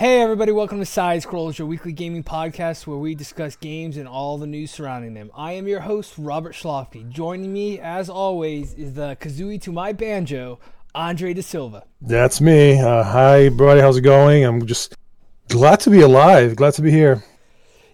Hey everybody, welcome to Side Scrolls, your weekly gaming podcast where we discuss games and all the news surrounding them. I am your host, Robert Schlofke. Joining me, as always, is the kazooie to my banjo, Andre De Silva. That's me. Uh, hi, everybody. How's it going? I'm just glad to be alive. Glad to be here.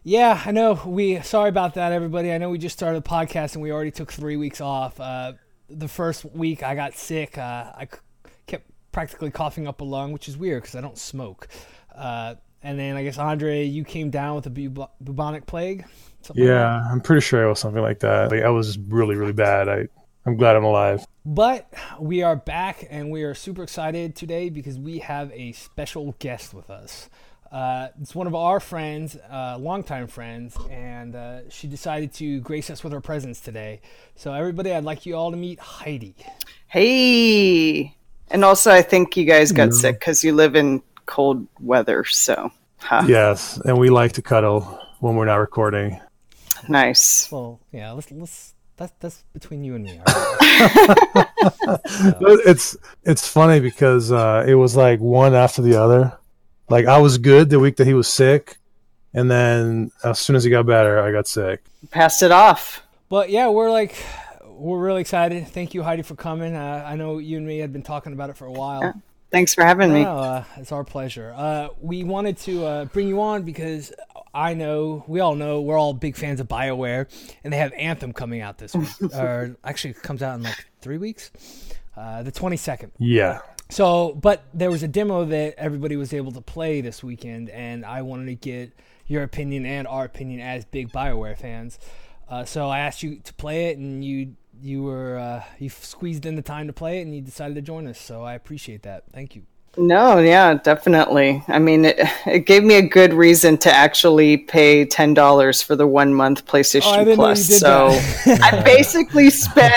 Yeah, I know. We sorry about that, everybody. I know we just started the podcast and we already took three weeks off. Uh, the first week I got sick. Uh, I c- kept practically coughing up a lung, which is weird because I don't smoke. Uh, and then I guess Andre, you came down with a bu- bubonic plague. something like yeah. I'm pretty sure it was something like that. Like I was really, really bad. I I'm glad I'm alive. But we are back and we are super excited today because we have a special guest with us. Uh, it's one of our friends, uh, longtime friends, and uh, she decided to grace us with her presence today. So, everybody, I'd like you all to meet Heidi. Hey! And also, I think you guys got sick because you live in cold weather. So, huh. yes, and we like to cuddle when we're not recording. Nice. Well, yeah. Let's let's that's that's between you and me. Right? so. It's it's funny because uh, it was like one after the other. Like I was good the week that he was sick, and then as soon as he got better, I got sick. Passed it off. But yeah, we're like we're really excited. Thank you, Heidi, for coming. Uh, I know you and me had been talking about it for a while. Yeah. Thanks for having me. uh, it's our pleasure. Uh, we wanted to uh, bring you on because I know we all know we're all big fans of Bioware, and they have Anthem coming out this week, or actually it comes out in like three weeks, uh, the twenty second. Yeah. So, but there was a demo that everybody was able to play this weekend, and I wanted to get your opinion and our opinion as big Bioware fans. Uh, so I asked you to play it, and you you were uh, you squeezed in the time to play it, and you decided to join us. So I appreciate that. Thank you. No, yeah, definitely. I mean, it, it gave me a good reason to actually pay ten dollars for the one month PlayStation oh, Plus. So I basically spent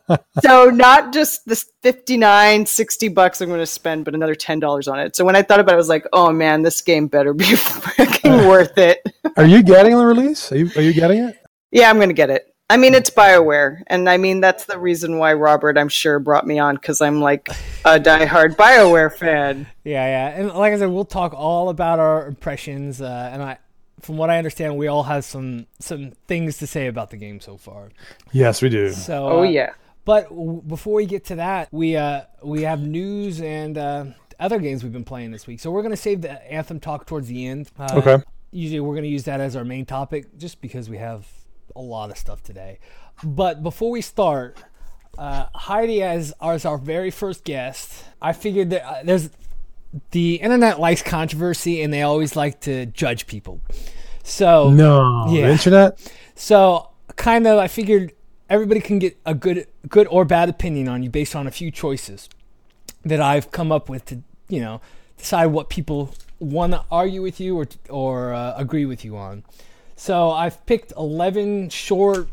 so not just the 59, 60 bucks I'm going to spend, but another ten dollars on it. So when I thought about it, I was like, oh man, this game better be freaking worth it. Are you getting the release? Are you are you getting it? Yeah, I'm going to get it. I mean, it's Bioware, and I mean that's the reason why Robert, I'm sure, brought me on because I'm like a diehard Bioware fan. Yeah, yeah, and like I said, we'll talk all about our impressions, uh, and I, from what I understand, we all have some some things to say about the game so far. Yes, we do. So, oh uh, yeah. But w- before we get to that, we uh, we have news and uh, other games we've been playing this week. So we're gonna save the Anthem talk towards the end. Uh, okay. Usually, we're gonna use that as our main topic, just because we have a lot of stuff today. But before we start, uh, Heidi as, as our very first guest, I figured that uh, there's the internet likes controversy and they always like to judge people. So no, yeah. internet. So kind of, I figured everybody can get a good, good or bad opinion on you based on a few choices that I've come up with to, you know, decide what people want to argue with you or or uh, agree with you on. So I've picked 11 short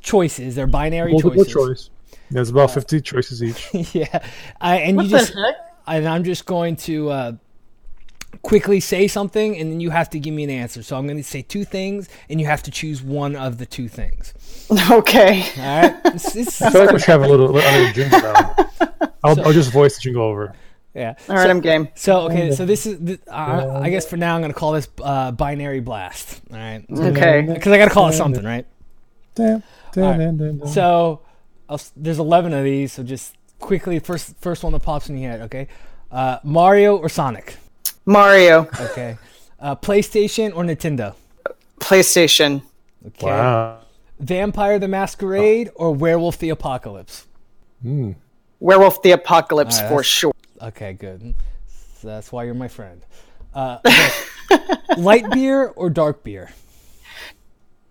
choices. They're binary Multiple choices. choice. There's about 50 choices each. yeah. I, and what you just heck? and I'm just going to uh, quickly say something and then you have to give me an answer. So I'm going to say two things and you have to choose one of the two things. Okay. All right. It's, it's, I feel like we should have a little, a little jingle. I'll, so, I'll just voice the jingle over. Yeah. All right, so, I'm game. So okay, so this is uh, I guess for now I'm gonna call this uh, binary blast. All right. Okay. Because I gotta call it something, right? Damn. Right. So I'll, there's 11 of these. So just quickly, first first one that pops in your head. Okay. Uh, Mario or Sonic? Mario. Okay. Uh, PlayStation or Nintendo? PlayStation. Okay. Wow. Vampire the Masquerade or Werewolf the Apocalypse? Hmm. Werewolf the Apocalypse right, for sure. Okay, good. So that's why you're my friend. Uh, okay. light beer or dark beer?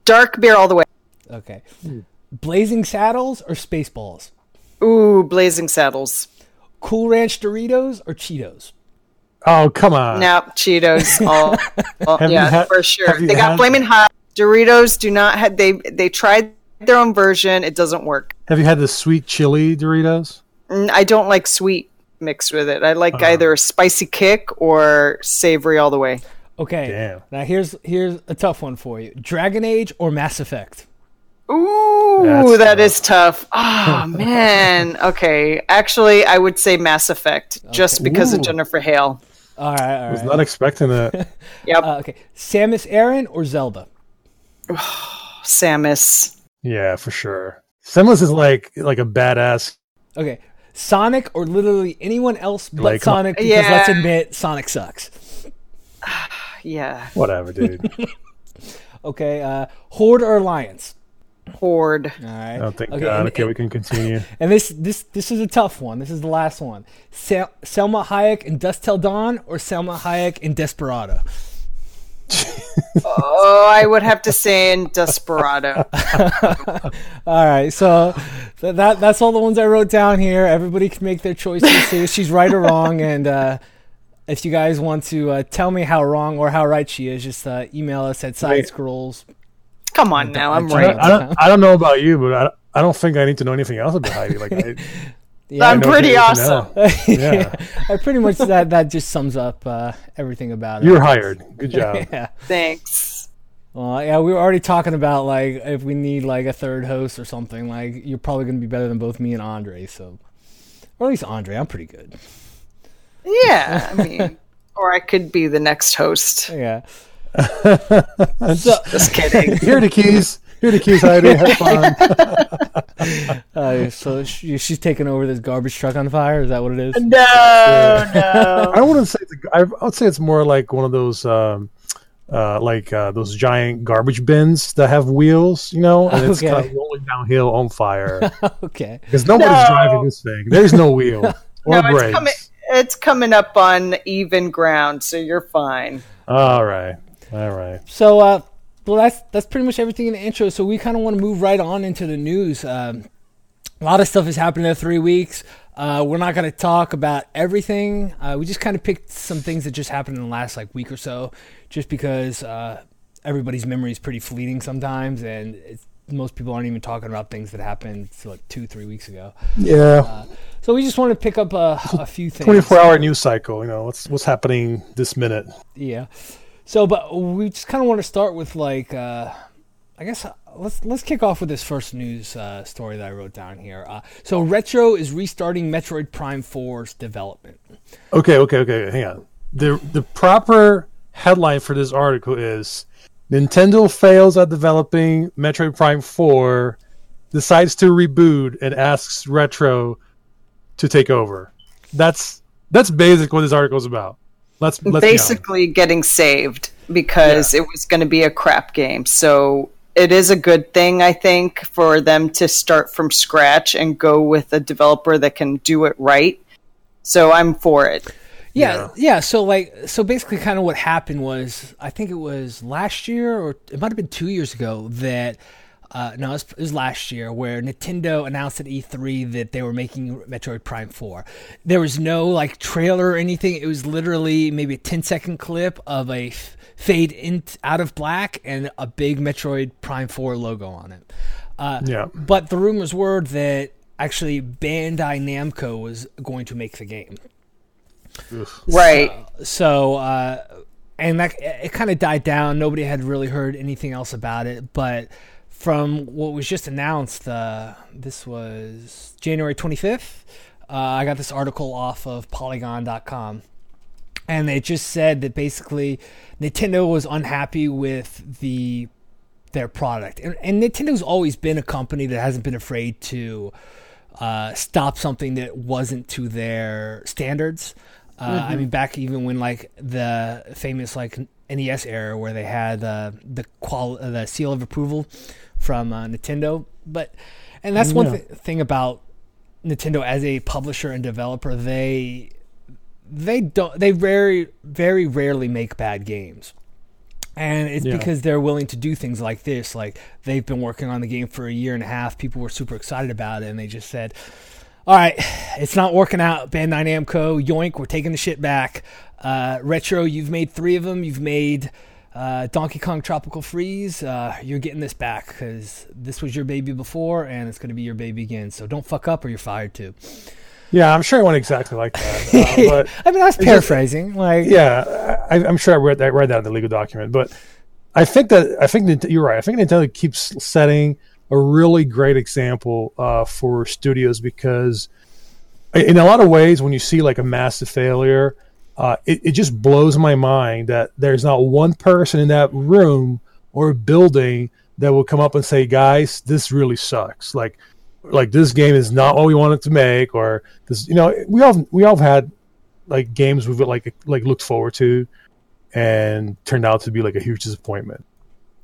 Dark beer all the way. Okay. Blazing Saddles or Spaceballs? Ooh, Blazing Saddles. Cool Ranch Doritos or Cheetos? Oh, come on. No, Cheetos. All, all yeah, had, for sure. They got had, flaming hot. Doritos do not have they they tried their own version. It doesn't work. Have you had the sweet chili Doritos? I don't like sweet mixed with it. I like uh, either a spicy kick or savory all the way. Okay. Damn. Now here's here's a tough one for you: Dragon Age or Mass Effect? Ooh, That's that tough. is tough. Oh man. Okay. Actually, I would say Mass Effect okay. just because Ooh. of Jennifer Hale. All right. All right. I was not expecting that. yep. Uh, okay. Samus Aran or Zelda? Samus. Yeah, for sure. Samus is like like a badass. Okay. Sonic or literally anyone else but like, Sonic because yeah. let's admit Sonic sucks. yeah. Whatever, dude. okay. Uh, Horde or Alliance? Horde. All right. Oh, thank okay, God. And, okay, we can continue. And this this this is a tough one. This is the last one. Sel- Salma Hayek in Dusk Till Dawn or Salma Hayek in Desperado? Oh, I would have to say in Desperado. all right, so that that's all the ones I wrote down here. Everybody can make their choices, see if she's right or wrong, and uh, if you guys want to uh, tell me how wrong or how right she is, just uh, email us at side scrolls Come on now, I'm right. I don't, I don't know about you, but I, I don't think I need to know anything else about Heidi. Like, I, yeah, I'm pretty awesome. yeah, I pretty much that that just sums up uh, everything about it. You're hired. Good job. yeah. Thanks. Well, yeah, we were already talking about like if we need like a third host or something. Like you're probably going to be better than both me and Andre. So, or at least Andre, I'm pretty good. Yeah, I mean, or I could be the next host. Yeah so, just kidding. Here are the keys. Here are the keys, Heidi. Have fun. uh, so she, she's taking over this garbage truck on fire. Is that what it is? No, yeah. no. I wouldn't say. It's a, I would say it's more like one of those. Um, uh, like uh, those giant garbage bins that have wheels, you know, and it's okay. kind of rolling downhill on fire. okay. Because nobody's no. driving this thing. There's no wheel or no, brakes. It's coming, it's coming up on even ground, so you're fine. All right. All right. So, uh, well, that's that's pretty much everything in the intro. So we kind of want to move right on into the news. Um, a lot of stuff has happened in the three weeks. Uh, we're not going to talk about everything. Uh, we just kind of picked some things that just happened in the last like week or so, just because uh, everybody's memory is pretty fleeting sometimes, and most people aren't even talking about things that happened like two, three weeks ago. Yeah. Uh, so we just want to pick up a, a few things. Twenty-four hour news cycle. You know what's what's happening this minute. Yeah. So, but we just kind of want to start with like, uh, I guess uh, let's let's kick off with this first news uh, story that I wrote down here. Uh, so, Retro is restarting Metroid Prime 4's development. Okay, okay, okay. Hang on. the The proper headline for this article is Nintendo fails at developing Metroid Prime 4, decides to reboot, and asks Retro to take over. That's that's basically what this article is about. Let's, let's basically getting saved because yeah. it was going to be a crap game. So it is a good thing, I think, for them to start from scratch and go with a developer that can do it right. So I'm for it. Yeah, yeah, yeah. So like, so basically, kind of what happened was, I think it was last year, or it might have been two years ago, that uh, no, it was, it was, last year where Nintendo announced at E3 that they were making Metroid Prime 4. There was no like trailer or anything. It was literally maybe a 10 second clip of a f- fade in out of black and a big Metroid Prime 4 logo on it. Uh, yeah. But the rumors were that actually Bandai Namco was going to make the game. Right. So, so uh, and that it kind of died down. Nobody had really heard anything else about it, but from what was just announced. Uh, this was January 25th. Uh, I got this article off of Polygon.com, and they just said that basically Nintendo was unhappy with the their product, and, and Nintendo's always been a company that hasn't been afraid to uh, stop something that wasn't to their standards. Uh, mm-hmm. I mean, back even when like the famous like NES era where they had uh, the qual the seal of approval from uh, Nintendo. But and that's one th- thing about Nintendo as a publisher and developer. They they don't they very very rarely make bad games. And it's yeah. because they're willing to do things like this. Like they've been working on the game for a year and a half. People were super excited about it, and they just said, "All right, it's not working out." Bandai Namco, yoink, we're taking the shit back. Uh, Retro, you've made three of them. You've made uh, Donkey Kong Tropical Freeze, uh, you're getting this back because this was your baby before and it's going to be your baby again. So don't fuck up or you're fired too. Yeah, I'm sure it went exactly like that. Uh, but I mean, I was paraphrasing. Just, like, yeah, I, am sure I read that, read that in the legal document. But I think that I think that you're right. I think Nintendo keeps setting a really great example uh, for studios because in a lot of ways, when you see like a massive failure, uh, it, it just blows my mind that there's not one person in that room or building that will come up and say, "Guys, this really sucks." Like, like this game is not what we wanted to make, or this. You know, we all we all had like games we've like like looked forward to, and turned out to be like a huge disappointment.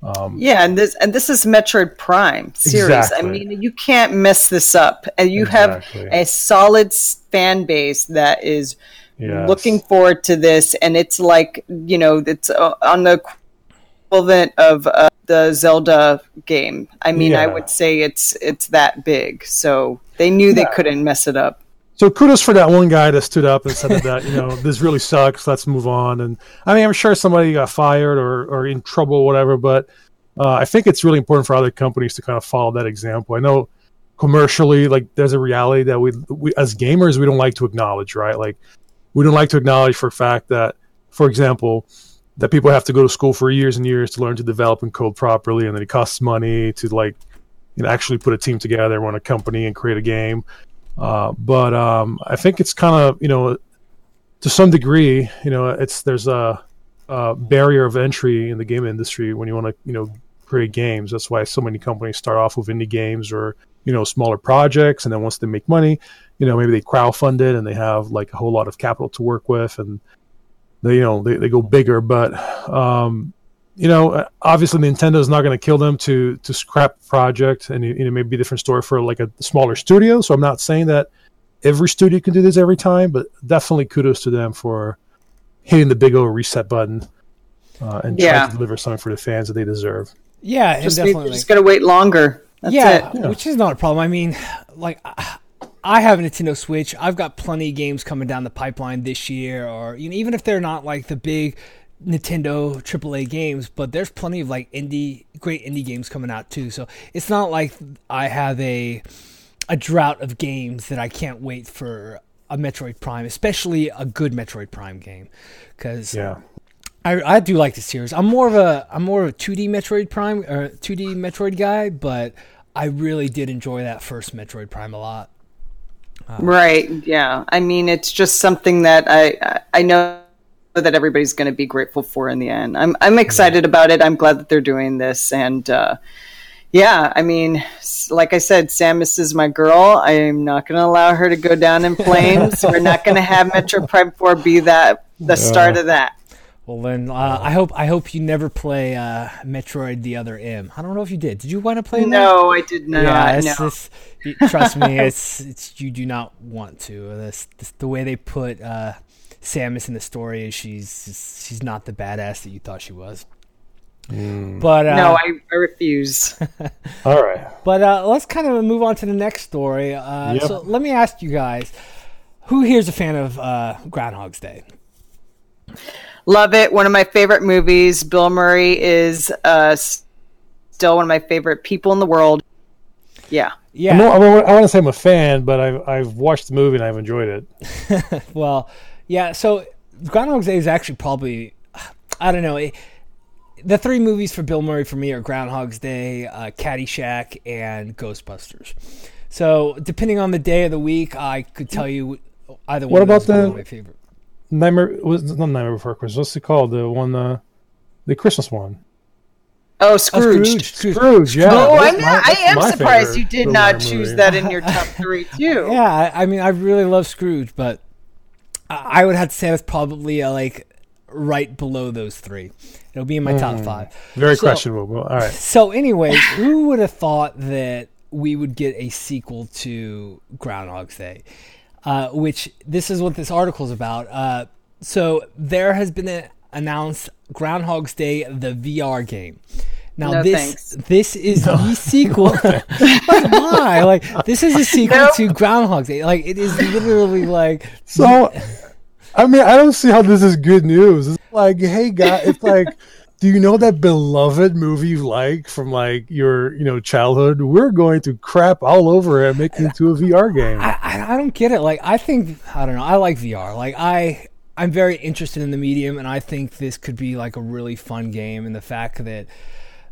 Um, yeah, and this and this is Metroid Prime series. Exactly. I mean, you can't mess this up, and you exactly. have a solid fan base that is yes. looking forward to this, and it's like you know, it's uh, on the equivalent of uh, the Zelda game. I mean, yeah. I would say it's it's that big, so they knew they couldn't mess it up. So kudos for that one guy that stood up and said that you know this really sucks. Let's move on. And I mean, I'm sure somebody got fired or or in trouble or whatever, but uh, I think it's really important for other companies to kind of follow that example. I know commercially, like there's a reality that we, we as gamers we don't like to acknowledge, right? Like we don't like to acknowledge for a fact that, for example, that people have to go to school for years and years to learn to develop and code properly, and that it costs money to like you know actually put a team together, run a company, and create a game. Uh, but um, I think it's kind of you know to some degree you know it's there's a, a, barrier of entry in the game industry when you want to you know create games. That's why so many companies start off with indie games or you know smaller projects, and then once they make money, you know maybe they crowdfund it and they have like a whole lot of capital to work with, and they you know they, they go bigger. But um, you know, obviously Nintendo's not going to kill them to to scrap the project, and you know, maybe a different story for like a smaller studio. So I'm not saying that every studio can do this every time, but definitely kudos to them for hitting the big old reset button uh, and yeah. trying to deliver something for the fans that they deserve. Yeah, just, definitely. just got to wait longer. That's yeah, yeah, which is not a problem. I mean, like. I have a Nintendo Switch. I've got plenty of games coming down the pipeline this year, or you know, even if they're not like the big Nintendo AAA games, but there's plenty of like indie, great indie games coming out too. So it's not like I have a a drought of games that I can't wait for a Metroid Prime, especially a good Metroid Prime game, because yeah. I, I do like the series. I'm more of a I'm more of a 2D Metroid Prime or 2D Metroid guy, but I really did enjoy that first Metroid Prime a lot. Uh, right. Yeah. I mean, it's just something that I I know that everybody's going to be grateful for in the end. I'm I'm excited about it. I'm glad that they're doing this, and uh, yeah, I mean, like I said, Samus is my girl. I am not going to allow her to go down in flames. We're not going to have Metro Prime Four be that the start of that. Well, then uh, I hope I hope you never play uh, Metroid: The Other M. I don't know if you did. Did you want to play? No, that? I did not. Yeah, it's, no. It's, trust me, it's it's you do not want to. This, this the way they put uh, Samus in the story is she's she's not the badass that you thought she was. Mm. But uh, no, I, I refuse. all right. But uh, let's kind of move on to the next story. Uh, yep. So let me ask you guys, who here's a fan of uh, Groundhog's Day? Love it. One of my favorite movies. Bill Murray is uh, still one of my favorite people in the world. Yeah. Yeah. I, I want to say I'm a fan, but I've, I've watched the movie and I've enjoyed it. well, yeah, so Groundhog's Day is actually probably I don't know. It, the three movies for Bill Murray for me are Groundhog's Day, uh, Caddyshack, and Ghostbusters. So depending on the day of the week, I could tell you either one. What about the my favorite? Nightmare was not Nightmare Before Christmas. What's it called? The one, uh, the Christmas one. Oh, Scrooge. Oh, Scrooge. Scrooge. yeah. Oh, I'm not, I am surprised you did not choose movie. that in your top three too. yeah, I, I mean, I really love Scrooge, but I would have to say that's probably uh, like right below those three. It'll be in my mm, top hmm. five. Very so, questionable. All right. So, anyways, who would have thought that we would get a sequel to Groundhog's Day? Uh, which this is what this article is about. Uh, so there has been a, announced Groundhog's Day, the VR game. Now no, this thanks. this is no. the sequel. Why? Like this is a sequel nope. to Groundhog's Day. Like it is literally like so. I mean, I don't see how this is good news. It's like, hey, guy, it's like. do you know that beloved movie you like from like your you know childhood? We're going to crap all over it and make it into a VR game. I, I, I don't get it. Like I think I don't know. I like VR. Like I I'm very interested in the medium, and I think this could be like a really fun game. And the fact that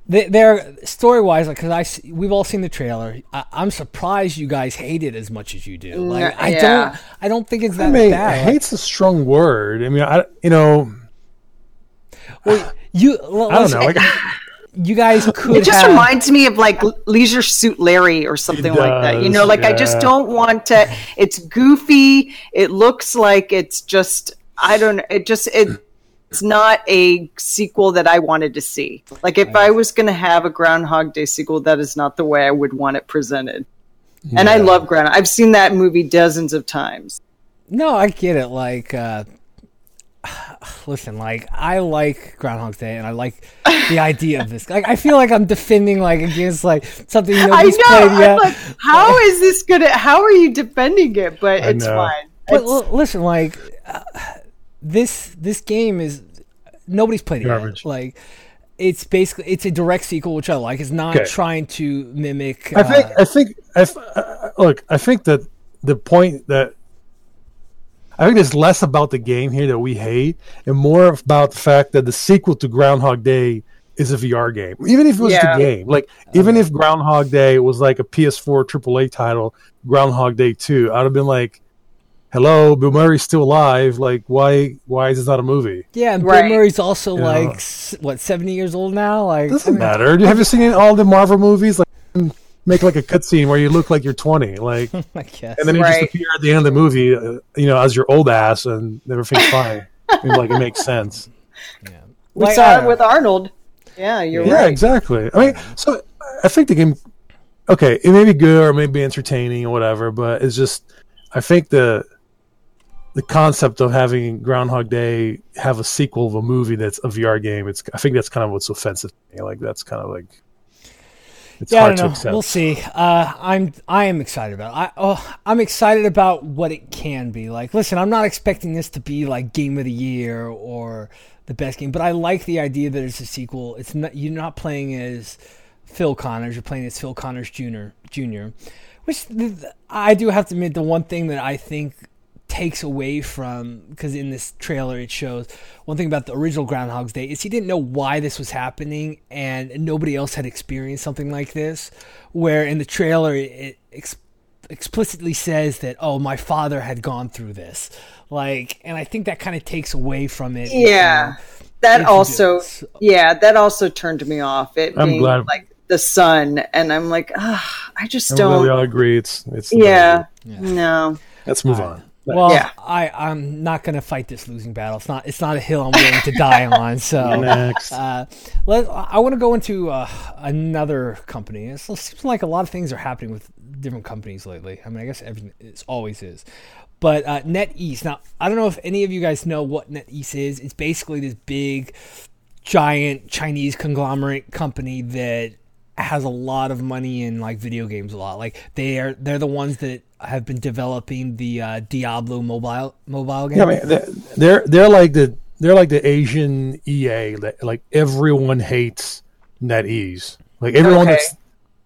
they're story wise, like because I we've all seen the trailer. I, am surprised you guys hate it as much as you do. Like mm, I yeah. don't, I don't think it's that I mean, bad. Hate's a strong word. I mean, I you know, well, you. Well, I don't know. Like, you guys could. It just have... reminds me of like Leisure Suit Larry or something does, like that. You know, like yeah. I just don't want to. It's goofy. It looks like it's just. I don't. It just it it's not a sequel that I wanted to see. Like if I was going to have a Groundhog Day sequel, that is not the way I would want it presented. Yeah. And I love Groundhog. I've seen that movie dozens of times. No, I get it. Like, uh, listen, like I like Groundhog Day, and I like the idea of this. Like, I feel like I'm defending like against like something nobody's I know. played yet. Like, how is this gonna? How are you defending it? But I it's know. fine. But it's, l- listen, like. Uh, this this game is nobody's played it Yet. Like it's basically it's a direct sequel, which I like. It's not okay. trying to mimic. I think. Uh, I think. I uh, look. I think that the point that I think it's less about the game here that we hate, and more about the fact that the sequel to Groundhog Day is a VR game. Even if it was yeah. the game, like even if Groundhog Day was like a PS4 AAA title, Groundhog Day Two, I'd have been like, hello, Bill Murray's still alive. Like, why? Why is this not a movie? Yeah, and right. Bill Murray's also you like know? what seventy years old now. Like, doesn't I mean, matter. Have you seen all the Marvel movies? Like, make like a cutscene where you look like you're twenty. Like, I guess. and then you right. just appear at the end of the movie, uh, you know, as your old ass, and everything's fine. I mean, like, it makes sense. Yeah. We like, saw uh, it with Arnold. Yeah, you're yeah, right. Yeah, exactly. I mean, so I think the game. Okay, it may be good or it may be entertaining or whatever, but it's just I think the the concept of having Groundhog Day have a sequel of a movie that's a VR game, it's I think that's kind of what's offensive to me. Like that's kind of like it's yeah, hard to accept. We'll see. Uh, I'm I am excited about. It. I oh, I'm excited about what it can be. Like, listen, I'm not expecting this to be like game of the year or the best game, but I like the idea that it's a sequel. It's not you're not playing as Phil Connors. You're playing as Phil Connors Jr. Jr. Which I do have to admit, the one thing that I think takes away from because in this trailer it shows one thing about the original Groundhog's Day is he didn't know why this was happening and nobody else had experienced something like this. Where in the trailer it ex- explicitly says that oh my father had gone through this, like, and I think that kind of takes away from it. Yeah, that also so. yeah that also turned me off. It I'm being glad. like the son, and I'm like, ah, I just don't. We all agree it's it's yeah, yeah. no. Let's move on. Well, yeah. I I'm not going to fight this losing battle. It's not it's not a hill I'm willing to die on. So next, uh, let I want to go into uh, another company. It seems like a lot of things are happening with different companies lately. I mean, I guess everything it always is. But uh, NetEase. Now, I don't know if any of you guys know what NetEase is. It's basically this big, giant Chinese conglomerate company that has a lot of money in like video games a lot. Like they are they're the ones that have been developing the uh, Diablo mobile mobile game. Yeah, I mean, they're they're like the they're like the Asian EA. That, like everyone hates NetEase. Like everyone okay. that's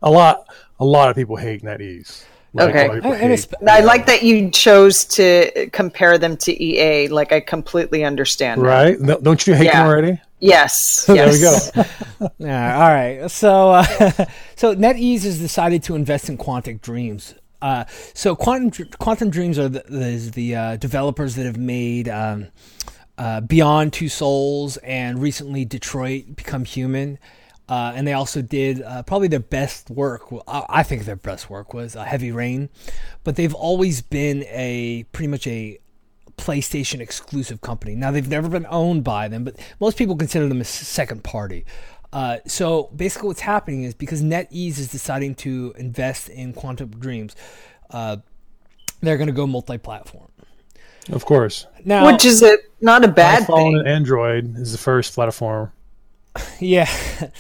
a lot a lot of people hate NetEase. Like, okay. I like that you chose to compare them to EA. Like I completely understand. Right? No, don't you hate yeah. them already? Yes. there we go. yeah. All right. So, uh, so NetEase has decided to invest in Quantic Dreams. Uh, so Quantum Quantum Dreams are the, the, uh, developers that have made um, uh, Beyond Two Souls and recently Detroit Become Human. Uh, and they also did uh, probably their best work. I think their best work was uh, Heavy Rain, but they've always been a pretty much a PlayStation exclusive company. Now they've never been owned by them, but most people consider them a second party. Uh, so basically, what's happening is because NetEase is deciding to invest in Quantum Dreams, uh, they're going to go multi-platform. Of course. Now, which is a, not a bad iPhone thing. and Android is the first platform. Yeah,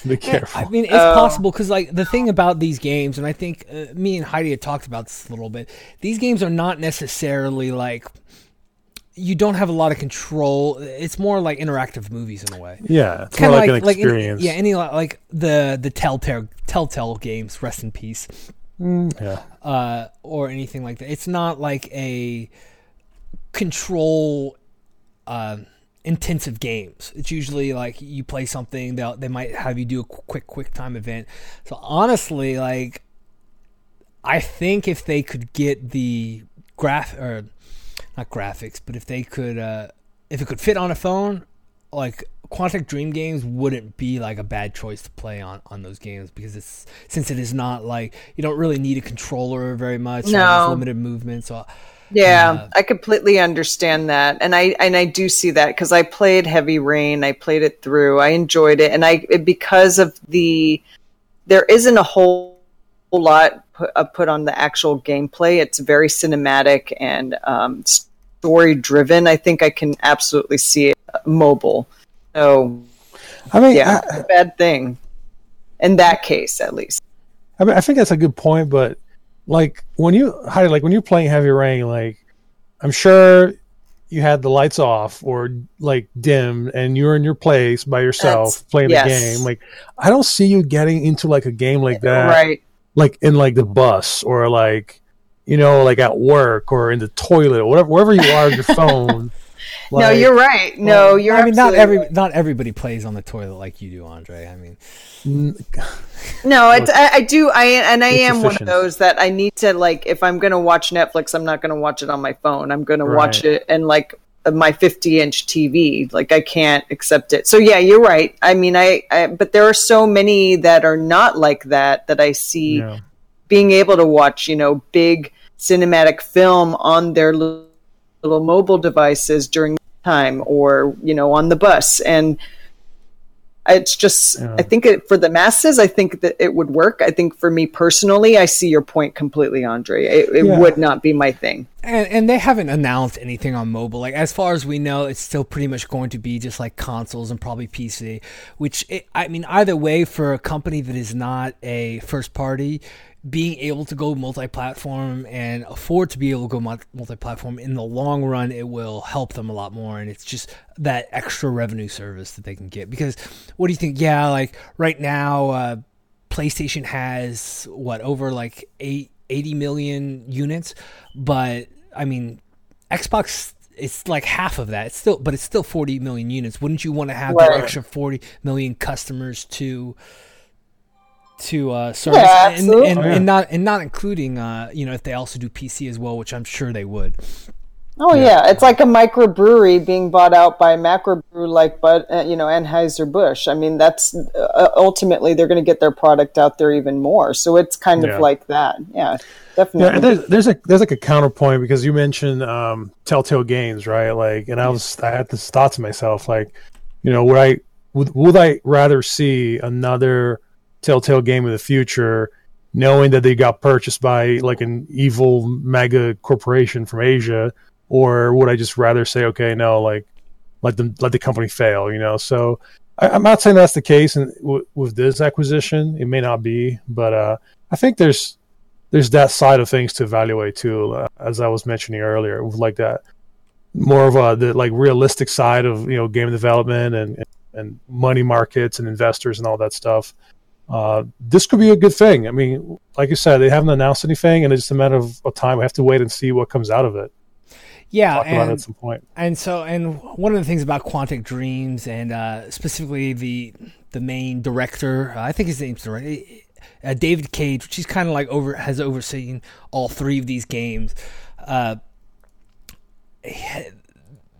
be careful. I mean, it's uh, possible because, like, the thing about these games, and I think uh, me and Heidi had talked about this a little bit. These games are not necessarily like you don't have a lot of control. It's more like interactive movies in a way. Yeah, it's kind of like, like, an experience. Like, yeah, any like the the Telltale Telltale games. Rest in peace. Mm, yeah. Uh, or anything like that. It's not like a control uh, intensive games. It's usually like you play something they they might have you do a quick quick time event. So honestly, like I think if they could get the graph or not graphics, but if they could uh, if it could fit on a phone, like Quantic Dream games wouldn't be like a bad choice to play on on those games because it's since it is not like you don't really need a controller very much. No, limited movement. So yeah, uh, I completely understand that, and I and I do see that because I played Heavy Rain, I played it through, I enjoyed it, and I because of the there isn't a whole lot put, uh, put on the actual gameplay. It's very cinematic and um, story driven. I think I can absolutely see it mobile. So, I mean, yeah, I, a bad thing in that case, at least. I mean, I think that's a good point, but like when you Heidi, like when you're playing Heavy Rain, like I'm sure you had the lights off or like dim and you're in your place by yourself that's, playing yes. the game. Like I don't see you getting into like a game like that, right? Like in like the bus or like you know like at work or in the toilet or whatever wherever you are on your phone. Like, no, you're right. No, well, you're. I mean, not every not everybody plays on the toilet like you do, Andre. I mean, no, it's I, I, do. I and I am efficient. one of those that I need to like. If I'm gonna watch Netflix, I'm not gonna watch it on my phone. I'm gonna right. watch it and like my 50 inch TV. Like I can't accept it. So yeah, you're right. I mean, I, I but there are so many that are not like that that I see yeah. being able to watch. You know, big cinematic film on their little mobile devices during time or you know on the bus and it's just yeah. i think it, for the masses i think that it would work i think for me personally i see your point completely andre it, it yeah. would not be my thing and, and they haven't announced anything on mobile. Like as far as we know it's still pretty much going to be just like consoles and probably pc which it, i mean either way for a company that is not a first party being able to go multi-platform and afford to be able to go multi-platform in the long run it will help them a lot more. And it's just that extra revenue service that they can get. Because what do you think? Yeah like right now uh, playstation has what over like eight, 80 million units but i mean xbox it's like half of that. It's still but it's still 40 million units. Wouldn't you want to have right. that extra 40 million customers to to uh, service, yeah, and, and, and, and, not and not including uh, you know if they also do PC as well, which I'm sure they would. Oh yeah, yeah. it's like a microbrewery being bought out by a macrobrew like but uh, you know Anheuser Busch. I mean, that's uh, ultimately they're going to get their product out there even more. So it's kind yeah. of like that. Yeah, definitely. Yeah, there's, there's a there's like a counterpoint because you mentioned um, Telltale Games, right? Like, and I was I had this thought to myself, like, you know, would I would would I rather see another Telltale game of the future, knowing that they got purchased by like an evil mega corporation from Asia, or would I just rather say, okay, no, like let them let the company fail, you know? So I, am not saying that's the case in, w- with this acquisition. It may not be, but uh, I think there's there's that side of things to evaluate too, uh, as I was mentioning earlier, with like that more of a the like realistic side of you know game development and and money markets and investors and all that stuff uh, this could be a good thing. I mean, like you said, they haven't announced anything, and it's just a matter of, of time. We have to wait and see what comes out of it. Yeah, and, at some point. And so, and one of the things about Quantic Dreams, and uh, specifically the the main director, uh, I think his name's uh, David Cage, which he's kind of like over has overseen all three of these games. Uh,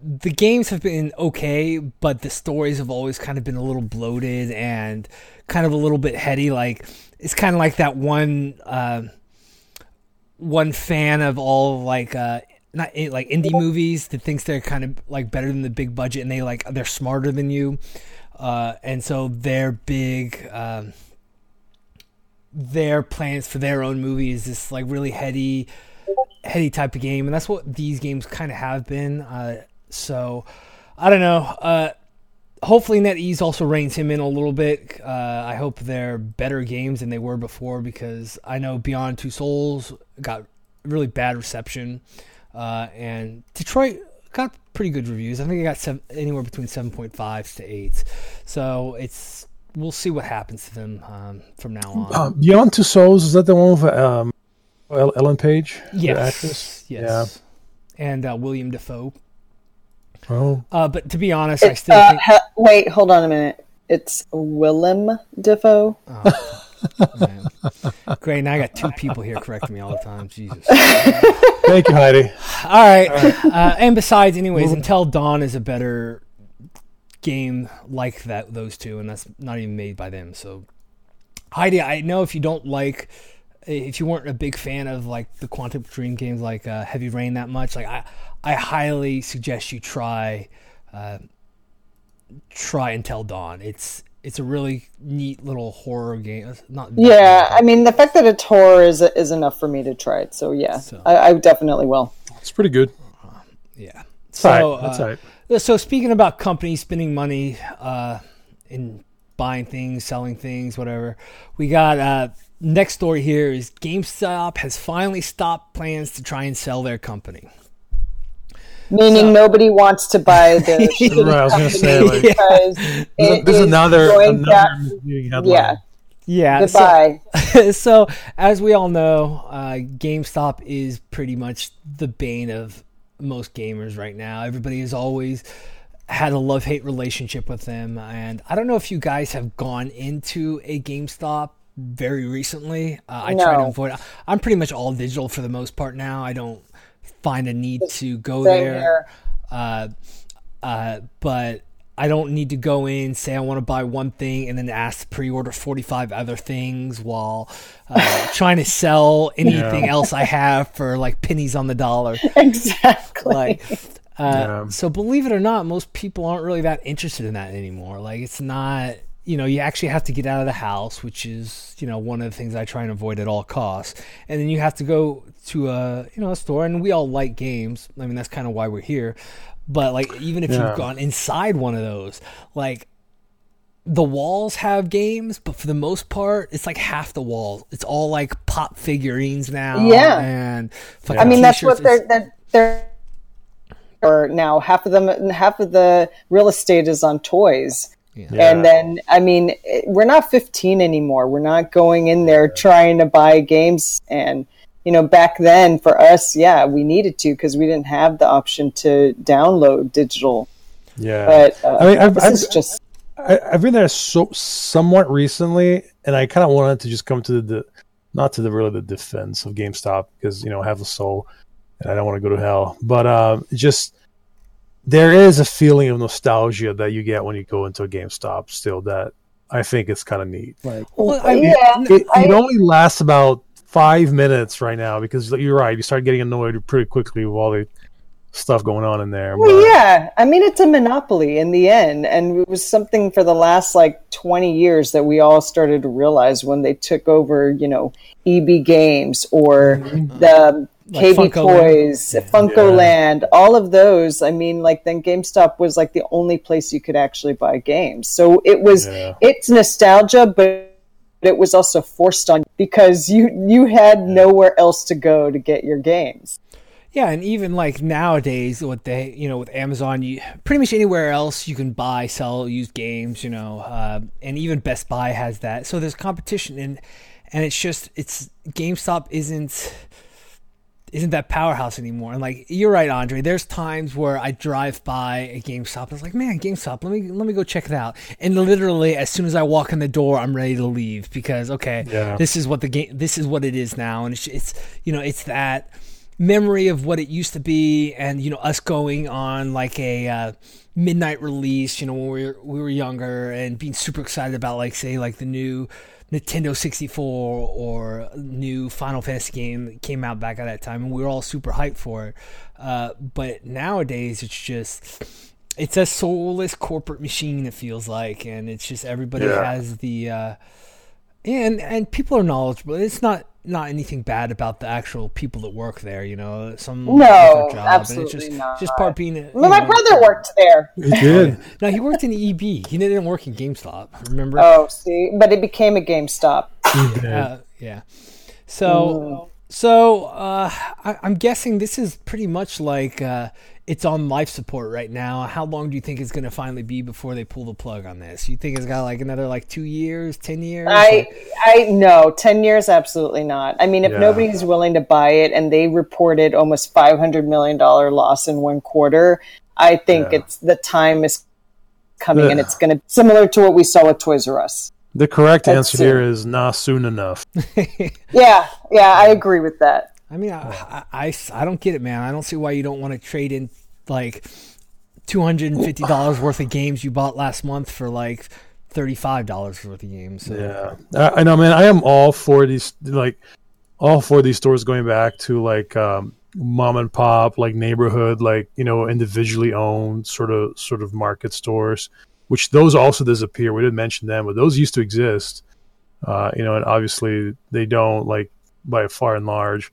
the games have been okay, but the stories have always kind of been a little bloated and kind of a little bit heady. Like it's kind of like that one uh, one fan of all like uh, not like indie movies that thinks they're kind of like better than the big budget and they like they're smarter than you, uh, and so their big. Um, their plans for their own movie is this like really heady heady type of game and that's what these games kind of have been uh, so I don't know. Uh, hopefully NetEase also reins him in a little bit. Uh, I hope they're better games than they were before because I know Beyond Two Souls got really bad reception, uh, and Detroit got pretty good reviews. I think it got seven, anywhere between seven point five to eight. So it's we'll see what happens to them um, from now on. Uh, Beyond Two Souls is that the one with um, Ellen Page, yes, yes, yeah. and uh, William Dafoe. Oh. Uh, but to be honest, it's, I still uh, think... ha- wait. Hold on a minute. It's Willem Dafoe. Oh. Great. Now I got two people here correcting me all the time. Jesus. Thank you, Heidi. All right. All right. Uh, and besides, anyways, Until Dawn is a better game like that. Those two, and that's not even made by them. So, Heidi, I know if you don't like, if you weren't a big fan of like the Quantum Dream games like uh, Heavy Rain that much, like I, I highly suggest you try, uh, try Until Dawn. It's it's a really neat little horror game. It's not yeah, I mean the fact that it's horror is is enough for me to try it. So yeah, so, I, I, definitely will. It's pretty good. Uh, yeah. So that's uh, right. So speaking about companies spending money uh, in buying things, selling things, whatever, we got uh, next story here is GameStop has finally stopped plans to try and sell their company. Meaning so, nobody wants to buy the right, I was going to say like, because this, this is another, another yeah. Yeah. Goodbye. So, so, as we all know, uh, GameStop is pretty much the bane of most gamers right now. Everybody has always had a love hate relationship with them, and I don't know if you guys have gone into a GameStop very recently. Uh, I no. try to avoid. I'm pretty much all digital for the most part now. I don't find a need to go there. Uh, uh, but I don't need to go in, say I want to buy one thing, and then ask to pre-order forty-five other things while uh, trying to sell anything yeah. else I have for like pennies on the dollar. Exactly. Like, uh, yeah. so believe it or not, most people aren't really that interested in that anymore. Like, it's not. You know, you actually have to get out of the house, which is you know one of the things I try and avoid at all costs, and then you have to go to a you know a store, and we all like games. I mean, that's kind of why we're here. But like, even if yeah. you've gone inside one of those, like the walls have games, but for the most part, it's like half the wall. It's all like pop figurines now. Yeah, and I mean that's what they're they're, they're or now half of them half of the real estate is on toys. Yeah. And then, I mean, we're not 15 anymore. We're not going in there trying to buy games and you know, back then for us, yeah, we needed to because we didn't have the option to download digital. Yeah, but uh, I mean, I've, I've just I, have been there so somewhat recently, and I kind of wanted to just come to the, not to the really the defense of GameStop because you know I have a soul, and I don't want to go to hell, but um, just there is a feeling of nostalgia that you get when you go into a GameStop. Still, that I think it's kind of neat. Like, well, I, yeah, it, it, it only lasts about five minutes right now because you're right. You start getting annoyed pretty quickly with all the stuff going on in there. Well, but... yeah. I mean, it's a monopoly in the end. And it was something for the last like 20 years that we all started to realize when they took over, you know, EB Games or mm-hmm. the like KB Funco Toys, Land. Funco yeah. Land, all of those. I mean, like then GameStop was like the only place you could actually buy games. So it was, yeah. it's nostalgia, but it was also forced on because you you had nowhere else to go to get your games. Yeah, and even like nowadays, with they you know with Amazon, you pretty much anywhere else you can buy, sell used games, you know, uh, and even Best Buy has that. So there's competition, and and it's just it's GameStop isn't isn't that powerhouse anymore. And like you're right, Andre. There's times where I drive by a GameStop. I was like, man, GameStop. Let me let me go check it out. And literally, as soon as I walk in the door, I'm ready to leave because okay, yeah. this is what the game. This is what it is now, and it's, it's you know it's that memory of what it used to be, and you know us going on like a. Uh, midnight release you know when we were, we were younger and being super excited about like say like the new Nintendo 64 or new Final Fantasy game came out back at that time, and we were all super hyped for it. Uh, but nowadays, it's just it's a soulless corporate machine. It feels like, and it's just everybody yeah. has the uh, and and people are knowledgeable. It's not not anything bad about the actual people that work there. You know, some no, job, absolutely just, not. Just part being. Well, my brother worked there. He did. no, he worked in EB. He didn't work in GameStop. Remember? Oh, see, but it became a GameStop. uh, yeah. So, mm. so uh, I, am guessing this is pretty much like. Uh, it's on life support right now. How long do you think it's going to finally be before they pull the plug on this? You think it's got like another like two years, ten years? I I no, ten years, absolutely not. I mean, if yeah. nobody's willing to buy it and they reported almost five hundred million dollar loss in one quarter, I think yeah. it's the time is coming, and it's going to similar to what we saw with Toys R Us. The correct That's answer soon. here is not soon enough. yeah, yeah, I agree with that. I mean, I, I, I don't get it, man. I don't see why you don't want to trade in like two hundred and fifty dollars worth of games you bought last month for like thirty five dollars worth of games. So. Yeah, I, I, know, man. I am all for these, like, all for these stores going back to like um, mom and pop, like neighborhood, like you know, individually owned sort of sort of market stores. Which those also disappear. We didn't mention them, but those used to exist. Uh, you know, and obviously they don't like by far and large.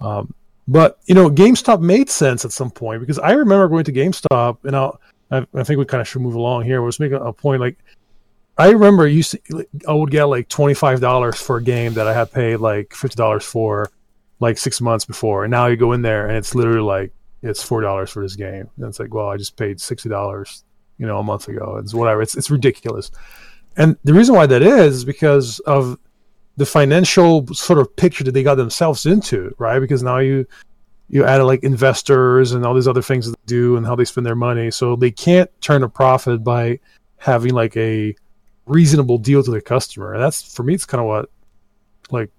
Um, but you know, GameStop made sense at some point because I remember going to GameStop, and I'll, I, I think we kind of should move along here. Was making a point like I remember I used to, I would get like twenty five dollars for a game that I had paid like fifty dollars for like six months before, and now you go in there and it's literally like it's four dollars for this game, and it's like, well, I just paid sixty dollars, you know, a month ago. It's whatever. It's it's ridiculous, and the reason why that is is because of the financial sort of picture that they got themselves into, right? Because now you you added like investors and all these other things that they do and how they spend their money, so they can't turn a profit by having like a reasonable deal to the customer. And that's for me, it's kind of what like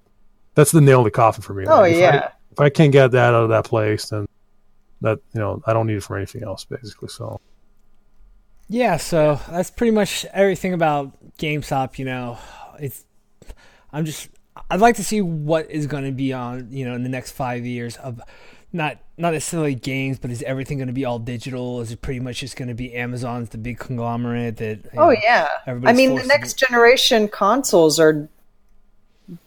that's the nail in the coffin for me. Oh like, if yeah. I, if I can't get that out of that place, then that you know I don't need it for anything else, basically. So. Yeah, so that's pretty much everything about GameStop. You know, it's I'm just I'd like to see what is going to be on you know in the next five years of not not necessarily games, but is everything going to be all digital? Is it pretty much just going to be Amazon's the big conglomerate that? Oh know, yeah, I mean the next generation consoles are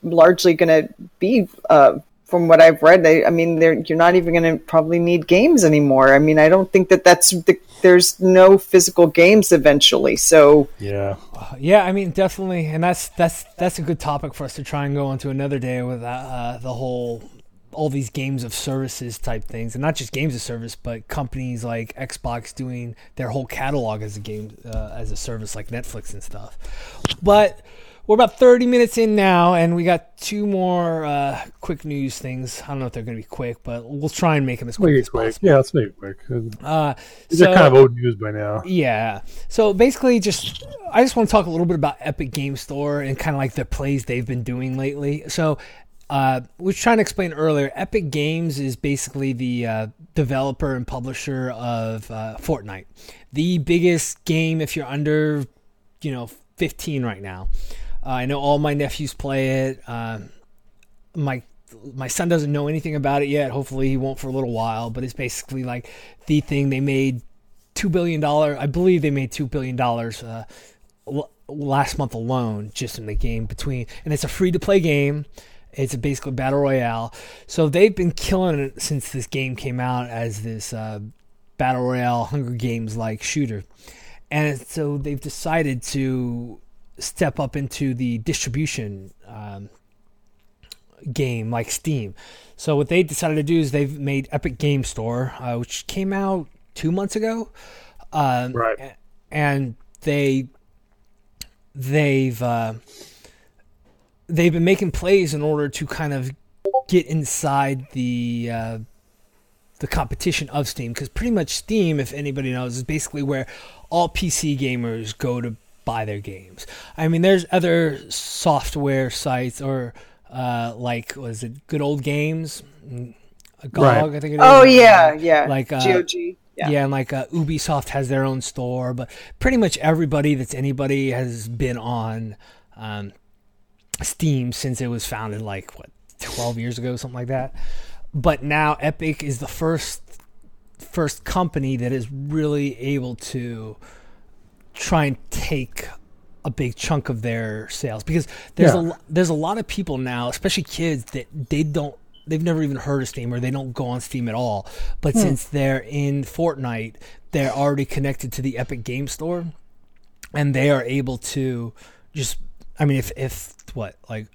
largely going to be. Uh, from what I've read, they, I mean, you're not even going to probably need games anymore. I mean, I don't think that that's the, there's no physical games eventually. So yeah, yeah, I mean, definitely, and that's that's that's a good topic for us to try and go into another day with uh, uh the whole all these games of services type things, and not just games of service, but companies like Xbox doing their whole catalog as a game uh, as a service, like Netflix and stuff. But we're about 30 minutes in now, and we got two more uh, quick news things. I don't know if they're going to be quick, but we'll try and make them as quick as quick. possible. Yeah, let's make it quick. Uh, These so, are kind of old news by now. Yeah. So basically, just I just want to talk a little bit about Epic Game Store and kind of like the plays they've been doing lately. So uh, we was trying to explain earlier. Epic Games is basically the uh, developer and publisher of uh, Fortnite, the biggest game if you're under, you know, 15 right now. Uh, I know all my nephews play it. Uh, my my son doesn't know anything about it yet. Hopefully, he won't for a little while. But it's basically like the thing they made two billion dollar. I believe they made two billion dollars uh, last month alone just in the game between, and it's a free to play game. It's a basically battle royale. So they've been killing it since this game came out as this uh, battle royale Hunger Games like shooter. And so they've decided to step up into the distribution um, game like Steam. So what they decided to do is they've made Epic Game Store, uh, which came out two months ago, um, right? And they they've uh, they've been making plays in order to kind of get inside the uh, the competition of Steam because pretty much Steam, if anybody knows, is basically where all PC gamers go to buy their games. I mean, there's other software sites or uh, like was it Good Old Games, mm, GOG, right. I think it is. Oh yeah, yeah, like uh, GOG. Yeah. yeah, and like uh, Ubisoft has their own store, but pretty much everybody that's anybody has been on um, Steam since it was founded like what 12 years ago something like that. But now Epic is the first first company that is really able to try and take a big chunk of their sales because there's yeah. a there's a lot of people now, especially kids that they don't they've never even heard of Steam or they don't go on Steam at all. But hmm. since they're in Fortnite, they're already connected to the Epic Game Store and they are able to just I mean if if what like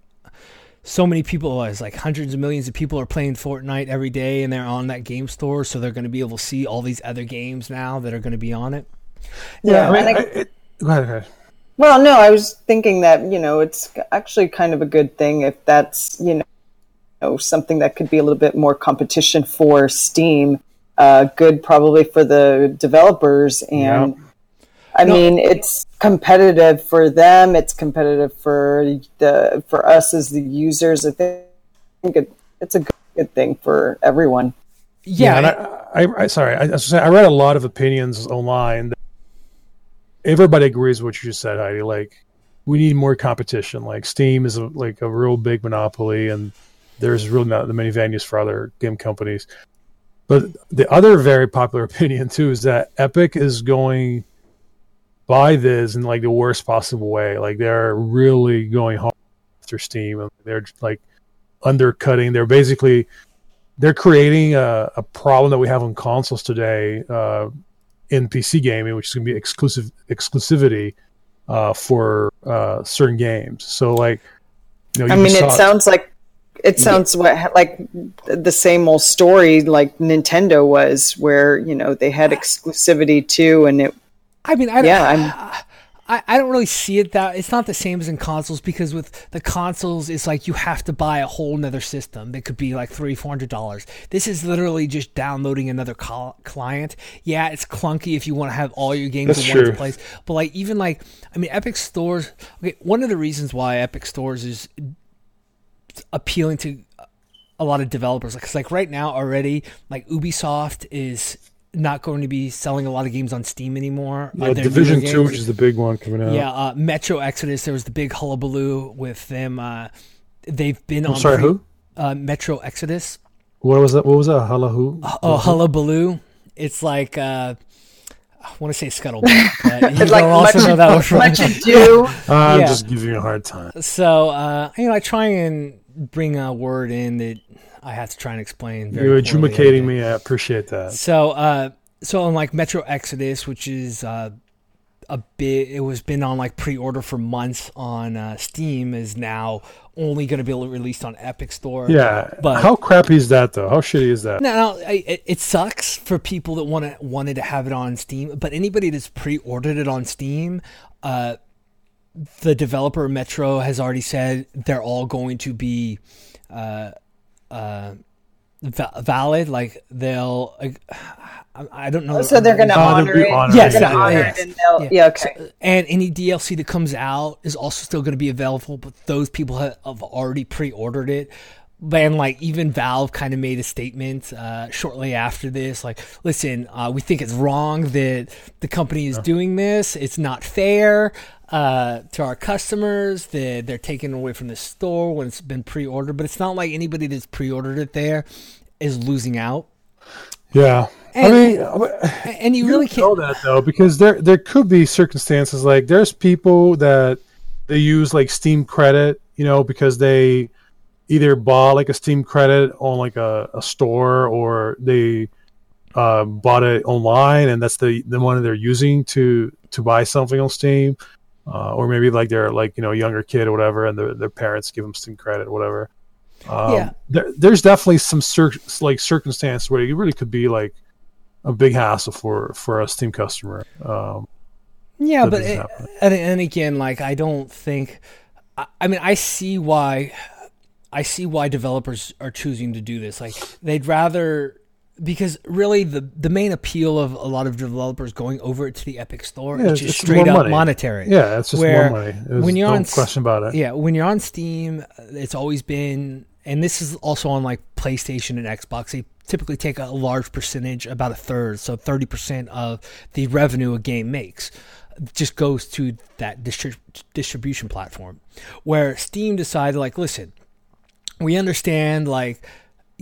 so many people as like hundreds of millions of people are playing Fortnite every day and they're on that game store so they're going to be able to see all these other games now that are going to be on it. Yeah, yeah I mean, I, it, go ahead, go ahead. Well, no, I was thinking that, you know, it's actually kind of a good thing if that's, you know, something that could be a little bit more competition for Steam uh, good probably for the developers and. Yeah. I no. mean, it's competitive for them. It's competitive for the for us as the users. I think it, it's a good, good thing for everyone. Yeah, yeah I, I, I, sorry, I, I read a lot of opinions online. Everybody agrees with what you just said, Heidi. Like, we need more competition. Like, Steam is a, like a real big monopoly, and there's really not that many venues for other game companies. But the other very popular opinion too is that Epic is going by this in like the worst possible way. Like they're really going hard after Steam, and they're like undercutting. They're basically they're creating a, a problem that we have on consoles today uh, in PC gaming, which is going to be exclusive exclusivity uh, for uh, certain games. So, like, you know, I mean, it sounds like it sounds yeah. what like the same old story like Nintendo was, where you know they had exclusivity too, and it. I mean, I yeah, I'm, I, I don't really see it that it's not the same as in consoles because with the consoles it's like you have to buy a whole nother system that could be like three four hundred dollars this is literally just downloading another client yeah it's clunky if you want to have all your games That's in true. one place but like even like i mean epic stores okay one of the reasons why epic stores is appealing to a lot of developers because like right now already like ubisoft is not going to be selling a lot of games on Steam anymore. Uh, Division Two, which is the big one coming out. Yeah, uh, Metro Exodus. There was the big hullabaloo with them. Uh, they've been I'm on. Sorry, pre- who? Uh, Metro Exodus. What was that? What was that? Hullabaloo. Oh, hullabaloo. It's like. Uh, I want to say scuttlebutt, but you like also much, know that was right. Much ado. I'm yeah. just giving you a hard time. So, uh, you know, I try and bring a word in that I have to try and explain. You're adjudicating me. I appreciate that. So, uh, so on like Metro Exodus, which is uh, a bit, it was been on like pre-order for months on uh, Steam, is now only going to be released on Epic Store. Yeah, but how crappy is that though? How shitty is that? No, no, it, it sucks for people that want to wanted to have it on Steam, but anybody that's pre-ordered it on Steam, uh, the developer Metro has already said they're all going to be. Uh, uh, va- valid. Like they'll, uh, I don't know. So they're going to honor it. Yes, yeah, honor it and yeah. yeah. okay. So, and any DLC that comes out is also still going to be available, but those people have, have already pre-ordered it. And like even Valve kind of made a statement uh, shortly after this, like, listen, uh, we think it's wrong that the company is doing this. It's not fair uh, to our customers that they're taking away from the store when it's been pre-ordered. But it's not like anybody that's pre-ordered it there is losing out. Yeah, and, I mean, and you, you really can't know that though because there there could be circumstances like there's people that they use like Steam credit, you know, because they either bought like a Steam credit on like a, a store or they uh, bought it online and that's the the one they're using to to buy something on Steam uh, or maybe like they're like you know a younger kid or whatever, and their their parents give them some credit or whatever. Um, yeah, there, there's definitely some cir- like circumstance where it really could be like a big hassle for for a Steam customer. Um, yeah, but it, and, and again, like I don't think. I, I mean, I see why. I see why developers are choosing to do this. Like they'd rather because really the the main appeal of a lot of developers going over to the Epic Store yeah, is just straight up money. monetary. Yeah, it's just more money. when you're on question about it. Yeah, when you're on Steam, it's always been, and this is also on like PlayStation and Xbox. They typically take a large percentage, about a third, so thirty percent of the revenue a game makes just goes to that distri- distribution platform. Where Steam decided, like, listen, we understand like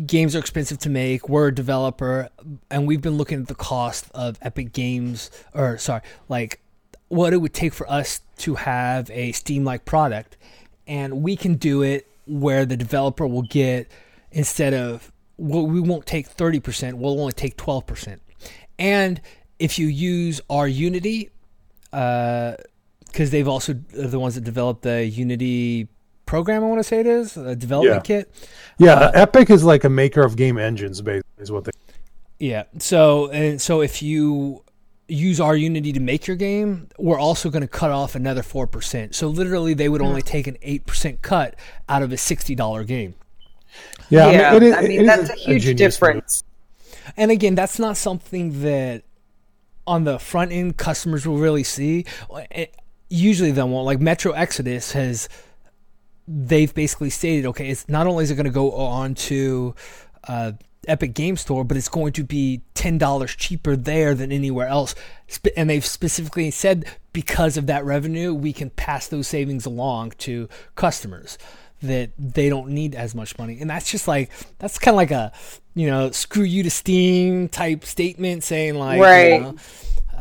games are expensive to make. We're a developer, and we've been looking at the cost of Epic Games, or sorry, like what it would take for us to have a Steam like product, and we can do it where the developer will get instead of well, we won't take thirty percent, we'll only take twelve percent, and if you use our Unity, because uh, they've also the ones that developed the Unity program. I want to say it is a development yeah. kit. Yeah, uh, Epic is like a maker of game engines, basically, is what they. Yeah. So and so if you use our Unity to make your game, we're also going to cut off another four percent. So literally, they would only take an eight percent cut out of a sixty dollar game. Yeah, yeah I mean, I mean that's a huge a difference. And again, that's not something that on the front end customers will really see. It, usually they won't. Like Metro Exodus has, they've basically stated, okay, it's not only is it going to go on to uh, Epic Game Store, but it's going to be ten dollars cheaper there than anywhere else. And they've specifically said because of that revenue, we can pass those savings along to customers that they don't need as much money. And that's just like that's kind of like a you know screw you to Steam type statement saying like right. You know,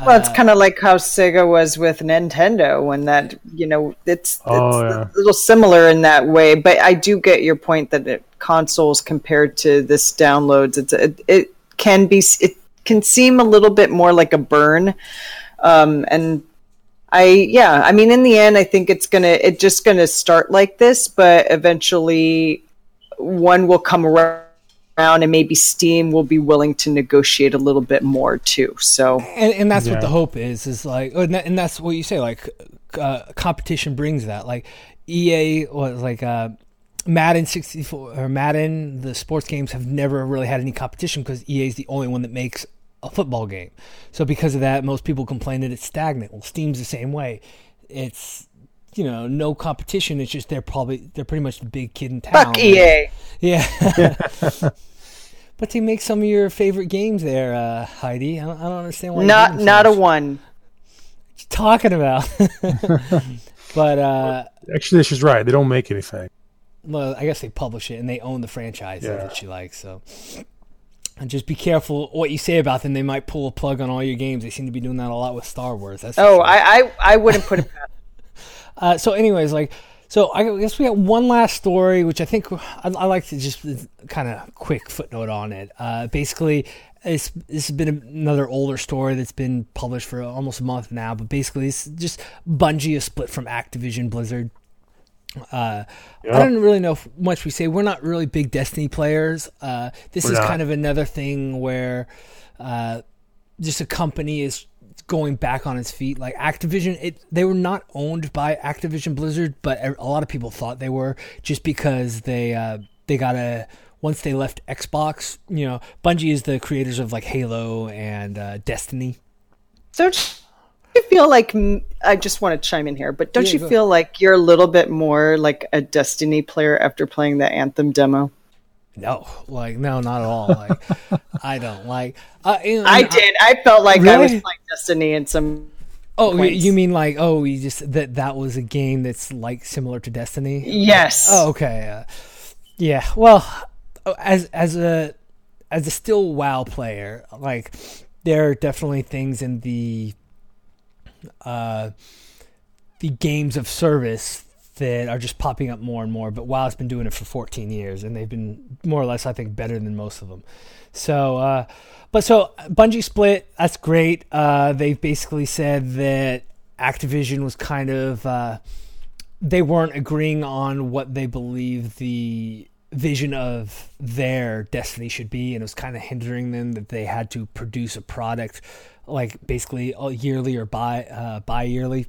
well, it's kind of like how Sega was with Nintendo when that, you know, it's, oh, it's yeah. a little similar in that way. But I do get your point that it, consoles compared to this downloads, it's it, it can be it can seem a little bit more like a burn. Um, and I yeah, I mean, in the end, I think it's gonna it's just gonna start like this, but eventually, one will come around around and maybe Steam will be willing to negotiate a little bit more too. So, and, and that's yeah. what the hope is, is like, oh, and that's what you say, like, uh, competition brings that. Like, EA was like, uh, Madden 64 or Madden, the sports games have never really had any competition because EA is the only one that makes a football game. So because of that, most people complain that it's stagnant. Well, Steam's the same way. It's you know no competition. It's just they're probably they're pretty much the big kid in town. Fuck EA. Yeah. but they make some of your favorite games there, uh, Heidi. I don't, I don't understand why. Not not a one. talking about? but uh, actually, she's right. They don't make anything. Well, I guess they publish it and they own the franchise yeah. that she likes. So, and just be careful what you say about them. They might pull a plug on all your games. They seem to be doing that a lot with Star Wars. That's oh, sure. I, I I wouldn't put it past. Uh, so, anyways, like so I guess we got one last story, which I think I, I like to just kind of quick footnote on it. Uh, basically, this has been another older story that's been published for almost a month now, but basically, it's just Bungie is split from Activision Blizzard. Uh, yep. I don't really know much we say. We're not really big Destiny players. Uh, this We're is not. kind of another thing where uh, just a company is going back on its feet. Like Activision, it they were not owned by Activision Blizzard, but a lot of people thought they were just because they uh, they got a once they left Xbox. You know, Bungie is the creators of like Halo and uh, Destiny. Don't you feel like I just want to chime in here, but don't yeah, you feel like you're a little bit more like a Destiny player after playing the Anthem demo? No, like no, not at all. Like I don't like. Uh, I did. I, felt like really? I was playing Destiny in some. Oh, points. you mean like oh, you just that that was a game that's like similar to Destiny? Yes. Oh, okay. Uh, yeah. Well, as as a as a still WoW player, like there are definitely things in the uh the games of service that are just popping up more and more. But WoW's been doing it for 14 years, and they've been more or less, I think, better than most of them. So, uh, but so Bungie split. That's great. Uh, they basically said that Activision was kind of uh, they weren't agreeing on what they believe the vision of their destiny should be, and it was kind of hindering them that they had to produce a product like basically yearly or bi uh, bi yearly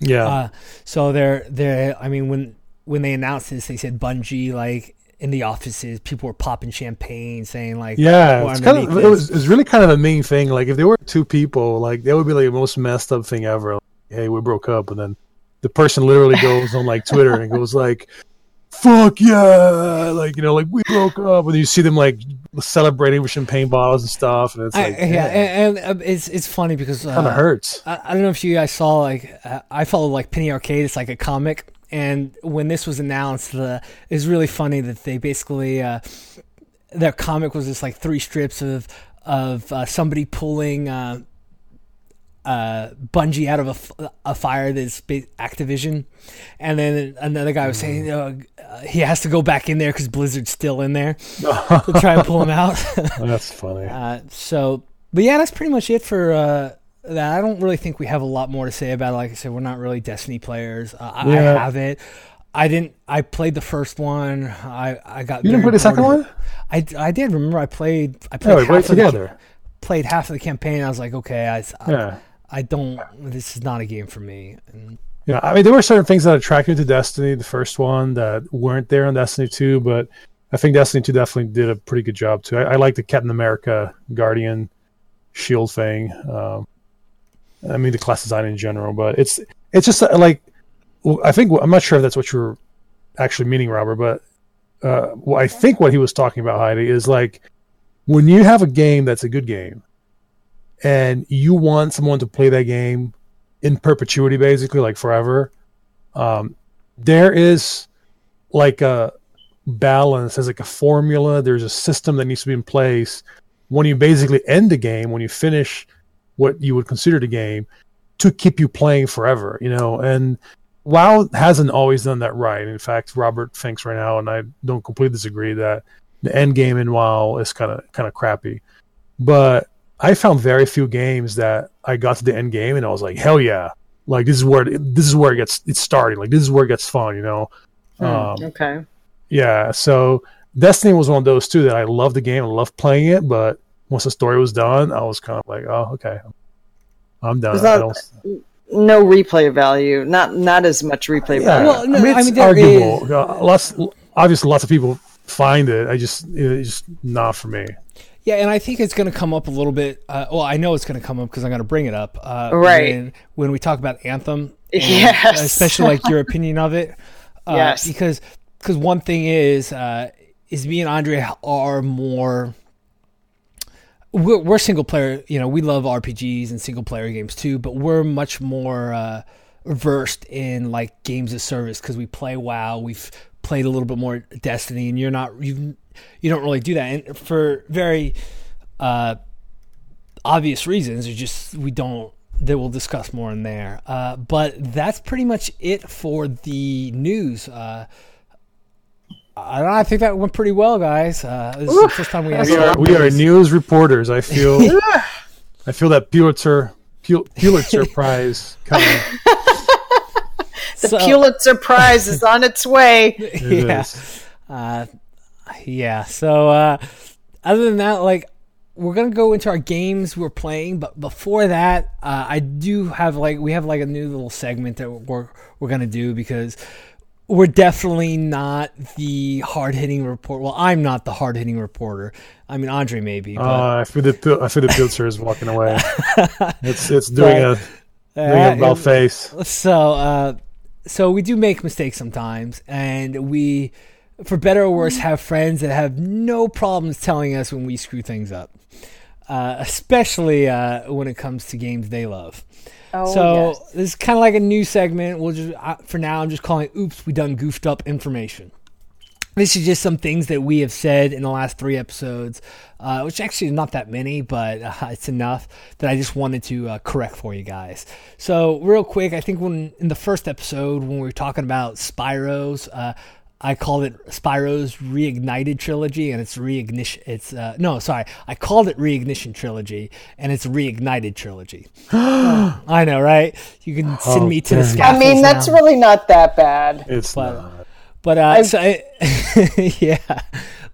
yeah. Uh, so they're they're. I mean, when when they announced this, they said Bungie like in the offices, people were popping champagne, saying like, "Yeah, it's kind of it was it's really kind of a mean thing. Like if there were two people, like that would be like the most messed up thing ever. Like, hey, we broke up, and then the person literally goes on like Twitter and goes like, "Fuck yeah!" Like you know, like we broke up, and you see them like celebrating with champagne bottles and stuff, and it's like, I, yeah, and, and, uh, it's it's funny because uh, kind of hurts. I, I, don't know if you guys saw like uh, I follow like Penny Arcade. It's like a comic, and when this was announced, uh, it's really funny that they basically uh, their comic was just like three strips of of uh, somebody pulling uh, Bungie out of a, a fire that's Activision, and then another guy was saying you uh, he has to go back in there because Blizzard's still in there to try and pull him out. that's funny. Uh, so, but yeah, that's pretty much it for uh, that. I don't really think we have a lot more to say about it. Like I said, we're not really Destiny players. Uh, I, yeah. I have it. I didn't. I played the first one. I I got. You didn't play the second one. I, I did. Remember, I played. I played. Yeah, we played together. The, played half of the campaign. I was like, okay, I, I yeah. I don't. This is not a game for me. And, yeah, I mean, there were certain things that attracted me to Destiny, the first one, that weren't there in Destiny 2, but I think Destiny 2 definitely did a pretty good job too. I, I like the Captain America Guardian shield thing. Um, I mean the class design in general, but it's it's just uh, like I think I'm not sure if that's what you're actually meaning, Robert, but uh, well, I think what he was talking about, Heidi, is like when you have a game that's a good game, and you want someone to play that game in perpetuity, basically, like forever. Um, there is like a balance, there's like a formula, there's a system that needs to be in place when you basically end the game, when you finish what you would consider the game, to keep you playing forever, you know. And WoW hasn't always done that right. In fact, Robert thinks right now, and I don't completely disagree that the end game in WoW is kind of kind of crappy. But I found very few games that I got to the end game and I was like, hell yeah, like this is where it, this is where it gets it's starting. Like this is where it gets fun, you know. Hmm, um, okay. Yeah. So Destiny was one of those too that I loved the game, I loved playing it, but once the story was done, I was kind of like, oh, okay, I'm done. Not, no replay value, not not as much replay yeah. value. Well, no, I mean, it's I mean, arguable. Is... Uh, lots, obviously, lots of people find it. I just, it's just not for me. Yeah, and I think it's going to come up a little bit. Uh, well, I know it's going to come up because I'm going to bring it up. Uh, right. When, when, we talk about Anthem. yes. Especially like your opinion of it. Uh, yes. Because because one thing is uh, is me and Andre are more. We're, we're, single player. You know, we love RPGs and single player games too, but we're much more uh, versed in like games of service because we play WoW. We've played a little bit more Destiny, and you're not you you don't really do that, and for very uh, obvious reasons. You just we don't. That we'll discuss more in there. Uh, but that's pretty much it for the news. Uh, I, I think that went pretty well, guys. Uh, this is the first time we we are, we are news reporters. I feel I feel that Pulitzer Pulitzer Prize coming. the so, Pulitzer Prize is on its way. It yeah. Uh, yeah. So uh, other than that, like we're gonna go into our games we're playing, but before that, uh, I do have like we have like a new little segment that we're we're gonna do because we're definitely not the hard hitting report. Well, I'm not the hard hitting reporter. I mean, Andre maybe. But... Uh, I feel the I feel the Pulitzer is walking away. it's it's doing but, a doing uh, a about face. So uh, so we do make mistakes sometimes, and we for better or worse, have friends that have no problems telling us when we screw things up, uh, especially uh, when it comes to games they love. Oh, so yes. this is kind of like a new segment. We'll just uh, for now, I'm just calling "Oops, we done goofed up information." This is just some things that we have said in the last three episodes, uh, which actually is not that many, but uh, it's enough that I just wanted to uh, correct for you guys. So, real quick, I think when in the first episode when we were talking about Spyros, uh, I called it Spyro's Reignited Trilogy, and it's reignition. It's uh, no, sorry, I called it Reignition Trilogy, and it's Reignited Trilogy. I know, right? You can send oh, me to the sky. I mean, that's now. really not that bad. It's but, not. But uh, so I, yeah,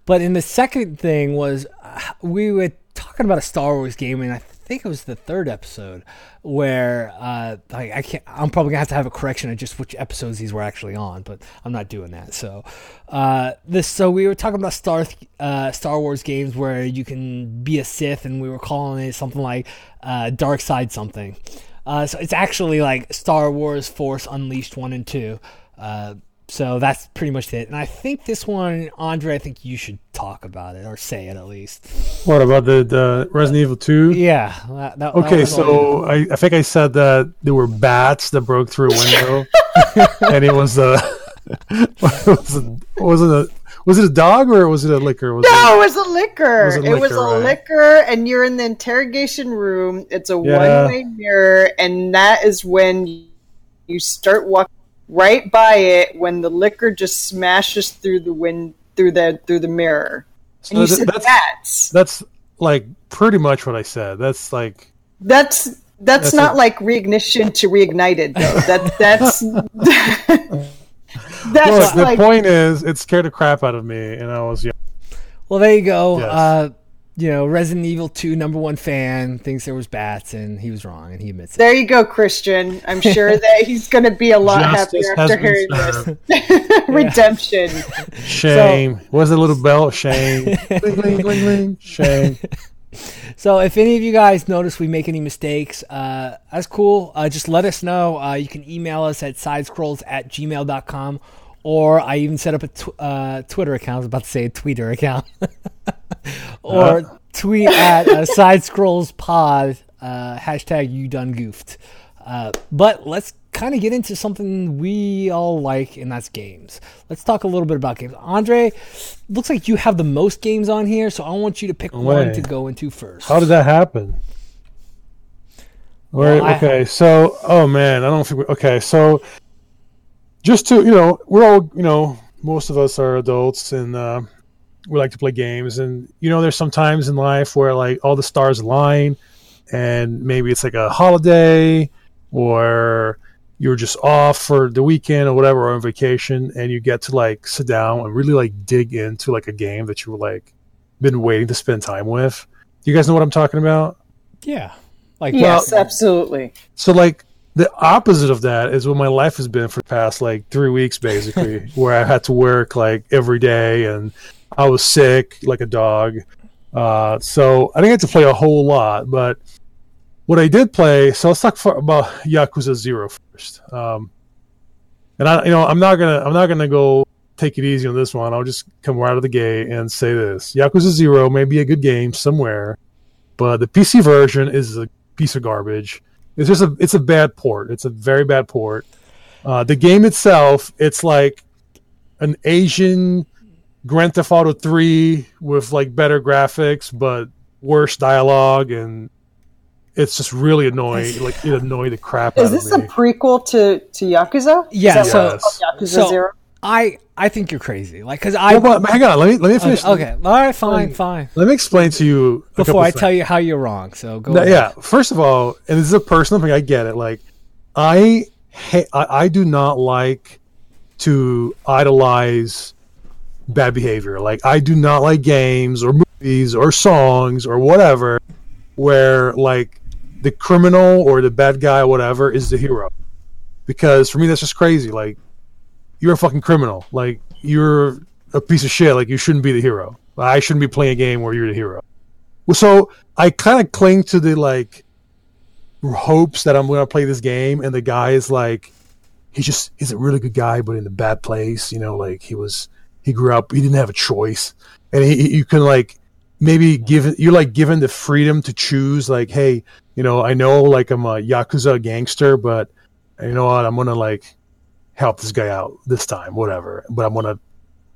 but in the second thing was uh, we were talking about a Star Wars game, and I think it was the third episode where uh, I, I, can't. I'm probably gonna have to have a correction of just which episodes these were actually on, but I'm not doing that. So uh, this. So we were talking about Star uh, Star Wars games where you can be a Sith, and we were calling it something like uh, Dark Side something. Uh, so it's actually like Star Wars Force Unleashed one and two. So that's pretty much it. And I think this one, Andre, I think you should talk about it or say it at least. What about the, the Resident Evil 2? Yeah. That, that, okay, that so I, I think I said that there were bats that broke through a window, and it was a. was it, was it a was it a dog or was it a licker? Was no, it, it, was a licker. It was a licker, it was a right? licker, and you're in the interrogation room. It's a yeah. one way mirror, and that is when you start walking right by it when the licker just smashes through the wind through the through the mirror. So and you said that's, bats. That's like pretty much what I said. That's like that's that's, that's not a, like reignition to reignited though. That that's that's Look, the point is it scared the crap out of me and I was young. Well, there you go. Yes. Uh, you know, Resident Evil 2 number one fan thinks there was bats, and he was wrong, and he admits it. There you go, Christian. I'm sure that he's going to be a lot Justice happier after hearing this. Redemption. Shame. So, Was a little bell? Shame. ling, ling, ling, Shame. So if any of you guys notice we make any mistakes, uh, that's cool. Uh, just let us know. Uh, you can email us at sidescrolls at gmail.com or I even set up a tw- uh, Twitter account. I was about to say a Twitter account. or uh. tweet at uh, Side Scrolls Pod, uh, hashtag you done goofed. Uh, but let's kind of get into something we all like, and that's games. Let's talk a little bit about games. Andre, looks like you have the most games on here, so I want you to pick one to go into first. How did that happen? Where, well, okay, so oh man, I don't think we, okay, so just to you know, we're all you know, most of us are adults and uh, we like to play games, and you know, there's some times in life where like all the stars align, and maybe it's like a holiday or you're just off for the weekend or whatever or on vacation and you get to like sit down and really like dig into like a game that you were like been waiting to spend time with. Do you guys know what I'm talking about? Yeah. Like Yes, well, absolutely. So like the opposite of that is what my life has been for the past like three weeks basically where i had to work like every day and i was sick like a dog. Uh, so i didn't get to play a whole lot but what i did play so let's talk for, about yakuza zero first. Um, and i you know i'm not gonna i'm not gonna go take it easy on this one. I'll just come right out of the gate and say this. Yakuza zero may be a good game somewhere but the pc version is a piece of garbage it's just a it's a bad port. It's a very bad port. Uh, the game itself, it's like an Asian Grand Theft Auto 3 with like better graphics but worse dialogue and it's just really annoying. Like it annoyed the crap Is out of me. Is this a prequel to to Yakuza? Yeah. So, yes. Yakuza so Zero. I I think you're crazy. Like, cause I. Hang on. Let me let me finish. Okay. okay. All right. Fine. Fine. Let me explain to you before I tell you how you're wrong. So go. No, yeah. First of all, and this is a personal thing. I get it. Like, I I, I do not like to idolize bad behavior. Like, I do not like games or movies or songs or whatever where like the criminal or the bad guy, or whatever, is the hero. Because for me, that's just crazy. Like you're a fucking criminal. Like you're a piece of shit. Like you shouldn't be the hero. I shouldn't be playing a game where you're the hero. Well, so I kind of cling to the like hopes that I'm going to play this game, and the guy is like, he's just he's a really good guy, but in a bad place. You know, like he was he grew up, he didn't have a choice, and he, you can like maybe give you're like given the freedom to choose. Like, hey, you know, I know like I'm a yakuza gangster, but you know what, I'm gonna like help this guy out this time, whatever. But I'm gonna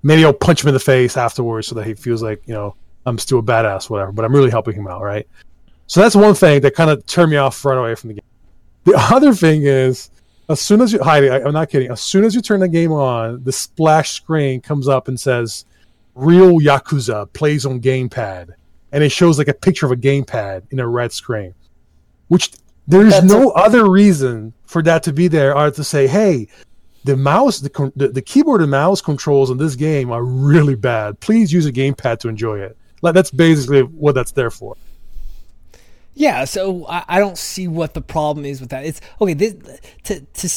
maybe I'll punch him in the face afterwards so that he feels like you know I'm still a badass, whatever. But I'm really helping him out, right? So that's one thing that kind of turned me off right away from the game. The other thing is, as soon as you Heidi, I, I'm not kidding. As soon as you turn the game on, the splash screen comes up and says "Real Yakuza plays on gamepad," and it shows like a picture of a gamepad in a red screen, which there's no a- other reason for that to be there other to say, hey, the mouse, the, the, the keyboard and mouse controls in this game are really bad. Please use a gamepad to enjoy it. Like that's basically what that's there for. Yeah, so I, I don't see what the problem is with that. It's okay this, to to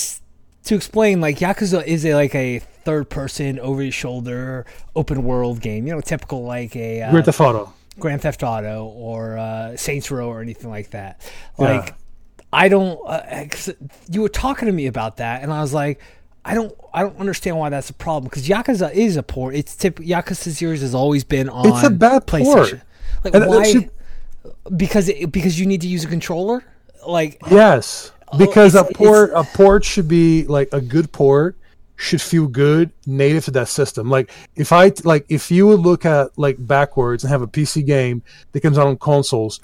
to explain. Like Yakuza is a like a third person over your shoulder open world game. You know, typical like a uh, Grand Theft Auto, Grand Theft Auto, or uh, Saints Row, or anything like that. Like. Yeah. I don't. Uh, you were talking to me about that, and I was like, I don't I don't understand why that's a problem because Yakuza is a port. It's tip Yakuza series has always been on. It's a bad port. Like and why? Should... Because it, because you need to use a controller. Like yes, oh, because a port a port should be like a good port should feel good native to that system. Like if I like if you would look at like backwards and have a PC game that comes out on consoles,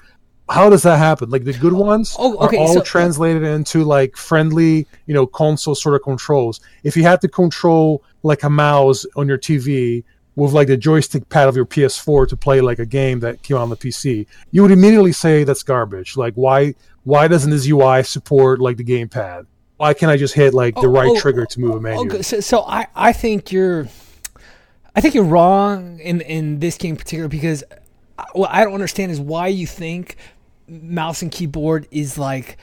how does that happen? Like the good ones oh, okay, are all so, translated into like friendly, you know, console sort of controls. If you had to control like a mouse on your TV with like the joystick pad of your PS4 to play like a game that came on the PC, you would immediately say that's garbage. Like why why doesn't this UI support like the gamepad? Why can't I just hit like the oh, right oh, trigger to move a menu? Okay. So, so I I think you're I think you're wrong in in this game in particular because uh, what I don't understand is why you think mouse and keyboard is like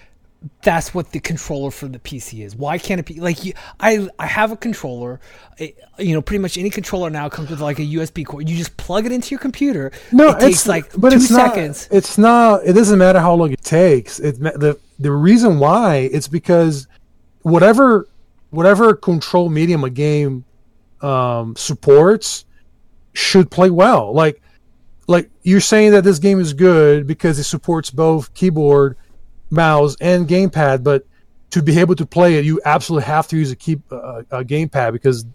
that's what the controller for the PC is. Why can't it be like you, I? I have a controller. It, you know, pretty much any controller now comes with like a USB cord. You just plug it into your computer. No, it takes like but two it's seconds. Not, it's not. It doesn't matter how long it takes. It the the reason why it's because whatever whatever control medium a game um, supports should play well. Like like you're saying that this game is good because it supports both keyboard mouse and gamepad, but to be able to play it, you absolutely have to use a key uh, a gamepad because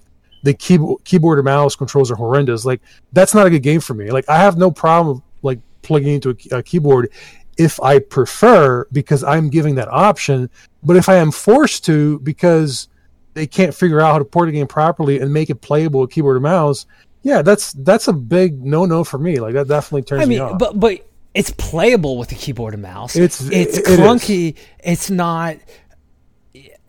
the keyboard keyboard and mouse controls are horrendous. Like that's not a good game for me. Like I have no problem like plugging into a, a keyboard if I prefer because I'm giving that option. But if I am forced to because they can't figure out how to port a game properly and make it playable with keyboard or mouse, yeah, that's that's a big no no for me. Like that definitely turns I mean, me off. But but it's playable with the keyboard and mouse. It's it's it, clunky. It it's not.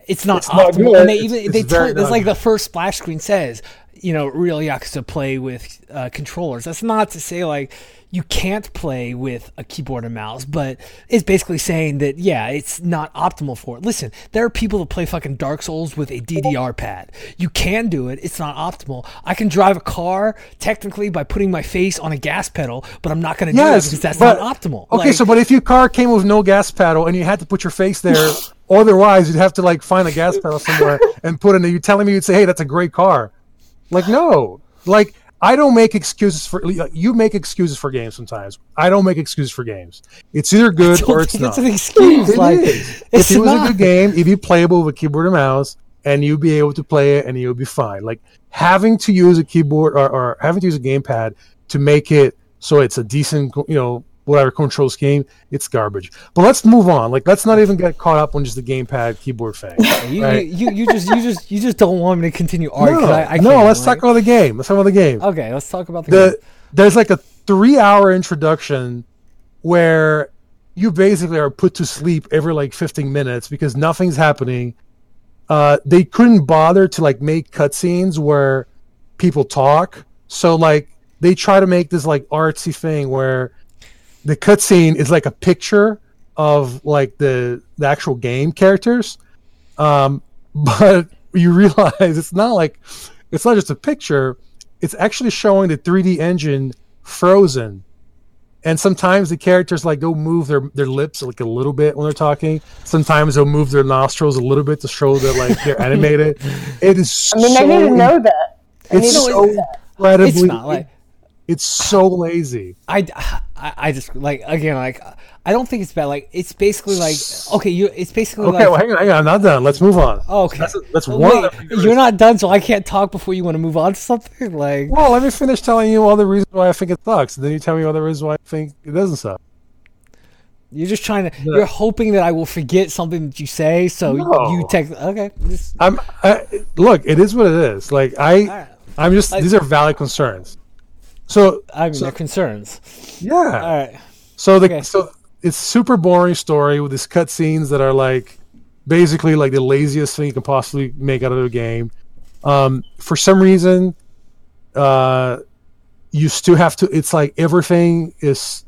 It's not it's optimal. Not and they even it's, they tell it's like the first splash screen says, you know, really, real Yakuza play with uh, controllers. That's not to say like you can't play with a keyboard and mouse, but it's basically saying that yeah, it's not optimal for it. Listen, there are people that play fucking Dark Souls with a DDR pad. You can do it. It's not optimal. I can drive a car technically by putting my face on a gas pedal, but I'm not going to yes, do it because that's but, not optimal. Okay, like, so but if your car came with no gas pedal and you had to put your face there, otherwise you'd have to like find a gas pedal somewhere and put in. Are you telling me you'd say, hey, that's a great car? Like no, like I don't make excuses for you. Make excuses for games sometimes. I don't make excuses for games. It's either good or it's not. It's an excuse. It like, is. if it was not. a good game, it'd be playable with a keyboard and mouse, and you'd be able to play it, and you'll be fine. Like having to use a keyboard or, or having to use a gamepad to make it so it's a decent, you know, whatever controls game, it's garbage. But let's move on. Like let's not even get caught up on just the gamepad keyboard thing. you, right? you, you, just you just you just don't want me to continue arguing. No, I, I no let's like... talk about the game. Let's talk about the game. Okay, let's talk about the, the game. There's like a three hour introduction where you basically are put to sleep every like 15 minutes because nothing's happening. Uh, they couldn't bother to like make cutscenes where people talk. So like they try to make this like artsy thing where the cutscene is like a picture of like the the actual game characters, um, but you realize it's not like it's not just a picture. It's actually showing the 3D engine frozen, and sometimes the characters like go move their their lips like a little bit when they're talking. Sometimes they'll move their nostrils a little bit to show that like they're animated. It is. I mean, so, I didn't know that. I it's so incredibly. It's not like it's so lazy. I, I, I just like again like I don't think it's bad. Like it's basically like okay, you it's basically okay. Like, well, hang on, hang on, I'm not done. Let's move on. Oh, okay, that's, that's one. Wait, you're not done, so I can't talk before you want to move on to something. Like, well, let me finish telling you all the reasons why I think it sucks, and then you tell me all the reasons why I think it doesn't suck. You're just trying to. You're hoping that I will forget something that you say, so no. you text. Okay, just, I'm. I, look, it is what it is. Like I, right. I'm just. I, these are valid concerns. So I mean, so, they're concerns. Yeah. All right. So the okay. so it's super boring story with these cutscenes that are like basically like the laziest thing you can possibly make out of a game. Um, for some reason, uh, you still have to. It's like everything is.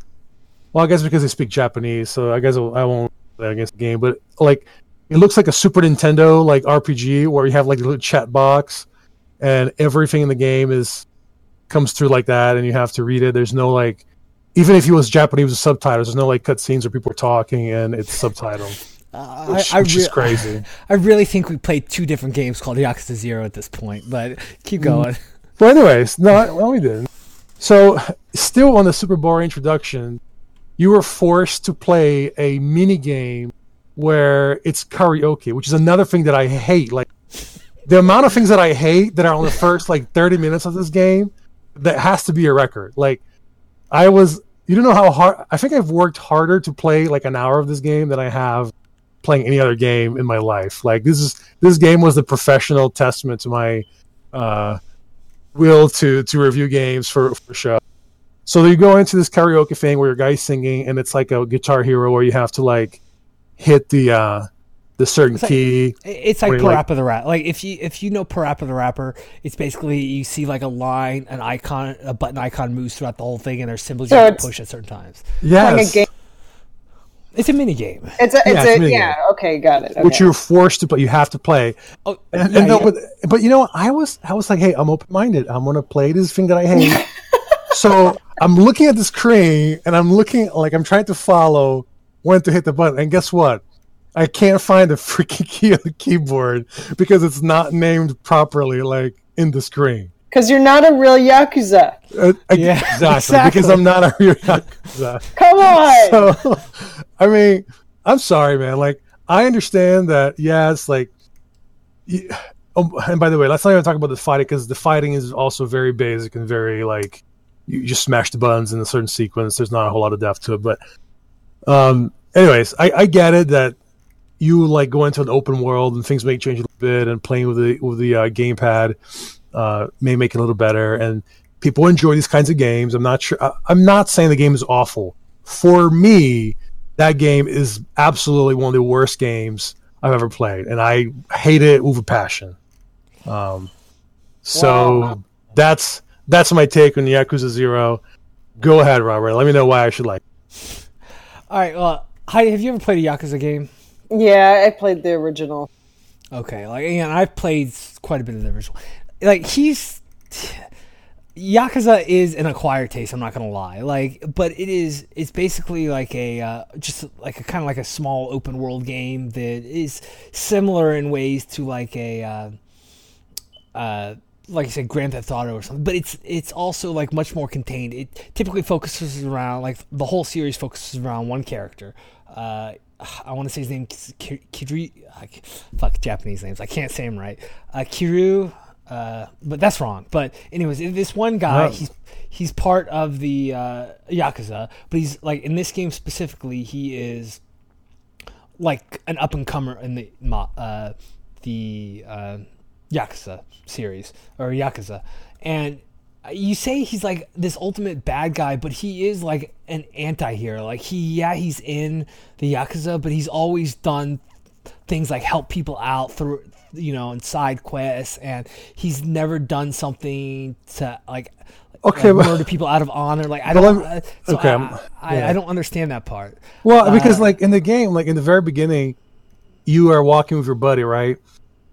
Well, I guess because they speak Japanese, so I guess I won't against the game. But like, it looks like a Super Nintendo like RPG where you have like a little chat box, and everything in the game is comes through like that, and you have to read it. There's no like, even if it was Japanese with subtitles, there's no like cutscenes where people are talking and it's subtitled. Uh, which, I, I which re- is crazy. I really think we played two different games called Yakuza Zero at this point, but keep mm. going. Mm. Well, anyways, no, well, we didn't. So, still on the Super Bowl introduction, you were forced to play a mini game where it's karaoke, which is another thing that I hate. Like the amount of things that I hate that are on the first like 30 minutes of this game that has to be a record. Like I was, you don't know how hard. I think I've worked harder to play like an hour of this game than I have playing any other game in my life. Like this is this game was the professional testament to my uh, will to to review games for for show. So you go into this karaoke thing where your guy's singing, and it's like a Guitar Hero where you have to like hit the uh, the certain it's key. It's like Parappa like, the Rapper. Like if you if you know Parappa the Rapper, it's basically you see like a line, an icon, a button icon moves throughout the whole thing, and there's symbols so you can push at certain times. Yes. Like it's a mini game. It's a, it's yeah, a, a yeah. Game. Okay, got it. Okay. Which you're forced to, but you have to play. Oh, and, yeah, and no, yeah. but, but you know, I was I was like, hey, I'm open minded. I'm gonna play this thing that I hate. so I'm looking at the screen and I'm looking like I'm trying to follow when to hit the button. And guess what? I can't find the freaking key on the keyboard because it's not named properly, like in the screen. Because you're not a real yakuza. Uh, yeah, exactly, exactly, Because I'm not a real yakuza. Come on. So, I mean, I'm sorry, man. Like, I understand that. Yeah, it's like. oh, and by the way, let's not even talk about the fighting because the fighting is also very basic and very like you just smash the buttons in a certain sequence. There's not a whole lot of depth to it, but um, anyways, I, I get it that you like go into an open world and things may change a little bit, and playing with the with the uh, gamepad uh, may make it a little better, and people enjoy these kinds of games. I'm not sure. I, I'm not saying the game is awful. For me, that game is absolutely one of the worst games I've ever played, and I hate it with a passion. Um, so wow. that's that's my take on Yakuza Zero. Go ahead, Robert. Let me know why I should like. All right. Well, Heidi, have you ever played a Yakuza game? Yeah, I played the original. Okay, like and I've played quite a bit of the original. Like he's Yakuza is an acquired taste. I'm not gonna lie. Like, but it is. It's basically like a uh, just like a kind of like a small open world game that is similar in ways to like a uh, uh, like I said, Grand Theft Auto or something, but it's it's also like much more contained. It typically focuses around like the whole series focuses around one character. Uh, I want to say his name Kiryu. Fuck Japanese names. I can't say him right. Uh, Kiryu, uh, but that's wrong. But anyways, this one guy, he's he's part of the uh, yakuza, but he's like in this game specifically, he is like an up and comer in the uh, the uh, Yakuza series or Yakuza, and you say he's like this ultimate bad guy, but he is like an anti-hero. Like he, yeah, he's in the Yakuza, but he's always done things like help people out through, you know, in side quests, and he's never done something to like okay, like, murder people out of honor. Like I don't. Uh, so okay, I, I, yeah. I, don't understand that part. Well, because uh, like in the game, like in the very beginning, you are walking with your buddy, right?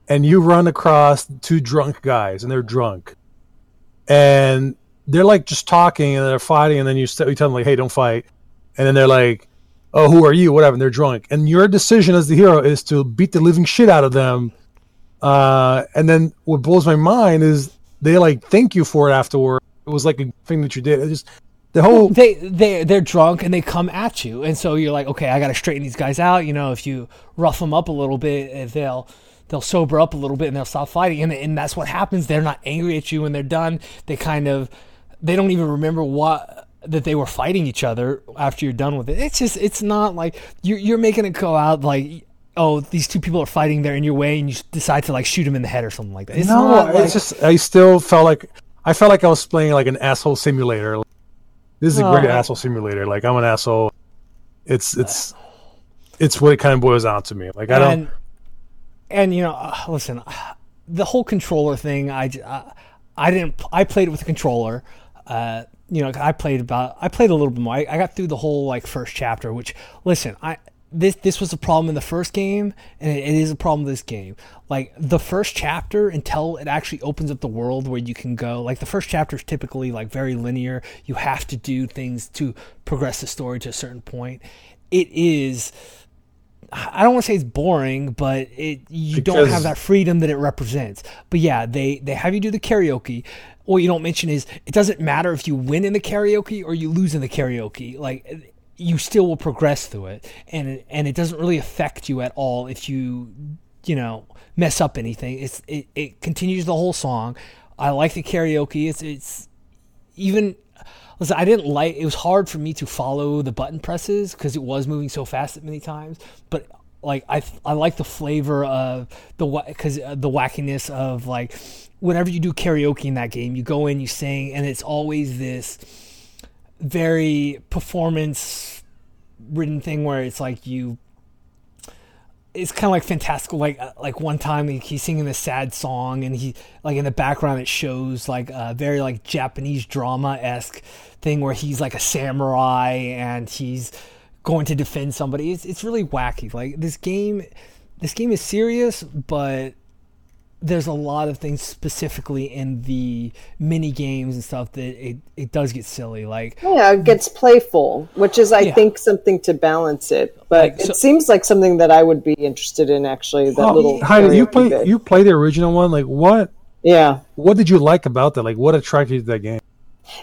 and you run across two drunk guys and they're drunk and they're like just talking and they're fighting and then you, st- you tell them like hey don't fight. And then they're like oh who are you? Whatever and they're drunk. And your decision as the hero is to beat the living shit out of them uh, and then what blows my mind is they like thank you for it afterward. It was like a thing that you did. It just the whole they they they're drunk and they come at you. And so you're like okay i gotta straighten these guys out. You know if you rough them up a little bit they'll they'll sober up a little bit and they'll stop fighting. And, and that's what happens. They're not angry at you when they're done. They kind of, they don't even remember what, that they were fighting each other after you're done with it. It's just, it's not like you're, you're making it go out like, oh, these two people are fighting, they're in your way, and you decide to like shoot them in the head or something like that. It's no, like, it's just, I still felt like, I felt like I was playing like an asshole simulator. This is a great asshole simulator. Like I'm an asshole. It's, it's, it's what it kind of boils down to me. Like I don't, and you know, uh, listen, the whole controller thing, I, uh, I didn't, I played it with a controller. Uh, you know, I played about, I played a little bit more. I, I got through the whole like first chapter, which, listen, I, this this was a problem in the first game and it, it is a problem in this game like the first chapter until it actually opens up the world where you can go like the first chapter is typically like very linear you have to do things to progress the story to a certain point it is I don't want to say it's boring, but it you because don't have that freedom that it represents. But yeah, they they have you do the karaoke. What you don't mention is it doesn't matter if you win in the karaoke or you lose in the karaoke. Like you still will progress through it, and it, and it doesn't really affect you at all if you you know mess up anything. It's it, it continues the whole song. I like the karaoke. It's it's even listen, I didn't like. It was hard for me to follow the button presses because it was moving so fast at many times. But like I, I like the flavor of the because uh, the wackiness of like whenever you do karaoke in that game, you go in, you sing, and it's always this very performance ridden thing where it's like you it's kind of like fantastical. Like uh, like one time he, he's singing this sad song, and he like in the background it shows like a very like Japanese drama esque thing where he's like a samurai and he's going to defend somebody. It's it's really wacky. Like this game, this game is serious, but there's a lot of things specifically in the mini games and stuff that it, it does get silly like oh, yeah it gets playful which is i yeah. think something to balance it but like, so, it seems like something that i would be interested in actually that oh, little Heidi, you play bit. you play the original one like what yeah what did you like about that like what attracted you to that game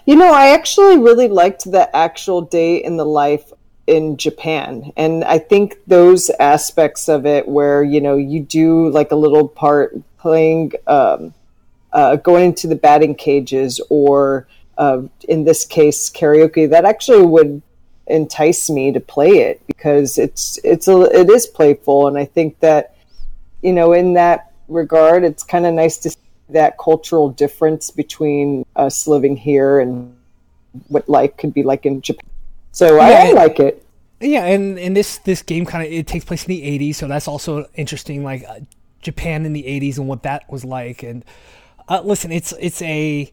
you know i actually really liked the actual day in the life in Japan. And I think those aspects of it where, you know, you do like a little part playing, um, uh, going into the batting cages or uh, in this case, karaoke, that actually would entice me to play it because it's, it's, a, it is playful. And I think that, you know, in that regard, it's kind of nice to see that cultural difference between us living here and what life could be like in Japan. So yeah, I, I like it. Yeah, and and this this game kind of it takes place in the '80s, so that's also interesting. Like uh, Japan in the '80s and what that was like. And uh, listen, it's it's a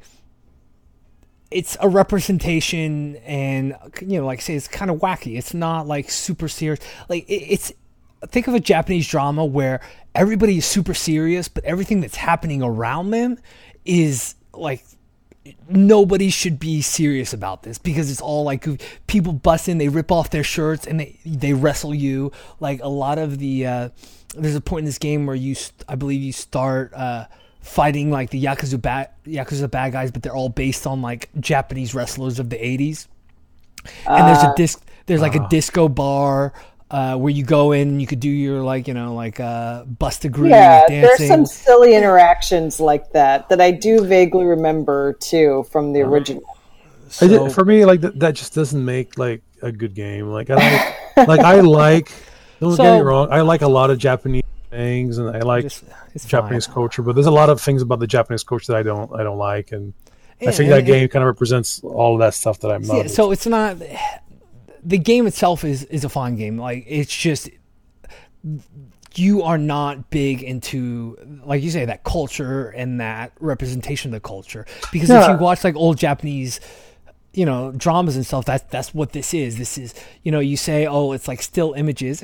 it's a representation, and you know, like I say, it's kind of wacky. It's not like super serious. Like it, it's think of a Japanese drama where everybody is super serious, but everything that's happening around them is like nobody should be serious about this because it's all like people bust in, they rip off their shirts and they they wrestle you. Like a lot of the uh, there's a point in this game where you I believe you start uh, fighting like the yakuza bad yakuza bad guys, but they're all based on like Japanese wrestlers of the 80s. And there's a uh, disc there's like a uh. disco bar uh, where you go in and you could do your like you know like uh, bust a groove. Yeah, dancing. there's some silly interactions like that that I do vaguely remember too from the uh-huh. original. So, did, for me, like that, that just doesn't make like a good game. Like I like, like I like. Don't so, get me wrong. I like a lot of Japanese things, and I like just, Japanese fine. culture. But there's a lot of things about the Japanese culture that I don't I don't like, and yeah, I think that game kind of represents all of that stuff that I'm not. Yeah, so it's not the game itself is is a fun game. Like it's just you are not big into like you say that culture and that representation of the culture because yeah. if you watch like old Japanese you know dramas and stuff that's that's what this is this is you know you say oh it's like still images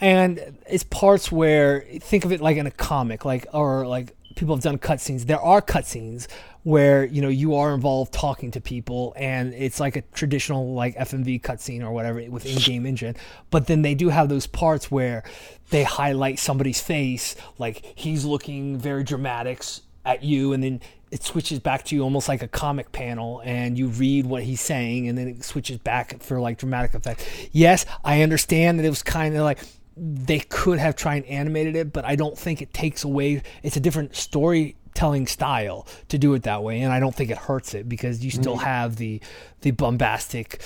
and it's parts where think of it like in a comic like or like people have done cutscenes there are cutscenes where you know you are involved talking to people and it's like a traditional like FMV cutscene or whatever with in-game engine. But then they do have those parts where they highlight somebody's face like he's looking very dramatic at you and then it switches back to you almost like a comic panel and you read what he's saying and then it switches back for like dramatic effect. Yes i understand that it was kind of like they could have tried and animated it but i don't think it takes away it's a different story telling style to do it that way and I don't think it hurts it because you still mm. have the the bombastic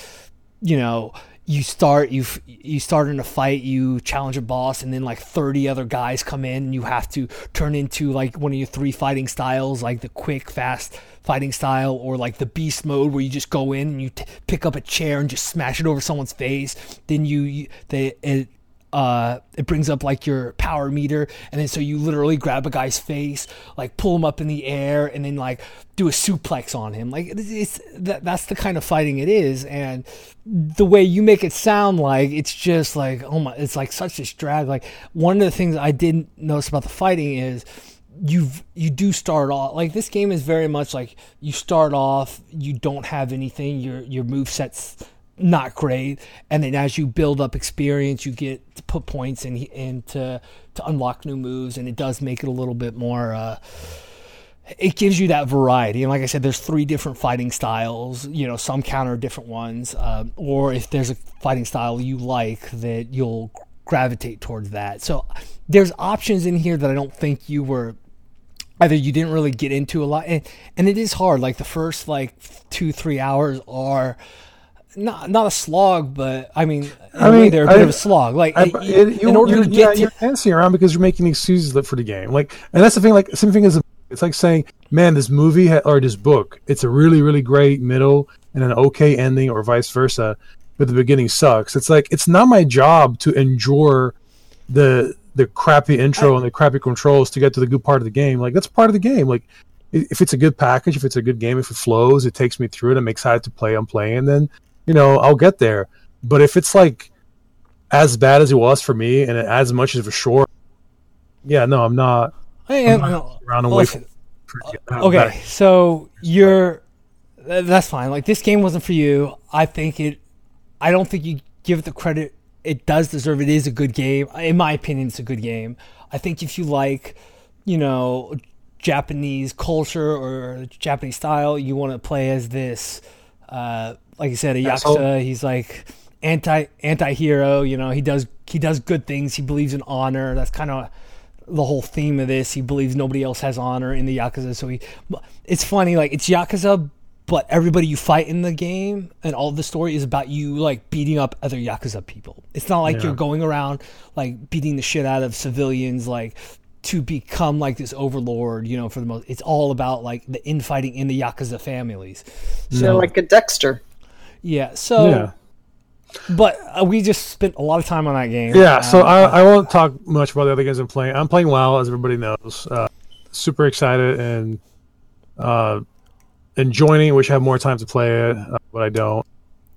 you know you start you you start in a fight you challenge a boss and then like 30 other guys come in and you have to turn into like one of your three fighting styles like the quick fast fighting style or like the beast mode where you just go in and you t- pick up a chair and just smash it over someone's face then you, you they it, uh, it brings up like your power meter, and then so you literally grab a guy's face, like pull him up in the air, and then like do a suplex on him. Like it's that that's the kind of fighting it is, and the way you make it sound like it's just like oh my, it's like such a drag. Like one of the things I didn't notice about the fighting is you you do start off like this game is very much like you start off you don't have anything your your move sets not great. And then as you build up experience, you get to put points in, in to, to unlock new moves, and it does make it a little bit more. Uh, it gives you that variety, and like I said, there's three different fighting styles. You know, some counter different ones, uh, or if there's a fighting style you like, that you'll gravitate towards that. So there's options in here that I don't think you were either you didn't really get into a lot, and, and it is hard. Like the first like two three hours are not not a slog, but I mean, I mean, they're a bit I, of a slog. Like, I, it, you, in order to get, yeah, you're dancing around because you're making excuses for the game. Like, and that's the thing. Like, same thing as it's like saying, man, this movie ha- or this book, it's a really, really great middle and an okay ending, or vice versa, but the beginning sucks. It's like it's not my job to endure the the crappy intro I, and the crappy controls to get to the good part of the game. Like that's part of the game. Like if it's a good package, if it's a good game, if it flows, it takes me through it. I'm excited to play. I'm playing, then you know I'll get there. But if it's like as bad as it was for me, and as much as for sure, yeah, no, I'm not. I am I'm not around and wait. Okay, so you're that's fine. Like this game wasn't for you. I think it. I don't think you give it the credit it does deserve. It is a good game. In my opinion, it's a good game. I think if you like, you know, Japanese culture or Japanese style, you want to play as this. Uh, like I said, a yakuza. He's like anti anti hero. You know, he does he does good things. He believes in honor. That's kind of the whole theme of this. He believes nobody else has honor in the yakuza. So he, it's funny. Like it's yakuza, but everybody you fight in the game and all the story is about you like beating up other yakuza people. It's not like yeah. you're going around like beating the shit out of civilians like to become like this overlord, you know, for the most it's all about like the infighting in the yakuza families. So like a Dexter. Yeah. So yeah. But uh, we just spent a lot of time on that game. Yeah, so I, I won't talk much about the other games I'm playing. I'm playing WoW, as everybody knows. Uh, super excited and uh, enjoying it. Wish I had more time to play it, uh, but I don't.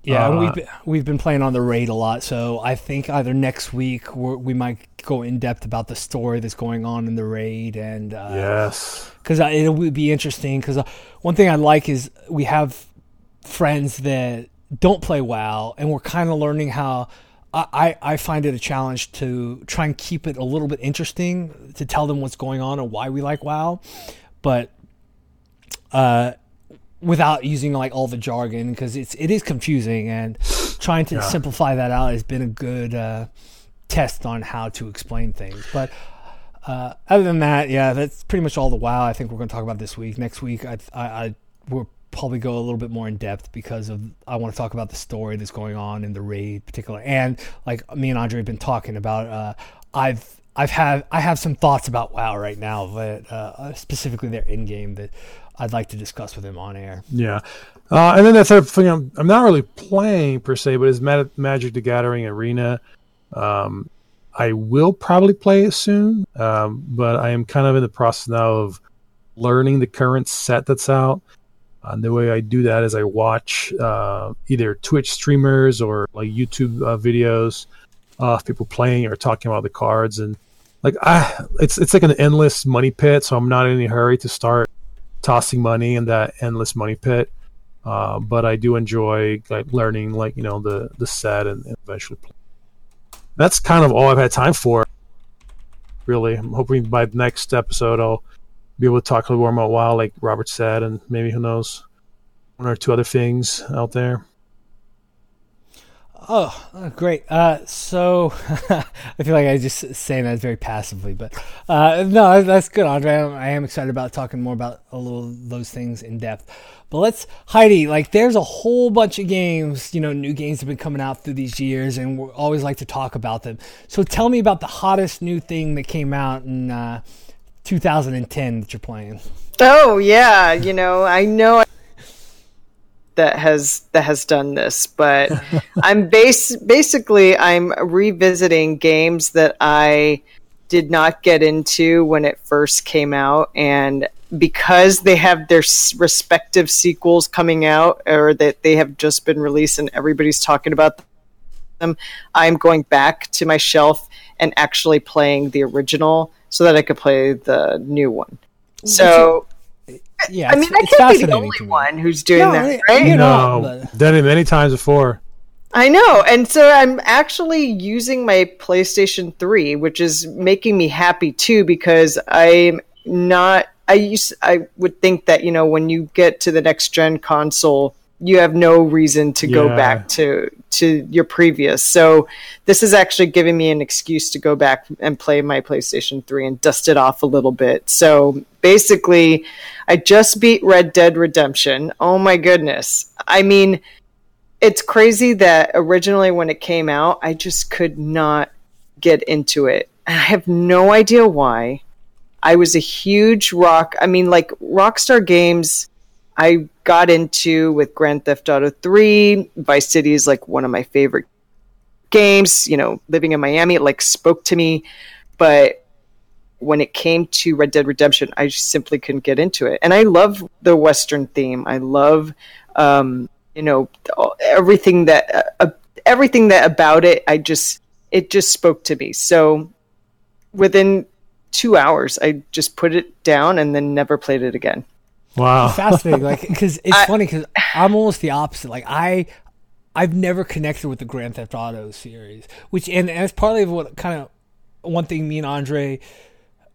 Yeah, uh, we've been, we've been playing on the raid a lot, so I think either next week we might go in depth about the story that's going on in the raid, and uh, yes, because it would be interesting. Because uh, one thing I like is we have friends that don't play WoW, and we're kind of learning how. I, I find it a challenge to try and keep it a little bit interesting to tell them what's going on and why we like WoW, but uh, without using like all the jargon because it's it is confusing and trying to yeah. simplify that out has been a good uh, test on how to explain things. But uh, other than that, yeah, that's pretty much all the WoW I think we're going to talk about this week. Next week, I, I, I we'll probably go a little bit more in depth because of I want to talk about the story that's going on in the raid, particular, and like me and Andre have been talking about. Uh, I've I've had I have some thoughts about WoW right now, but uh, specifically their in game that I'd like to discuss with him on air. Yeah. Uh, and then the third thing I'm, I'm not really playing per se, but is Magic the Gathering Arena. Um, I will probably play it soon, um, but I am kind of in the process now of learning the current set that's out. And the way I do that is I watch uh, either Twitch streamers or like YouTube uh, videos of people playing or talking about the cards, and like I, it's it's like an endless money pit. So I'm not in any hurry to start tossing money in that endless money pit. Uh, but I do enjoy like learning, like you know, the the set and, and eventually. Play. That's kind of all I've had time for. Really, I'm hoping by the next episode I'll be able to talk a little more about WoW, like Robert said, and maybe who knows, one or two other things out there. Oh, great. Uh, so I feel like I just saying that very passively, but uh, no, that's good, Andre. I am excited about talking more about a little those things in depth. But let's, Heidi, like there's a whole bunch of games, you know, new games have been coming out through these years, and we always like to talk about them. So tell me about the hottest new thing that came out in uh, 2010 that you're playing. Oh yeah, you know, I know that has that has done this, but I'm base basically I'm revisiting games that I did not get into when it first came out, and because they have their respective sequels coming out, or that they have just been released and everybody's talking about them, I'm going back to my shelf and actually playing the original so that I could play the new one. So yeah, I mean, I can't be the only one who's doing no, that, right? You know, done it many times before. I know, and so I'm actually using my PlayStation 3, which is making me happy too because I'm not. I used. I would think that you know when you get to the next gen console, you have no reason to yeah. go back to to your previous. So this is actually giving me an excuse to go back and play my PlayStation 3 and dust it off a little bit. So basically, I just beat Red Dead Redemption. Oh my goodness. I mean, it's crazy that originally when it came out, I just could not get into it. I have no idea why. I was a huge rock. I mean, like Rockstar Games I got into with Grand Theft Auto 3. Vice City is like one of my favorite games. You know, living in Miami, it like spoke to me. but when it came to Red Dead Redemption, I simply couldn't get into it. And I love the Western theme. I love, um, you know, everything that uh, everything that about it. I just it just spoke to me. So within two hours, I just put it down and then never played it again. Wow, fascinating! Like because it's I, funny because I'm almost the opposite. Like I I've never connected with the Grand Theft Auto series, which and, and it's partly what kind of one thing me and Andre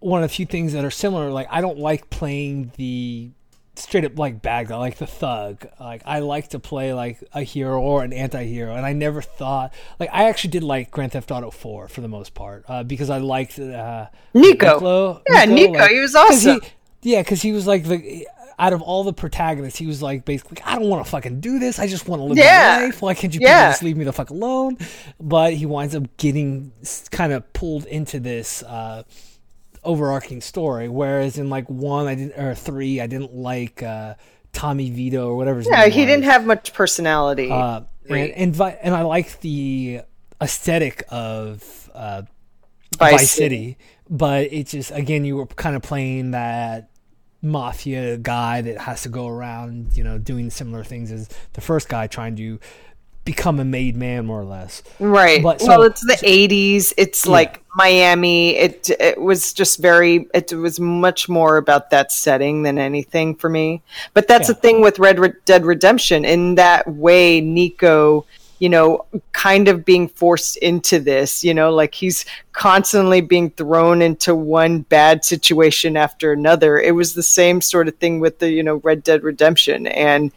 one of the few things that are similar. Like I don't like playing the straight up like bad guy, like the thug. Like I like to play like a hero or an anti-hero, and I never thought like I actually did like Grand Theft Auto Four for the most part uh, because I liked uh, Niko. Niko. Yeah, Nico, Niko like, he was awesome. He, yeah, because he was like the out of all the protagonists, he was like basically, I don't want to fucking do this. I just want to live yeah. my life. Why can't you yeah. just leave me the fuck alone? But he winds up getting kind of pulled into this. Uh, overarching story. Whereas in like one, I didn't or three, I didn't like uh, Tommy Vito or whatever. yeah, he was. didn't have much personality. Uh, and, and, and I like the aesthetic of uh, Vice, Vice City. City, but it just again you were kind of playing that mafia guy that has to go around, you know, doing similar things as the first guy trying to become a made man more or less. Right. But, so, well, it's the so, 80s. It's yeah. like Miami. It it was just very it was much more about that setting than anything for me. But that's yeah. the thing with Red Dead Redemption in that way Niko you know, kind of being forced into this, you know, like he's constantly being thrown into one bad situation after another. It was the same sort of thing with the, you know, Red Dead Redemption. And,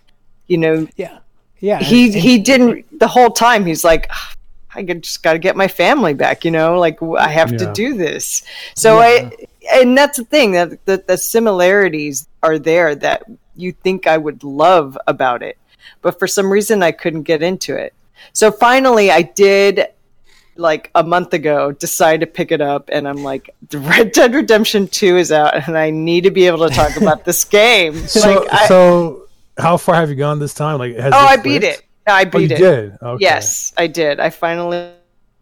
you know, yeah yeah, he and, he didn't the whole time. He's like, ah, I just got to get my family back. You know, like I have yeah. to do this. So yeah. I, and that's the thing that the, the similarities are there that you think I would love about it, but for some reason I couldn't get into it. So finally, I did like a month ago decide to pick it up and I'm like Red Dead Redemption 2 is out and I need to be able to talk about this game. So like, so how far have you gone this time? Like, oh, I beat it. I oh, beat oh, it. Did okay. yes, I did. I finally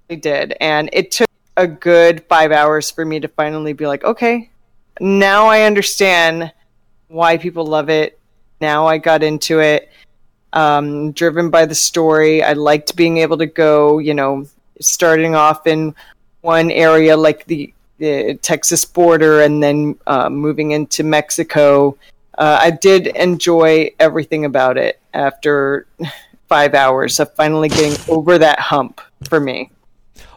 did, and it took a good five hours for me to finally be like, okay, now I understand why people love it. Now I got into it. Um, driven by the story, I liked being able to go. You know, starting off in one area like the, the Texas border, and then uh, moving into Mexico uh, I did enjoy everything about it after five hours of finally getting over that hump for me.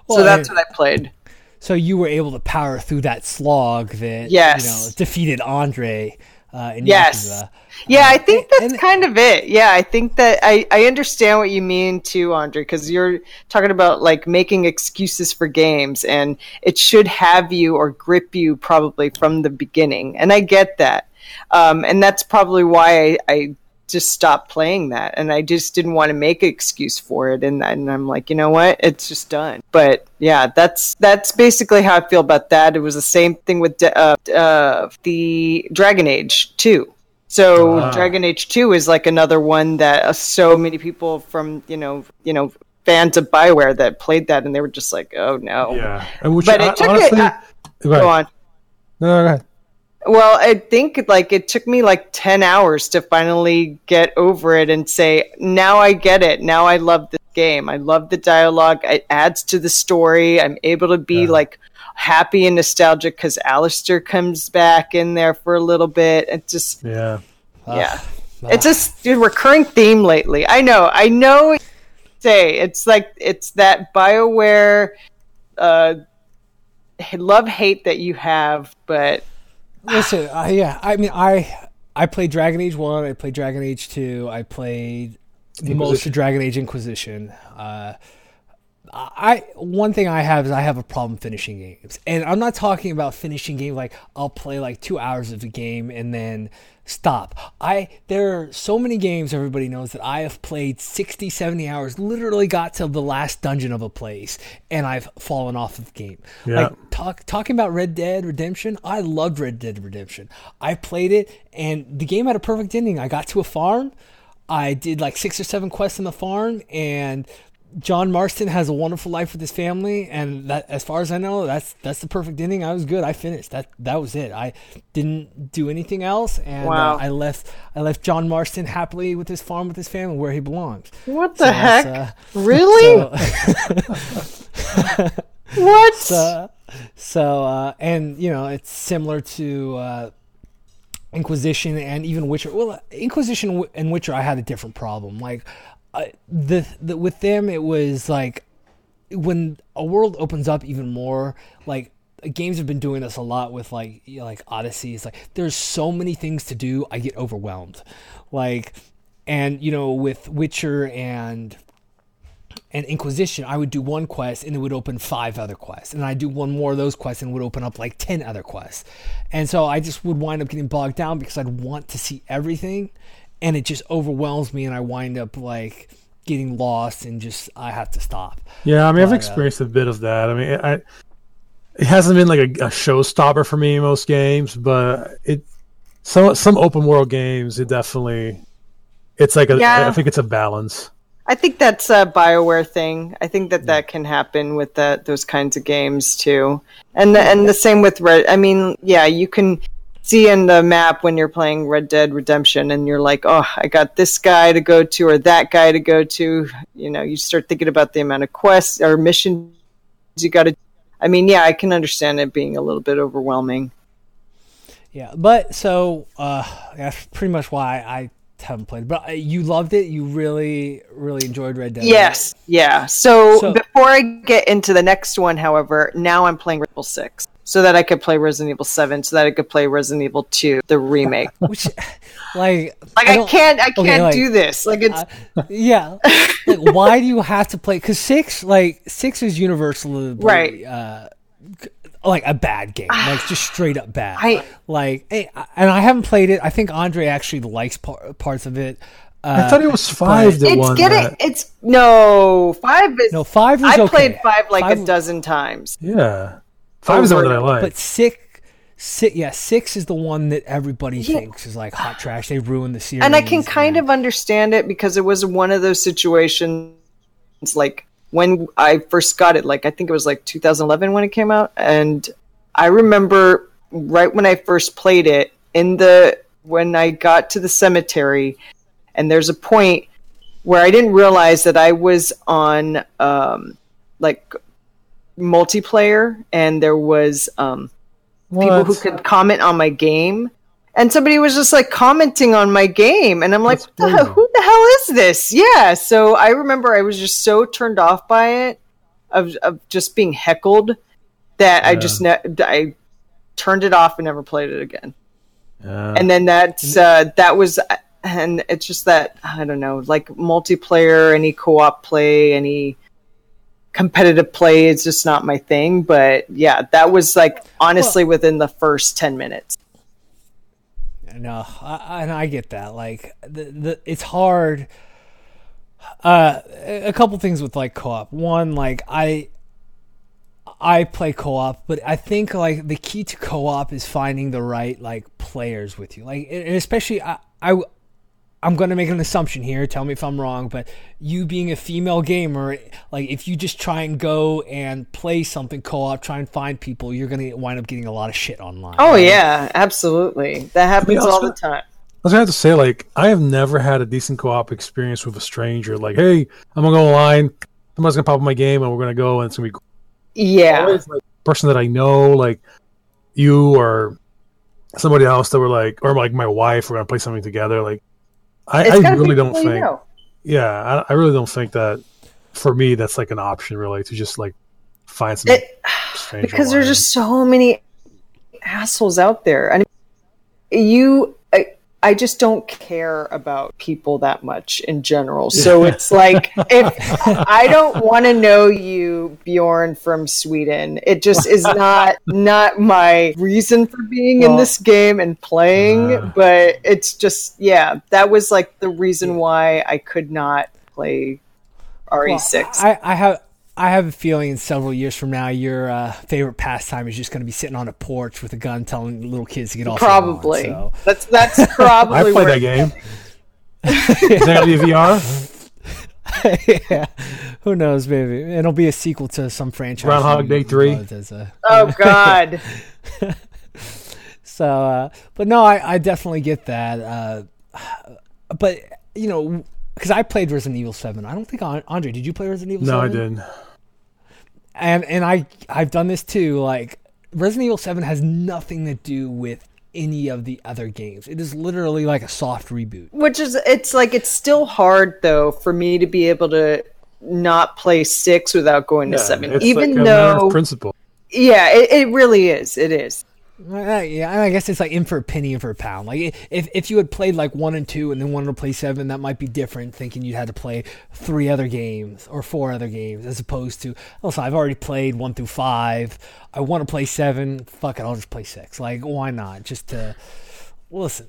Well, so that's what I played. So you were able to power through that slog that yes. you know, defeated Andre. Uh, in yes. Yakuza. Yeah, I think that's and, kind of it. Yeah, I think that I, I understand what you mean too, Andre, because you're talking about like making excuses for games, and it should have you or grip you probably from the beginning. And I get that. Um, and that's probably why I, I, just stopped playing that. And I just didn't want to make an excuse for it. And, and I'm like, you know what? It's just done. But yeah, that's that's basically how I feel about that. It was the same thing with uh, uh, the Dragon Age 2. So uh Dragon Age 2 is like another one that uh, so many people from, you know, you know, fans of Bioware that played that and they were just like, "Oh no." Yeah. but it took honestly, it, uh, go, go on. No, no, go ahead. Well, I think like it took me like 10 hours to finally get over it and say, now I get it. Now I love this game. I love the dialogue. It adds to the story. I'm able to be yeah. like happy and nostalgic because Alistair comes back in there for a little bit. It just, yeah. Yeah. Ah. It's just a recurring theme lately. I know. I know. Say it's like, it's that BioWare uh, love hate that you have, but Listen, uh, yeah, I mean, I I played Dragon Age One, I played Dragon Age Two, I played most of Dragon Age Inquisition. Uh, I one thing I have is I have a problem finishing games, and I'm not talking about finishing game like I'll play like two hours of the game and then stop. I there are so many games everybody knows that I have played 60, 70 hours, literally got to the last dungeon of a place and I've fallen off of the game. Yeah. Like talk, talking about Red Dead Redemption, I loved Red Dead Redemption. I played it and the game had a perfect ending. I got to a farm, I did like six or seven quests in the farm and John Marston has a wonderful life with his family, and that, as far as I know, that's that's the perfect ending. I was good. I finished. That that was it. I didn't do anything else, and uh, wow. uh, I left. I left John Marston happily with his farm with his family, where he belongs. What the so heck? Uh, really? So, what? So, so uh, and you know, it's similar to uh, Inquisition and even Witcher. Well, Inquisition and Witcher, I had a different problem. Like the, the with them it was like when a world opens up even more like games have been doing this a lot with like you know, like Odyssey. It's like there's so many things to do, I get overwhelmed. Like, and you know, with Witcher and and Inquisition, I would do one quest and it would open five other quests, and I'd do one more of those quests and it would open up like ten other quests, and so I just would wind up getting bogged down because I'd want to see everything, and it just overwhelms me and I wind up like getting lost and just I have to stop. Yeah, I mean but, I've uh, experienced uh, a bit of that. I mean, I it hasn't been like a, a showstopper for me in most games, but it some some open world games it definitely it's like a yeah. I think it's a balance. I think that's a Bioware thing. I think that that can happen with that those kinds of games too, and the, and the same with Red. I mean, yeah, you can see in the map when you're playing Red Dead Redemption and you're like, oh, I got this guy to go to or that guy to go to. You know, you start thinking about the amount of quests or missions you got to. I mean, yeah, I can understand it being a little bit overwhelming. Yeah, but so uh, that's pretty much why I haven't played. But uh, you loved it. You really, really enjoyed Red Dead. Yes, yeah. So, so, before I get into the next one, however, now I'm playing Ripple Six so that I could play Resident Evil Seven, so that I could play Resident Evil Two, the remake. Which, like, like I, I can't, I can't okay, like, do this. Like, it's uh, yeah. like, why do you have to play? Because six, like, six is universally right. Uh, like a bad game, like just straight up bad. I, like, and I haven't played it. I think Andre actually likes par- parts of it. Uh, I thought it was five. That it's getting. That. It's no five. Is no five. I okay. played five like five, a dozen times. Yeah. Five is the one that I like. But six, six, yeah, six is the one that everybody yeah. thinks is like hot trash. They ruined the series. And I can kind and... of understand it because it was one of those situations like when I first got it, like I think it was like 2011 when it came out. And I remember right when I first played it in the, when I got to the cemetery, and there's a point where I didn't realize that I was on, um, like multiplayer and there was um, people who could comment on my game. And somebody was just like commenting on my game and i'm like the who the hell is this? Yeah so i remember i was just so turned off by it of, of just being heckled that yeah. i just ne- i turned it off and never played it again. Yeah. and then that's uh, that was and it's just that i don't know like multiplayer any co-op play any competitive play is just not my thing. But yeah, that was like honestly well, within the first ten minutes. No, I, and I get that. Like the, the it's hard. Uh, a couple things with like co-op. One, like I I play co-op, but I think like the key to co-op is finding the right like players with you. Like, and especially I, I I'm going to make an assumption here. Tell me if I'm wrong, but you being a female gamer, like if you just try and go and play something co-op, try and find people, you're going to wind up getting a lot of shit online. Oh right? yeah, absolutely. That happens all the time. I was gonna have to say, like, I have never had a decent co-op experience with a stranger. Like, hey, I'm gonna go online. Somebody's gonna pop up my game, and we're gonna go, and it's gonna be. Yeah. Always, like, person that I know, like you or somebody else that were like, or like my wife, we're gonna play something together. Like, I, I really don't think. You know. Yeah, I, I, really don't think that for me that's like an option really to just like find some it, because there's just so many assholes out there. I mean, you I just don't care about people that much in general. So it's like if I don't want to know you, Bjorn from Sweden, it just is not not my reason for being well, in this game and playing. Uh, but it's just yeah, that was like the reason why I could not play RE6. Well, I, I have I have a feeling in several years from now, your uh, favorite pastime is just going to be sitting on a porch with a gun, telling little kids to get off. Probably. so. That's that's probably. I played that game. is that going to be VR? yeah, who knows? Maybe it'll be a sequel to some franchise. Groundhog Day three. A, oh God. so, uh, but no, I, I definitely get that. Uh, but you know, because I played Resident Evil Seven. I don't think Andre, did you play Resident Evil? No, 7? I didn't. And and I I've done this too. Like Resident Evil Seven has nothing to do with any of the other games. It is literally like a soft reboot. Which is it's like it's still hard though for me to be able to not play six without going yeah, to seven. Even like though principle. Yeah, it, it really is. It is. Uh, yeah, I guess it's like in for a penny, in for a pound. Like if if you had played like one and two and then wanted to play seven, that might be different. Thinking you had to play three other games or four other games, as opposed to also I've already played one through five. I want to play seven. Fuck it, I'll just play six. Like why not? Just to listen.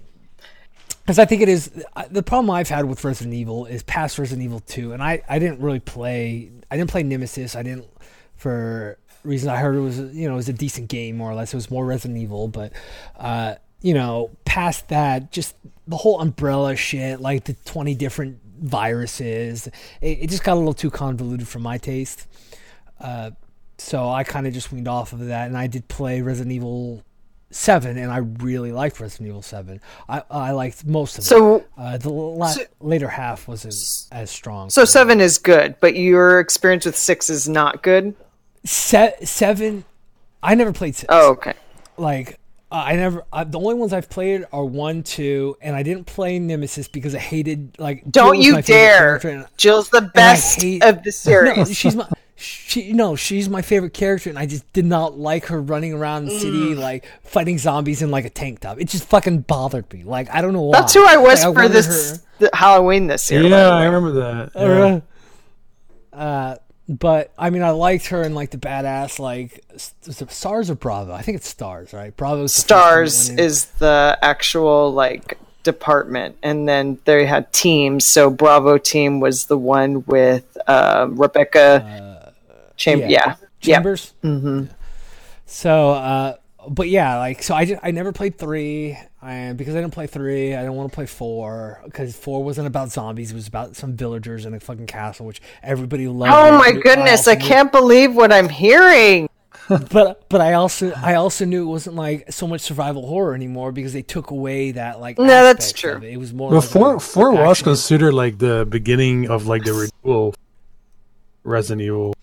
Because I think it is the problem I've had with Resident Evil is past Resident Evil two, and I I didn't really play. I didn't play Nemesis. I didn't for reason I heard it was you know it was a decent game more or less. It was more Resident Evil, but uh, you know past that, just the whole umbrella shit, like the twenty different viruses, it, it just got a little too convoluted for my taste. Uh, so I kind of just weaned off of that, and I did play Resident Evil Seven, and I really liked Resident Evil Seven. I I liked most of so, it. Uh, the la- so, later half wasn't as strong. So seven is good, but your experience with six is not good se- seven. I never played six. Oh, okay. Like uh, I never. Uh, the only ones I've played are one, two, and I didn't play Nemesis because I hated like. Don't you dare! And, Jill's the best hate, of the series. No, she's my. She no, she's my favorite character, and I just did not like her running around the city mm. like fighting zombies in like a tank top. It just fucking bothered me. Like I don't know why. That's who I was like, for I this Halloween this year. Yeah, I remember that. Yeah. Uh, but I mean, I liked her in like the badass, like Stars or Bravo. I think it's Stars, right? Bravo. Stars is the actual like department, and then they had teams. So Bravo team was the one with uh, Rebecca uh, Cham- yeah. yeah. Chambers. Yeah. Mm-hmm. So, uh, but yeah, like so I just, I never played three. And because I didn't play three, I didn't want to play four because four wasn't about zombies. It was about some villagers in a fucking castle, which everybody loved. Oh my goodness! I, I can't believe what I'm hearing. but but I also I also knew it wasn't like so much survival horror anymore because they took away that like. No, that's true. It. it. was more. Well, like four four was considered like the beginning of like the renewal Resident Evil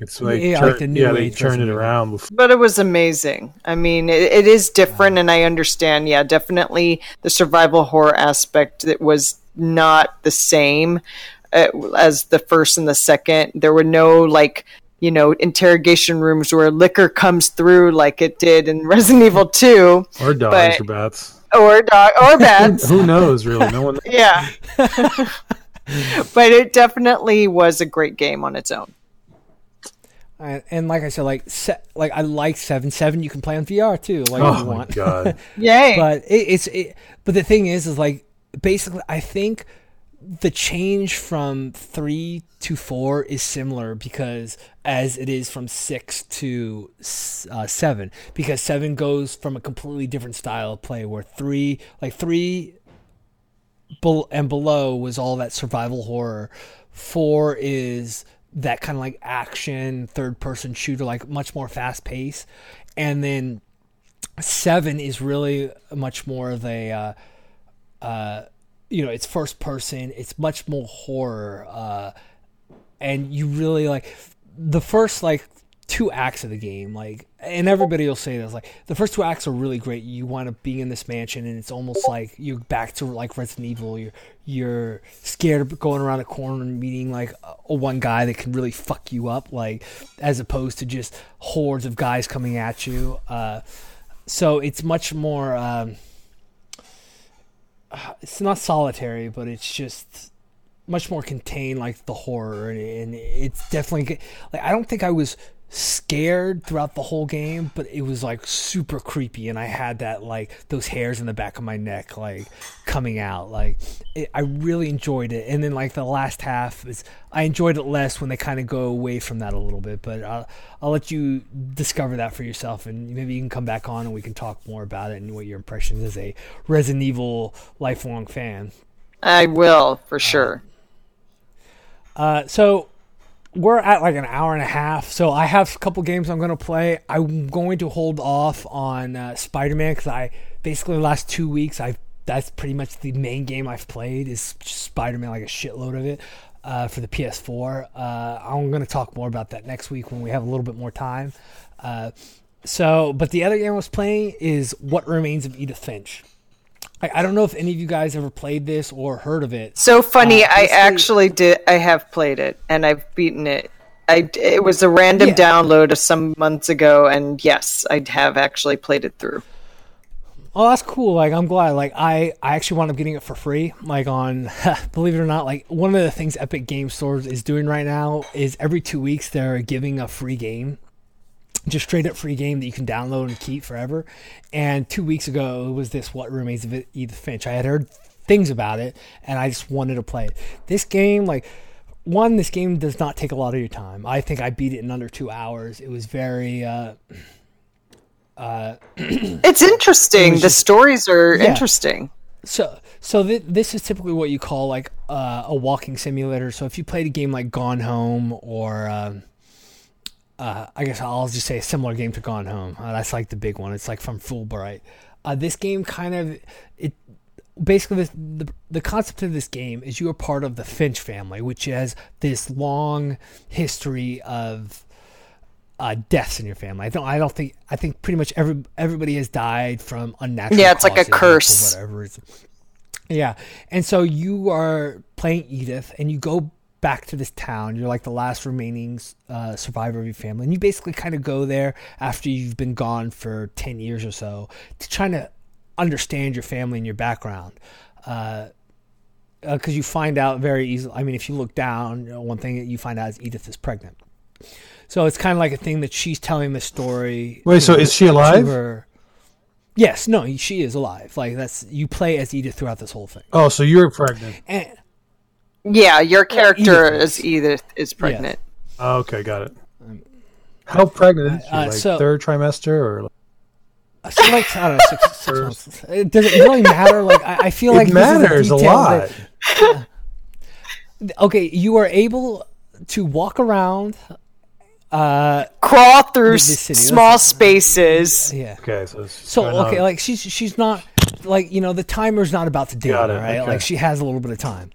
it's like, yeah, turn, like the new yeah, they turn it around. Before. But it was amazing. I mean, it, it is different, and I understand. Yeah, definitely the survival horror aspect that was not the same uh, as the first and the second. There were no like you know interrogation rooms where licker comes through like it did in Resident Evil Two, or dogs but, or bats, or dog or bats. Who knows? Really, no one. yeah. but it definitely was a great game on its own. And, and, like I said, like se- like I like seven seven. You can play on VR too, like oh you want. God, yay! But it, it's it, but the thing is, is like basically, I think the change from three to four is similar because as it is from six to uh, seven, because seven goes from a completely different style of play, where three like three and below was all that survival horror. Four is that kind of like action third person shooter, like much more fast pace. And then seven is really much more of a, uh, uh, you know, it's first person. It's much more horror, uh, and you really like the first like two acts of the game, like, and everybody will say this, like, the first two acts are really great. You wind up being in this mansion, and it's almost like you're back to like Resident Evil. You're you're scared of going around a corner and meeting like a, one guy that can really fuck you up, like, as opposed to just hordes of guys coming at you. Uh, so it's much more. Um, it's not solitary, but it's just much more contained, like the horror, and, and it's definitely like I don't think I was scared throughout the whole game, but it was like super creepy, and I had that like those hairs in the back of my neck like coming out. Like it, I really enjoyed it, and then like the last half is I enjoyed it less when they kind of go away from that a little bit. But I'll I'll let you discover that for yourself, and maybe you can come back on and we can talk more about it and what your impressions as a Resident Evil lifelong fan. I will for sure. Uh, so we're at like an hour and a half, so I have a couple games I'm going to play. I'm going to hold off on uh, Spider Man because I basically the last two weeks I've that's pretty much the main game I've played is Spider Man, like a shitload of it uh, for the PS4. Uh, I'm going to talk more about that next week when we have a little bit more time. Uh, so, but the other game I was playing is What Remains of Edith Finch. I, I, don't know if any of you guys ever played this or heard of it. So funny, uh, I actually did. I have played it and I've beaten it. I, it was a random yeah. download of some months ago, and yes, I have actually played it through. Oh, that's cool. Like, I'm glad. Like, I, I actually wound up getting it for free. Like, on, believe it or not, like, one of the things Epic Game Stores is doing right now is every two weeks they're giving a free game just straight up free game that you can download and keep forever. And two weeks ago, it was this What Remains of Edith Finch. I had heard things about it, and I just wanted to play it. This game, like, one, this game does not take a lot of your time. I think I beat it in under two hours. It was very. Uh, uh, it's interesting. It the just, stories are yeah. interesting. So, so th- this is typically what you call like uh, a walking simulator. So if you played a game like Gone Home or um, uh, I guess I'll just say a similar game to Gone Home. Uh, that's like the big one. It's like from Fullbright. Uh, this game kind of it basically this, the the concept of this game is you are part of the Finch family, which has this long history of uh, deaths in your family. I don't. I don't think. I think pretty much every everybody has died from unnatural. Yeah, it's like a curse. whatever. Yeah, and so you are playing Edith, and you go back to this town. You're like the last remaining uh, survivor of your family, and you basically kind of go there after you've been gone for ten years or so to try to understand your family and your background. Because uh, uh, you find out very easily. I mean, if you look down, you know, one thing that you find out is Edith is pregnant. So it's kind of like a thing that she's telling the story. Wait, so know, is she alive? Her. Yes, no, she is alive. Like that's you play as Edith throughout this whole thing. Oh, so you're pregnant. And, yeah, your character Edith is Edith is pregnant. Oh, okay, got it. How pregnant is she? Uh, like so, third trimester or? Like... So like I don't know, six, six months. Does it really matter? Like I, I feel it like it matters a, a lot. That, uh, okay, you are able to walk around, uh, crawl through small spaces. Yeah. Okay, so so okay, like she's she's not like you know the timer's not about to ding, right? Okay. Like she has a little bit of time.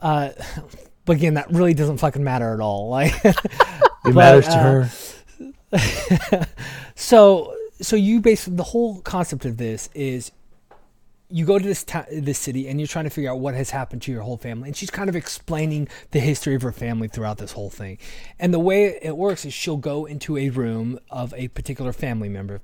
Uh, but again, that really doesn't fucking matter at all. Like it but, matters to uh, her. so so you basically the whole concept of this is you go to this ta- this city and you're trying to figure out what has happened to your whole family and she's kind of explaining the history of her family throughout this whole thing and the way it works is she'll go into a room of a particular family member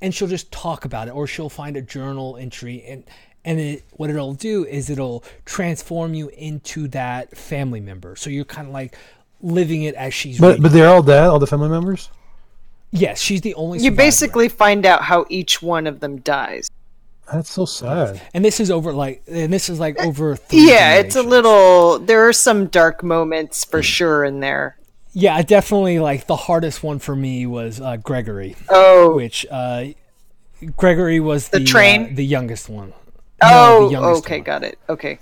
and she'll just talk about it or she'll find a journal entry and and it, what it'll do is it'll transform you into that family member. So you're kind of like living it as she's. But but they're all dead. All the family members. Yes, she's the only. One. You basically find out how each one of them dies. That's so sad. And this is over like, and this is like uh, over. yeah, it's a little. There are some dark moments for sure in there. Yeah, definitely. Like the hardest one for me was uh, Gregory. Oh, which uh, Gregory was the, the train, uh, the youngest one. Oh, okay, one. got it. Okay.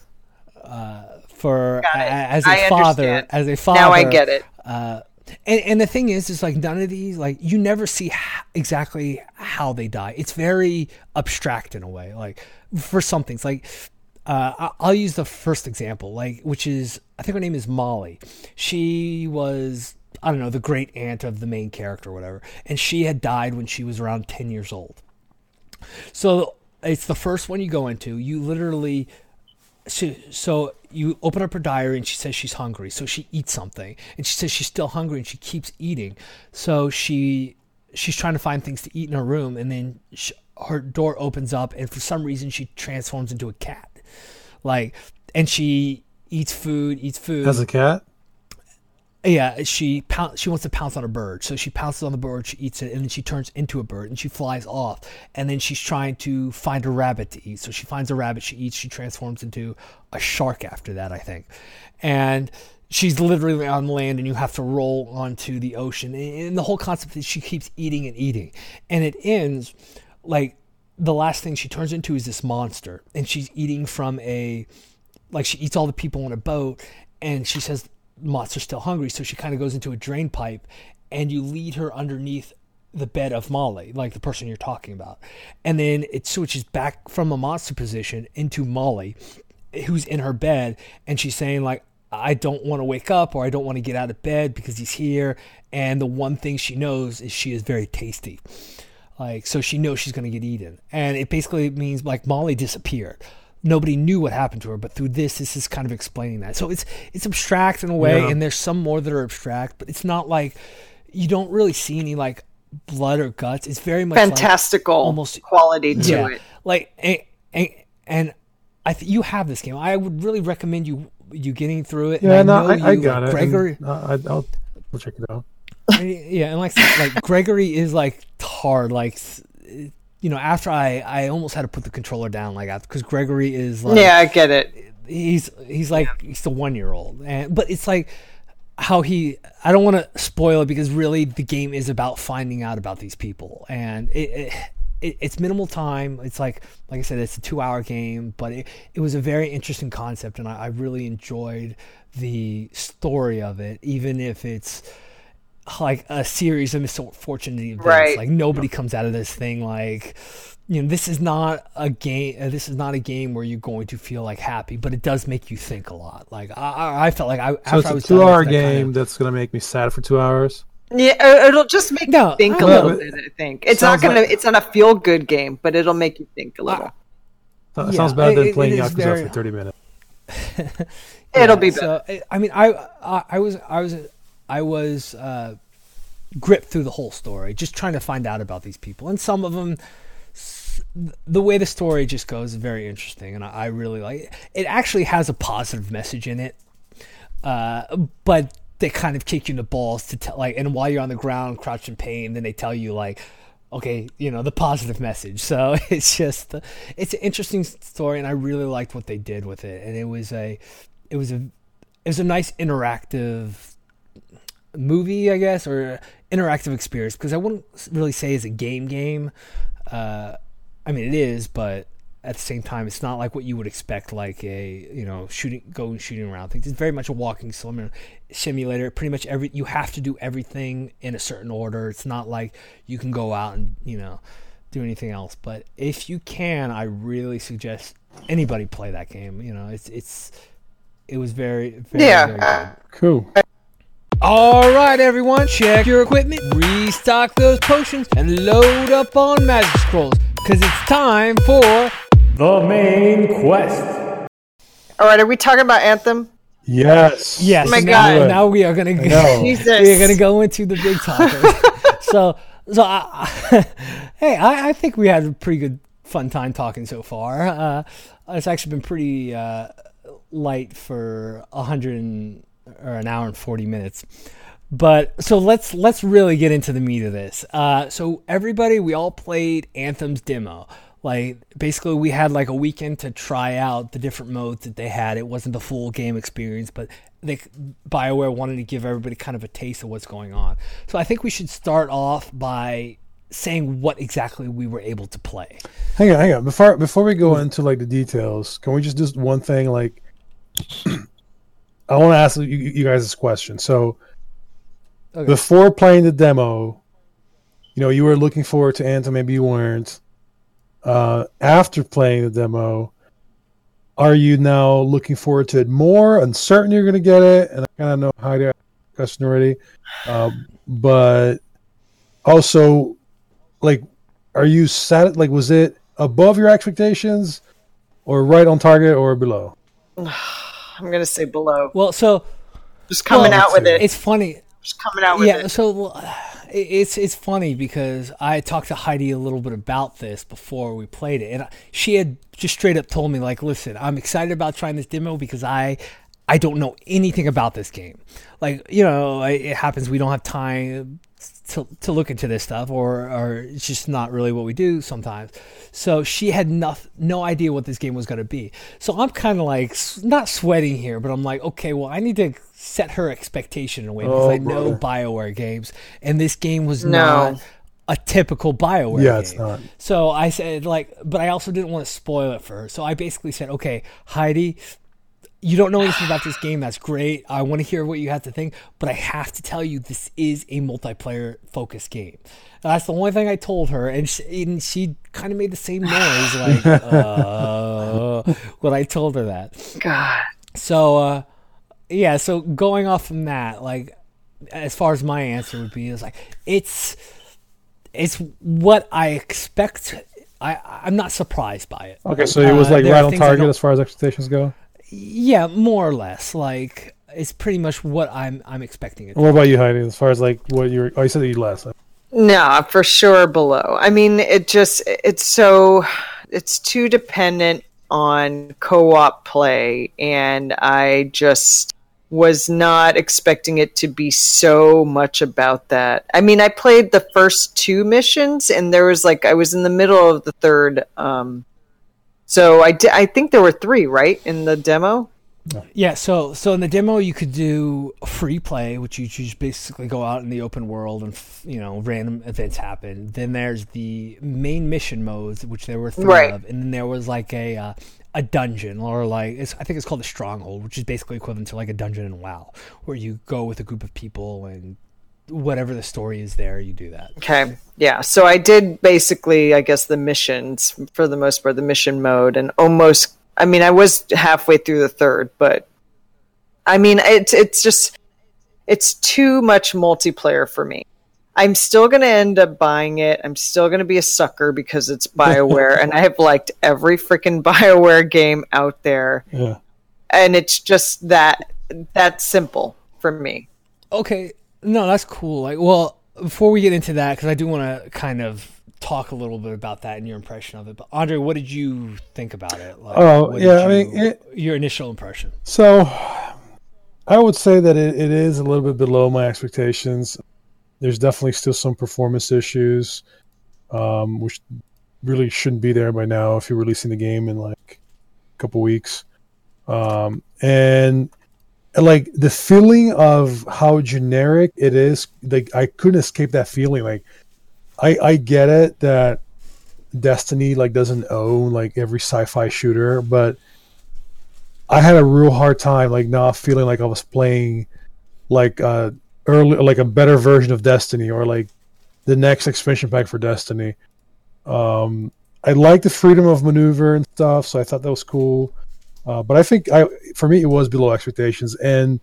Uh, for uh, as a I father, understand. as a father, now I get it. Uh, and, and the thing is, is like none of these, like you never see exactly how they die. It's very abstract in a way. Like for some things, like uh, I'll use the first example, like which is I think her name is Molly. She was I don't know the great aunt of the main character, or whatever, and she had died when she was around ten years old. So it's the first one you go into. You literally so you open up her diary and she says she's hungry. So she eats something and she says she's still hungry and she keeps eating. So she she's trying to find things to eat in her room and then she, her door opens up and for some reason she transforms into a cat. Like and she eats food eats food. As a cat yeah, she she wants to pounce on a bird, so she pounces on the bird, she eats it, and then she turns into a bird and she flies off. And then she's trying to find a rabbit to eat, so she finds a rabbit, she eats, she transforms into a shark after that, I think. And she's literally on land, and you have to roll onto the ocean. And the whole concept is she keeps eating and eating, and it ends like the last thing she turns into is this monster, and she's eating from a like she eats all the people on a boat, and she says monster's still hungry, so she kind of goes into a drain pipe, and you lead her underneath the bed of Molly, like the person you're talking about. And then it switches back from a monster position into Molly, who's in her bed, and she's saying, like, I don't want to wake up or I don't want to get out of bed because he's here. And the one thing she knows is she is very tasty. Like, so she knows she's going to get eaten. And it basically means like Molly disappeared. Nobody knew what happened to her, but through this, this is kind of explaining that. So it's it's abstract in a way, yeah. and there's some more that are abstract, but it's not like you don't really see any like blood or guts. It's very much fantastical, like almost quality to yeah, it. Like and, and, and I th- you have this game. I would really recommend you you getting through it. Yeah, no, I, I, got like, it. Gregory, and, uh, I, will I'll check it out. yeah, and like like Gregory is like hard. Like you know, after I I almost had to put the controller down like because Gregory is like yeah, I get it. He's he's like yeah. he's the one year old, and but it's like how he I don't want to spoil it because really the game is about finding out about these people and it, it, it, it's minimal time it's like like I said it's a two hour game but it, it was a very interesting concept and I, I really enjoyed the story of it even if it's like a series of misfortunate events. Right. like nobody comes out of this thing like you know this is not a game uh, this is not a game where you're going to feel like happy but it does make you think a lot. Like i, I felt like i so it's a two hour game kind of, that's going to make me sad for two hours? Yeah it'll just make no, you think a little bit i think. It's not gonna like, it's not a feel good game but it'll make you think a little. Uh, yeah, sounds better than playing yakuza very, for 30 minutes. It'll be better. so, i mean I, I i was i was i was uh gripped through the whole story just trying to find out about these people and some of them the way the story just goes is very interesting, and I, I really like it. It actually has a positive message in it, uh, but they kind of kick you in the balls to tell like, and while you're on the ground crouched in pain, then they tell you like, okay, you know, the positive message. So it's just it's an interesting story, and I really liked what they did with it, and it was a it was a it was a nice interactive movie, I guess, or interactive experience because I wouldn't really say it's a game game. Uh, I mean, it is, but at the same time, it's not like what you would expect, like a you know shooting, going shooting around things. It's very much a walking simulator. Pretty much every you have to do everything in a certain order. It's not like you can go out and you know do anything else. But if you can, I really suggest anybody play that game. You know, it's it's it was very, very yeah very cool. All right, everyone, check your equipment, restock those potions, and load up on magic scrolls because it's time for the main quest. All right, are we talking about Anthem? Yes. Yes. Oh my now, God. now we are gonna go, we are gonna go into the big topic. so so I, hey, I, I, think we had a pretty good fun time talking so far. Uh, it's actually been pretty uh, light for a hundred or an hour and forty minutes. But so let's let's really get into the meat of this. Uh, so everybody, we all played Anthem's demo. Like basically, we had like a weekend to try out the different modes that they had. It wasn't the full game experience, but they Bioware wanted to give everybody kind of a taste of what's going on. So I think we should start off by saying what exactly we were able to play. Hang on, hang on. Before before we go into like the details, can we just do one thing? Like, I want to ask you, you guys this question. So Okay. Before playing the demo, you know, you were looking forward to Anthem, maybe you weren't. Uh, after playing the demo, are you now looking forward to it more? Uncertain you're going to get it, and I kind of know how to question already. Um, but also, like, are you set? Like, was it above your expectations, or right on target, or below? I'm going to say below. Well, so just coming well, out with it. It's funny just coming out with it. yeah, it. so it's it's funny because I talked to Heidi a little bit about this before we played it, and she had just straight up told me like, "Listen, I'm excited about trying this demo because I I don't know anything about this game. Like, you know, it happens we don't have time to, to look into this stuff or, or it's just not really what we do sometimes. So she had no, no idea what this game was going to be. So I'm kind of like, not sweating here, but I'm like, okay, well, I need to set her expectation in a way because oh, I know BioWare games. And this game was no. not a typical BioWare yeah, game. it's not. So I said, like, but I also didn't want to spoil it for her. So I basically said, okay, Heidi, you don't know anything about this game. That's great. I want to hear what you have to think, but I have to tell you, this is a multiplayer focused game. That's the only thing I told her, and she, and she kind of made the same noise, like uh, when I told her that. God. So, uh, yeah. So going off from that, like, as far as my answer would be, is like it's it's what I expect. I I'm not surprised by it. Okay, so it was uh, like uh, right on target as far as expectations go. Yeah, more or less. Like it's pretty much what I'm I'm expecting it. What about you, Heidi? As far as like what you're, oh, you said that you less. No, for sure below. I mean, it just it's so it's too dependent on co-op play, and I just was not expecting it to be so much about that. I mean, I played the first two missions, and there was like I was in the middle of the third um, so I, I think there were three, right, in the demo? Yeah, so so in the demo you could do free play, which you just basically go out in the open world and you know random events happen. Then there's the main mission modes, which there were three right. of, and then there was like a uh, a dungeon or like I think it's called a stronghold, which is basically equivalent to like a dungeon in WoW, where you go with a group of people and whatever the story is there, you do that. Okay. Yeah. So I did basically, I guess, the missions for the most part, the mission mode, and almost. I mean, I was halfway through the third, but I mean, it's it's just it's too much multiplayer for me. I'm still going to end up buying it. I'm still going to be a sucker because it's BioWare, and I have liked every freaking BioWare game out there. Yeah. And it's just that that simple for me. Okay, no, that's cool. Like, well, before we get into that, because I do want to kind of talk a little bit about that and your impression of it. But Andre, what did you think about it? Like, oh, yeah, you, I mean, it, your initial impression. So, I would say that it, it is a little bit below my expectations. There's definitely still some performance issues, um, which really shouldn't be there by now if you're releasing the game in like a couple weeks. Um, and like the feeling of how generic it is like i couldn't escape that feeling. Like i i get it that destiny like doesn't own like every sci-fi shooter but i had a real hard time like not feeling like i was playing like uh early like a better version of destiny or like the next expansion pack for destiny. Um i like the freedom of maneuver and stuff so i thought that was cool uh, but I think I, for me, it was below expectations, and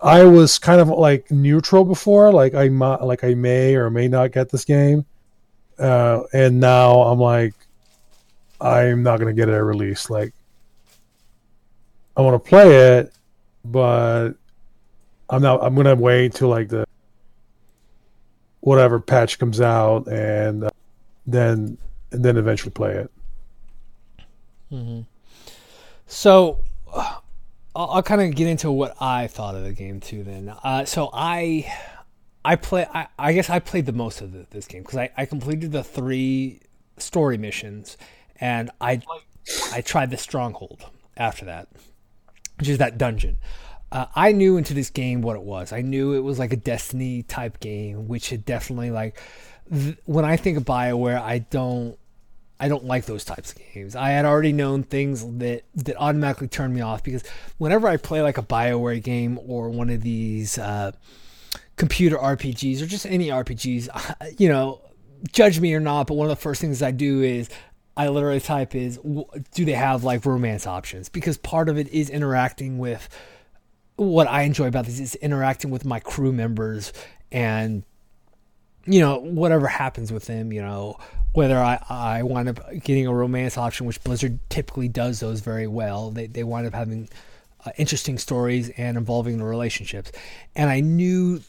I was kind of like neutral before, like I might, like I may or may not get this game, uh, and now I'm like, I'm not gonna get it at release. Like, I want to play it, but I'm not. I'm gonna wait till like the whatever patch comes out, and uh, then and then eventually play it. Mm-hmm. So I'll, I'll kind of get into what I thought of the game too. Then, uh, so I I play. I, I, guess I played the most of the, this game because I, I completed the three story missions, and I I tried the stronghold after that, which is that dungeon. Uh, I knew into this game what it was. I knew it was like a Destiny type game, which had definitely like. Th- when I think of Bioware, I don't I don't like those types of games. I had already known things that that automatically turn me off because whenever I play like a Bioware game or one of these uh, computer RPGs or just any RPGs, you know, judge me or not, but one of the first things I do is I literally type is do they have like romance options because part of it is interacting with what I enjoy about this is interacting with my crew members and you know whatever happens with them you know whether I, I wind up getting a romance option, which Blizzard typically does those very well. They, they wind up having uh, interesting stories and involving the relationships. And I knew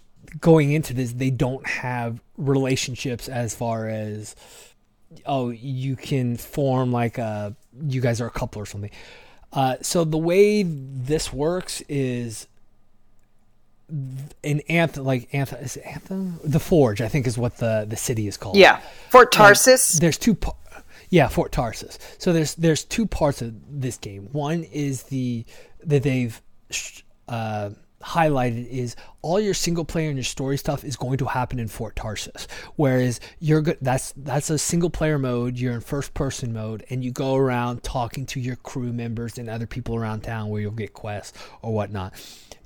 going into this, they don't have relationships as far as, oh, you can form like a, you guys are a couple or something. Uh, so the way this works is in Anthem, like Anthem, is Anthem? The Forge, I think, is what the the city is called. Yeah, Fort Tarsis. there's two. yeah, Fort Tarsis. So there's there's two parts of this game. One is the that they've uh, highlighted is all your single player and your story stuff is going to happen in Fort Tarsis. Whereas you're good that's that's a single player mode, you're in first person mode, and you go around talking to your crew members and other people around town where you'll get quests or whatnot.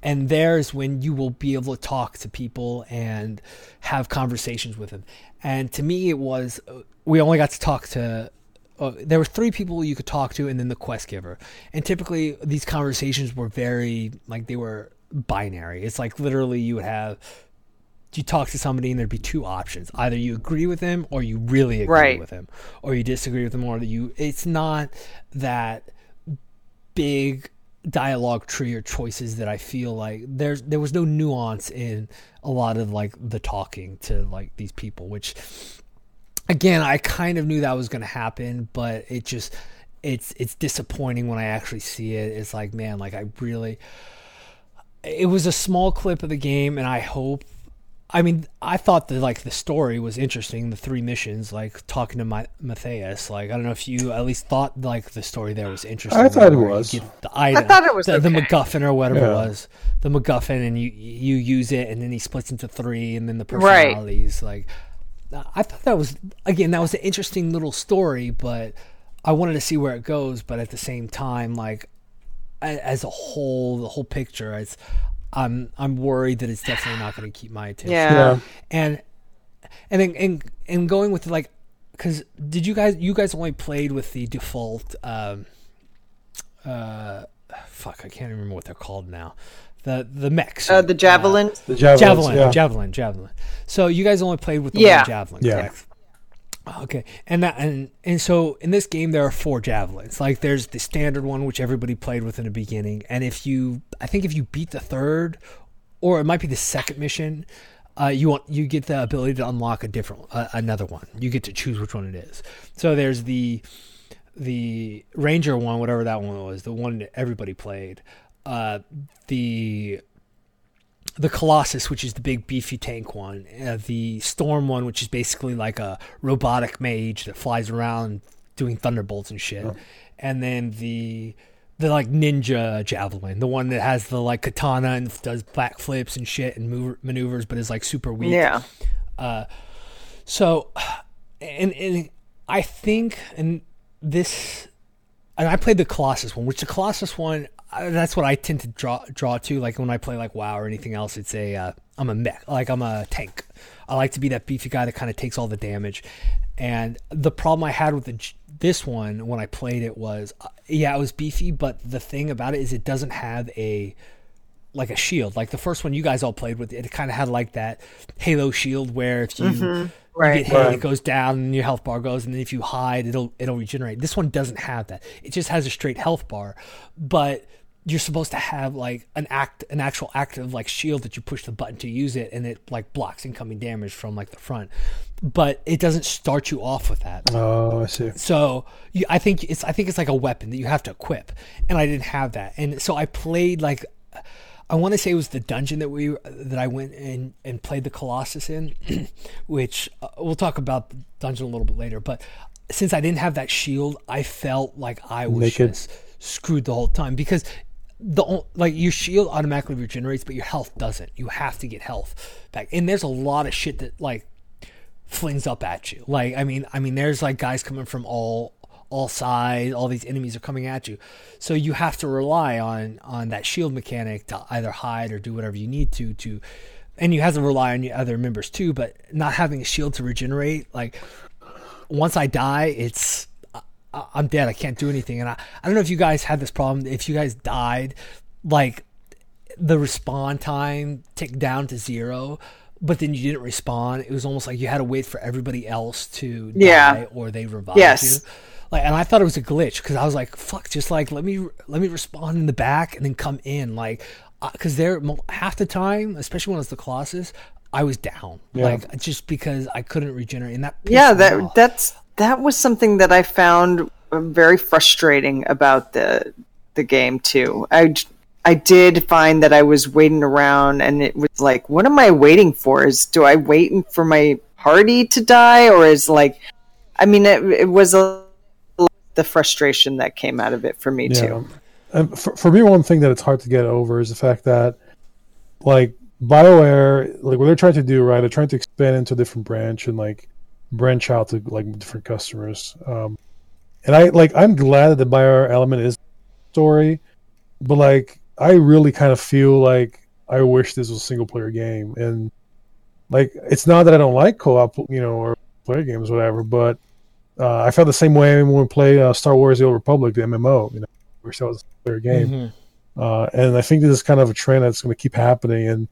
And there's when you will be able to talk to people and have conversations with them. And to me, it was we only got to talk to uh, there were three people you could talk to and then the quest giver and typically these conversations were very like they were binary. It's like literally you would have you talk to somebody and there'd be two options. Either you agree with him or you really agree right. with him. Or you disagree with him or that you it's not that big dialogue tree or choices that I feel like there's there was no nuance in a lot of like the talking to like these people, which again I kind of knew that was gonna happen, but it just it's it's disappointing when I actually see it. It's like, man, like I really it was a small clip of the game, and I hope. I mean, I thought that like the story was interesting. The three missions, like talking to my Matthias. Like, I don't know if you at least thought like the story there was interesting. I thought it was. The item, I thought it was the, okay. the MacGuffin or whatever yeah. it was. The MacGuffin, and you you use it, and then he splits into three, and then the personalities. Right. Like, I thought that was again that was an interesting little story, but I wanted to see where it goes. But at the same time, like as a whole, the whole picture, it's I'm I'm worried that it's definitely not going to keep my attention. Yeah. yeah. And and then and and going with like because did you guys you guys only played with the default um uh fuck I can't remember what they're called now the the mechs uh, the javelin uh, the javelin yeah. javelin javelin so you guys only played with the yeah. javelin yeah. correct Okay, and that and and so in this game there are four javelins. Like there's the standard one which everybody played with in the beginning, and if you, I think if you beat the third, or it might be the second mission, uh, you want you get the ability to unlock a different uh, another one. You get to choose which one it is. So there's the the ranger one, whatever that one was, the one that everybody played. Uh, the the Colossus, which is the big beefy tank one, uh, the Storm one, which is basically like a robotic mage that flies around doing thunderbolts and shit, oh. and then the the like ninja javelin, the one that has the like katana and does backflips and shit and move, maneuvers, but is like super weak. Yeah. Uh, so, and and I think and this, and I played the Colossus one, which the Colossus one that's what I tend to draw draw to. Like when I play like WoW or anything else, it's a am uh, a mech, like I'm a tank. I like to be that beefy guy that kind of takes all the damage. And the problem I had with the, this one when I played it was, uh, yeah, it was beefy, but the thing about it is it doesn't have a like a shield. Like the first one you guys all played with, it kind of had like that Halo shield where if you mm-hmm right. you get hit, right. it goes down, and your health bar goes, and then if you hide, it'll it'll regenerate. This one doesn't have that. It just has a straight health bar, but you're supposed to have like an act an actual active like shield that you push the button to use it and it like blocks incoming damage from like the front. But it doesn't start you off with that. Oh i see. So you, i think it's i think it's like a weapon that you have to equip. And i didn't have that. And so i played like I want to say it was the dungeon that we that I went and and played the Colossus in, which uh, we'll talk about the dungeon a little bit later. But since I didn't have that shield, I felt like I was Naked. screwed the whole time because the like your shield automatically regenerates, but your health doesn't. You have to get health back, and there's a lot of shit that like flings up at you. Like I mean, I mean, there's like guys coming from all all sides. All these enemies are coming at you, so you have to rely on on that shield mechanic to either hide or do whatever you need to to. And you have to rely on your other members too, but not having a shield to regenerate, like once I die, it's I'm dead. I can't do anything. And I, I don't know if you guys had this problem. If you guys died, like the respawn time ticked down to zero, but then you didn't respond. It was almost like you had to wait for everybody else to yeah. die or they revived yes. you. Like, and I thought it was a glitch because I was like, "Fuck!" Just like let me let me respond in the back and then come in, like, because uh, they're half the time, especially when it's the Colossus, I was down, yeah. like just because I couldn't regenerate. And that yeah, that that's that was something that I found um, very frustrating about the the game too. I I did find that I was waiting around, and it was like, what am I waiting for? Is do I waiting for my party to die, or is like, I mean, it, it was a the frustration that came out of it for me yeah. too. And for, for me, one thing that it's hard to get over is the fact that like BioWare, like what they're trying to do, right? They're trying to expand into a different branch and like branch out to like different customers. Um, and I like I'm glad that the BioWare element is story, but like I really kind of feel like I wish this was a single player game. And like it's not that I don't like co op, you know, or player games, whatever, but uh, I felt the same way when we played uh, Star Wars: The Old Republic, the MMO. You know, wish that was a player game. Mm-hmm. Uh, and I think this is kind of a trend that's going to keep happening. And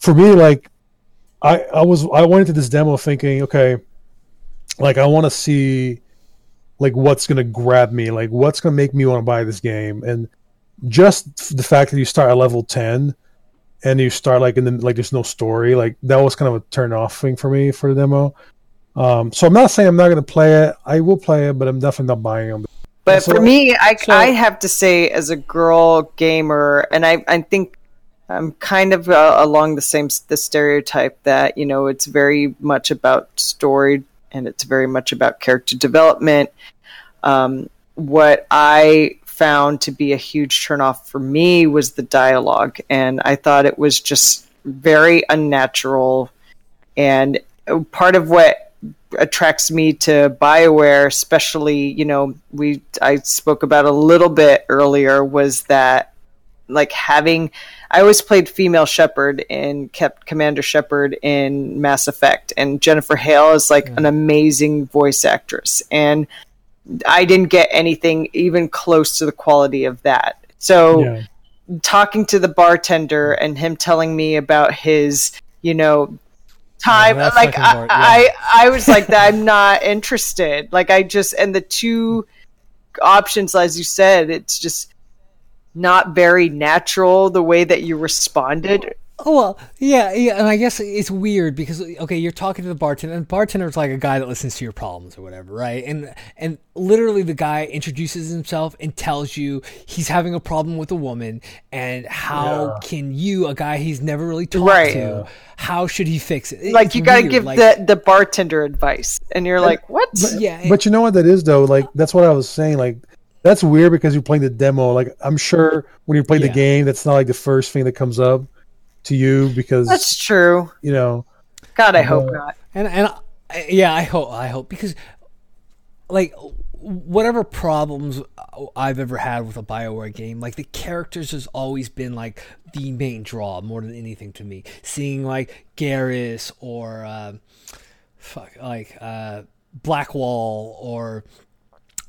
for me, like I, I was I went into this demo thinking, okay, like I want to see like what's gonna grab me, like what's gonna make me want to buy this game, and just the fact that you start at level ten and you start like and then like there's no story, like that was kind of a turn off thing for me for the demo. Um, so I'm not saying I'm not gonna play it. I will play it, but I'm definitely not buying them. But so, for me, I, so, I have to say, as a girl gamer, and I, I think I'm kind of uh, along the same the stereotype that you know it's very much about story and it's very much about character development. Um, what I found to be a huge turnoff for me was the dialogue, and I thought it was just very unnatural. And part of what attracts me to Bioware, especially, you know, we I spoke about a little bit earlier, was that like having I always played female Shepard and kept Commander Shepard in Mass Effect, and Jennifer Hale is like an amazing voice actress, and I didn't get anything even close to the quality of that. So, yeah. talking to the bartender and him telling me about his, you know, time, yeah, like I, yeah. I, I was like, that I'm not interested. Like I just and the two options, as you said, it's just not very natural the way that you responded. Oh well, yeah, yeah, and I guess it's weird because okay, you're talking to the bartender, and the bartender's like a guy that listens to your problems or whatever, right? And and literally, the guy introduces himself and tells you he's having a problem with a woman, and how yeah. can you, a guy he's never really talked right. to, how should he fix it? Like it's you got to give like, the the bartender advice, and you're like, what? But, yeah, but you know what that is though. Like that's what I was saying. Like that's weird because you're playing the demo. Like I'm sure when you play yeah. the game, that's not like the first thing that comes up to you because that's true. You know, God, I uh, hope not. And and yeah, I hope I hope because like whatever problems I've ever had with a Bioware game, like the characters has always been like the main draw more than anything to me. Seeing like Garrus or uh, fuck like uh, Blackwall or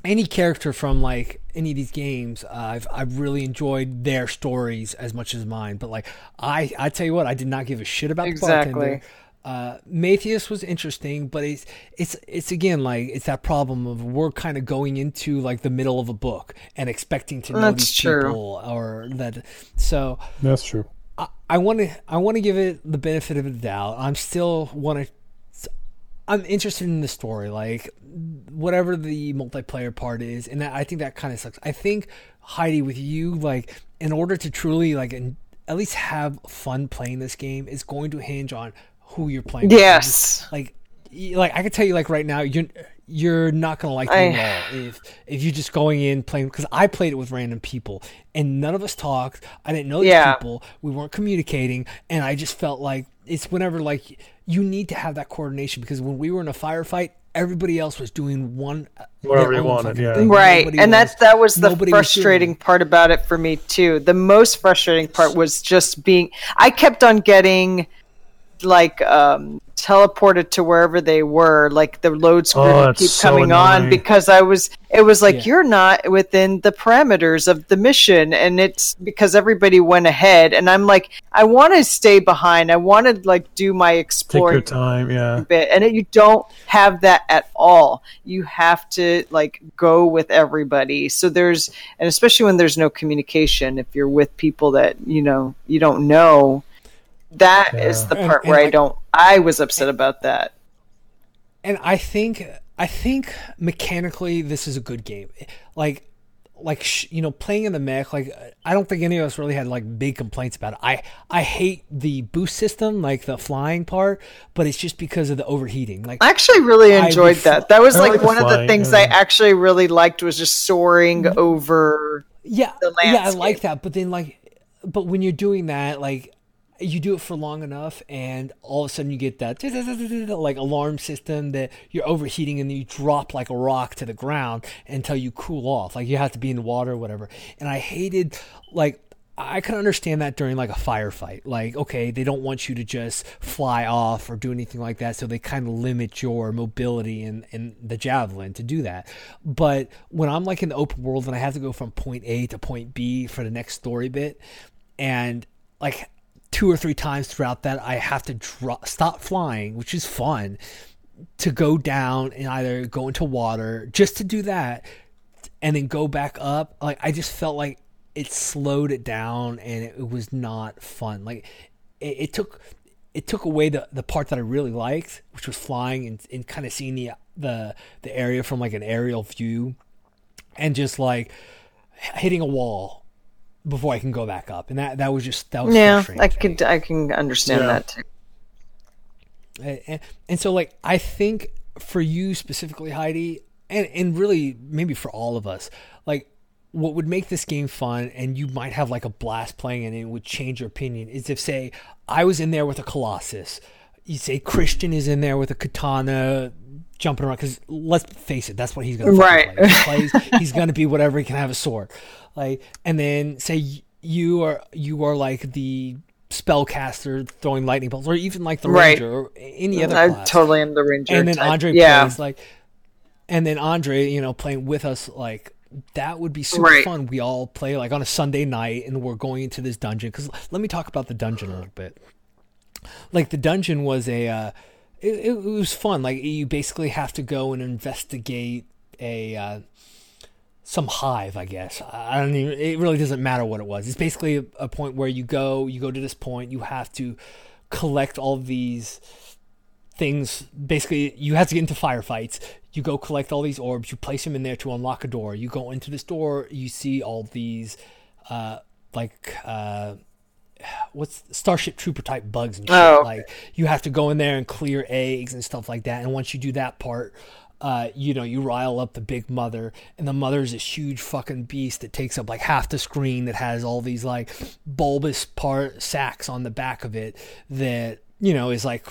any character from like any of these games, uh, I've I've really enjoyed their stories as much as mine. But like I I tell you what, I did not give a shit about exactly. the bartender. Uh, Matthias was interesting, but it's it's it's again like it's that problem of we're kind of going into like the middle of a book and expecting to know That's these true. people or that. So That's true. I want to I want to give it the benefit of the doubt. I'm still want to I'm interested in the story, like whatever the multiplayer part is, and I think that kind of sucks. I think Heidi, with you, like in order to truly like at least have fun playing this game, is going to hinge on who you're playing. With. Yes, with. like like I can tell you, like right now, you're you're not gonna like at all if if you're just going in playing because I played it with random people and none of us talked. I didn't know these yeah. people. We weren't communicating, and I just felt like it's whenever like you need to have that coordination because when we were in a firefight, everybody else was doing one uh, whatever you wanted, yeah. Thing. Right, nobody and that's that was the frustrating was part about it for me too. The most frustrating part was just being. I kept on getting like um teleported to wherever they were like the load screen oh, would keep so coming annoying. on because i was it was like yeah. you're not within the parameters of the mission and it's because everybody went ahead and i'm like i want to stay behind i want to like do my exploring Take your time yeah bit and it, you don't have that at all you have to like go with everybody so there's and especially when there's no communication if you're with people that you know you don't know that yeah. is the part and, where and I don't. I was upset about that. And I think I think mechanically this is a good game. Like like you know playing in the mech like i don't think any of us really had like big complaints about it i i hate the boost system like the flying part but it's just because of the overheating like i actually really enjoyed that that was like, like one of the things yeah. i actually really liked was just soaring mm-hmm. over yeah yeah i like that but then like but when you're doing that like you do it for long enough, and all of a sudden you get that like alarm system that you're overheating, and you drop like a rock to the ground until you cool off. Like you have to be in the water or whatever. And I hated like I can understand that during like a firefight. Like, okay, they don't want you to just fly off or do anything like that, so they kind of limit your mobility and in the javelin to do that. But when I'm like in the open world and I have to go from point A to point B for the next story bit, and like two or three times throughout that, I have to drop, stop flying, which is fun, to go down and either go into water just to do that and then go back up. Like, I just felt like it slowed it down and it, was not fun. Like, it, it, took. It took away the, the part that I really liked, which was flying and, and kind of seeing the, the the area from like an aerial view, and just like hitting a wall before I can go back up, and that that was just that was yeah. I could I can understand yeah. that too. And, and so like I think for you specifically, Heidi, and and really maybe for all of us, like what would make this game fun and you might have like a blast playing and it would change your opinion is if say I was in there with a Colossus. You say Christian is in there with a katana jumping around because let's face it, that's what he's going to right. Like. He plays, he's going to be whatever he can have a sword, like, and then say you are you are like the spellcaster throwing lightning bolts, or even like the right. ranger or any other. I totally am the ranger. And then type. Andre yeah. plays like, and then Andre, you know, playing with us like that would be super right. fun. We all play like on a Sunday night, and we're going into this dungeon. Because let me talk about the dungeon a little bit. Like the dungeon was a. Uh, it, it, was fun. Like you basically have to go and investigate a uh, some hive, I guess. I don't even. It really doesn't matter what it was. It's basically a, a point where you go, you go to this point, you have to collect all these things. Basically, you have to get into firefights. You go collect all these orbs. You place them in there to unlock a door. You go into this door. You see all these, uh, like. Uh, what's Starship Trooper type bugs and shit. Oh, okay. Like you have to go in there and clear eggs and stuff like that. And once you do that part, uh, you know, you rile up the big mother, and the mother is this huge fucking beast that takes up like half the screen that has all these like bulbous part sacks on the back of it that you know is like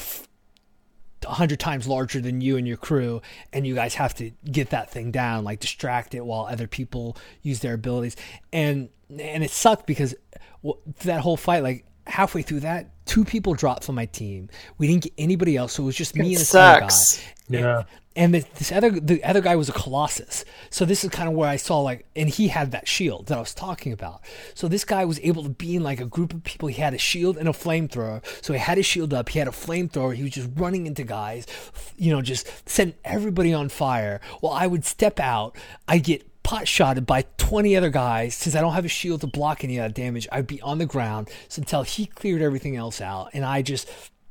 a hundred times larger than you and your crew, and you guys have to get that thing down, like distract it while other people use their abilities, and and it sucked because well, that whole fight, like halfway through that, two people dropped from my team. We didn't get anybody else, so it was just me it and sucks. guy. Yeah. And, and this other the other guy was a colossus. So this is kind of where I saw like, and he had that shield that I was talking about. So this guy was able to be in like a group of people. He had a shield and a flamethrower. So he had his shield up. He had a flamethrower. He was just running into guys, you know, just setting everybody on fire. Well, I would step out. I get pot shotted by 20 other guys. Since I don't have a shield to block any of that damage, I'd be on the ground until he cleared everything else out. And I just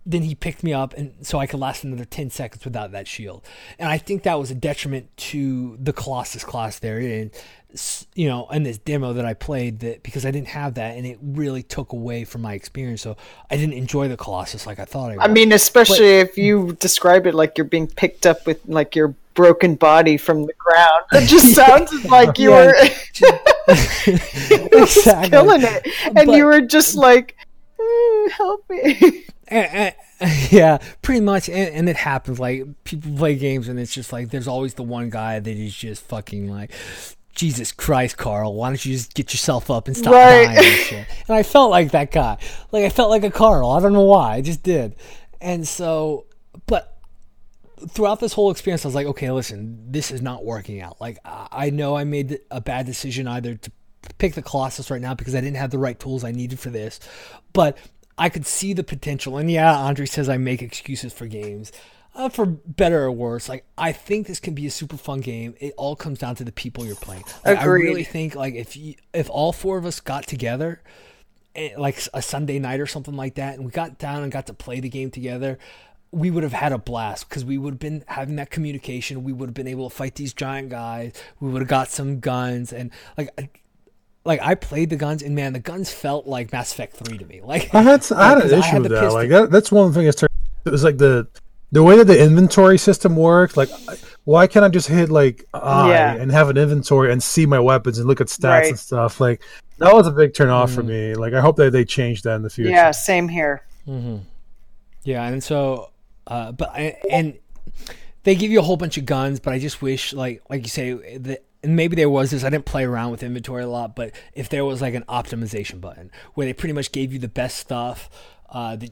then he picked me up and so I could last another 10 seconds without that shield. And I think that was a detriment to the Colossus class there and you know, in this demo that I played that because I didn't have that and it really took away from my experience. So I didn't enjoy the Colossus like I thought I would. I mean, especially but, if you describe it like you're being picked up with like your broken body from the ground. It just sounds like you were exactly. killing it, and but, you were just like, mm, "Help me." And, and, yeah, pretty much, and, and, it happens. Like people play games, and it's just like there's always the one guy that is just fucking like, Jesus Christ, Carl, why don't you just get yourself up and stop right. dying and shit? And I felt like that guy. Like I felt like a Carl. I don't know why. I just did. And so, but throughout this whole experience, I was like, okay, listen, this is not working out. Like, I know I made a bad decision either to pick the Colossus right now because I didn't have the right tools I needed for this, but I could see the potential. And yeah, Andre says I make excuses for games. Uh, for better or worse, like I think this can be a super fun game. It all comes down to the people you're playing. Like, I really think like if you, if all four of us got together, eh, like a Sunday night or something like that, and we got down and got to play the game together, we would have had a blast because we would have been having that communication. We would have been able to fight these giant guys. We would have got some guns and like. Like I played the guns, and man, the guns felt like Mass Effect Three to me. Like I had, I had an issue had with that. Like that, that's one thing. Is turned, it was like the the way that the inventory system works, like why can't I just hit like I yeah. and have an inventory and see my weapons and look at stats right. and stuff? Like that was a big turn off mm. for me. Like I hope that they change that in the future. Yeah, same here. Mm-hmm. Yeah, and so, uh, but and they give you a whole bunch of guns, but I just wish, like like you say, that and maybe there was this. I didn't play around with inventory a lot, but if there was like an optimization button where they pretty much gave you the best stuff. Uh, that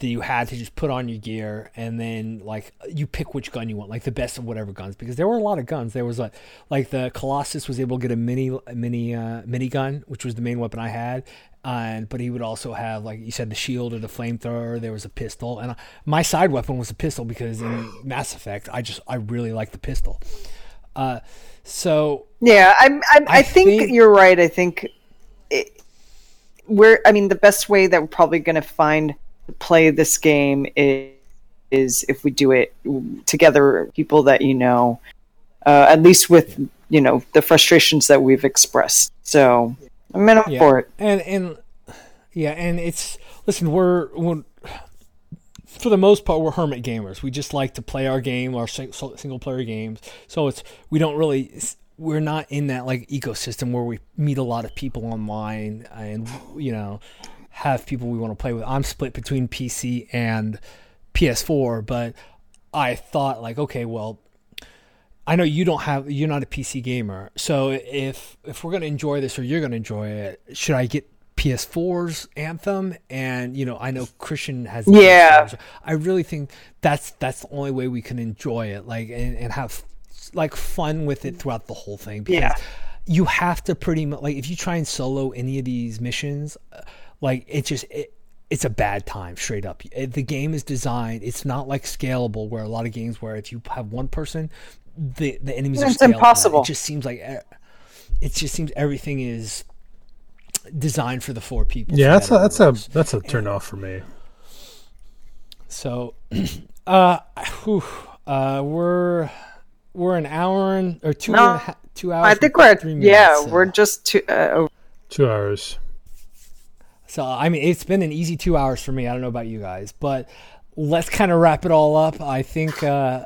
that you had to just put on your gear and then like you pick which gun you want like the best of whatever guns because there were a lot of guns there was like like the colossus was able to get a mini mini uh, mini gun which was the main weapon i had and but he would also have like you said the shield or the flamethrower there was a pistol and uh, my side weapon was a pistol because in mass effect i just i really like the pistol uh so yeah i'm, I'm i think, think, you're right i think it, we're i mean the best way that we're probably going to find to play this game is, is if we do it together, people that you know, uh, at least with you know the frustrations that we've expressed. So I'm in yeah. for it. And and yeah, and it's listen, we're, we're for the most part we're hermit gamers. We just like to play our game, our single player games. So it's we don't really we're not in that like ecosystem where we meet a lot of people online and you know have people we want to play with. I'm split between PC and PS4, but I thought like, okay, well, I know you don't have you're not a PC gamer. So if if we're to enjoy this or you're to enjoy it, should I get PS4's Anthem? And you know, I know Christian has Yeah. PS4, I really think that's that's the only way we can enjoy it like and, and have like fun with it throughout the whole thing because yeah. you have to pretty much like if you try and solo any of these missions uh, like it just it, it's a bad time straight up. The game is designed. It's not like scalable where a lot of games where if you have one person, the the enemies it's are impossible. It just seems like eh, it just seems everything is designed for the four people. Yeah, that's a, that's a that's a turn and, off for me. So, uh, whew, uh, we're we're an hour and or two no, two hours. I think we're at, yeah, so. we're just two uh, two hours. So, I mean, it's been an easy two hours for me. I don't know about you guys, but let's kind of wrap it all up. I think, uh,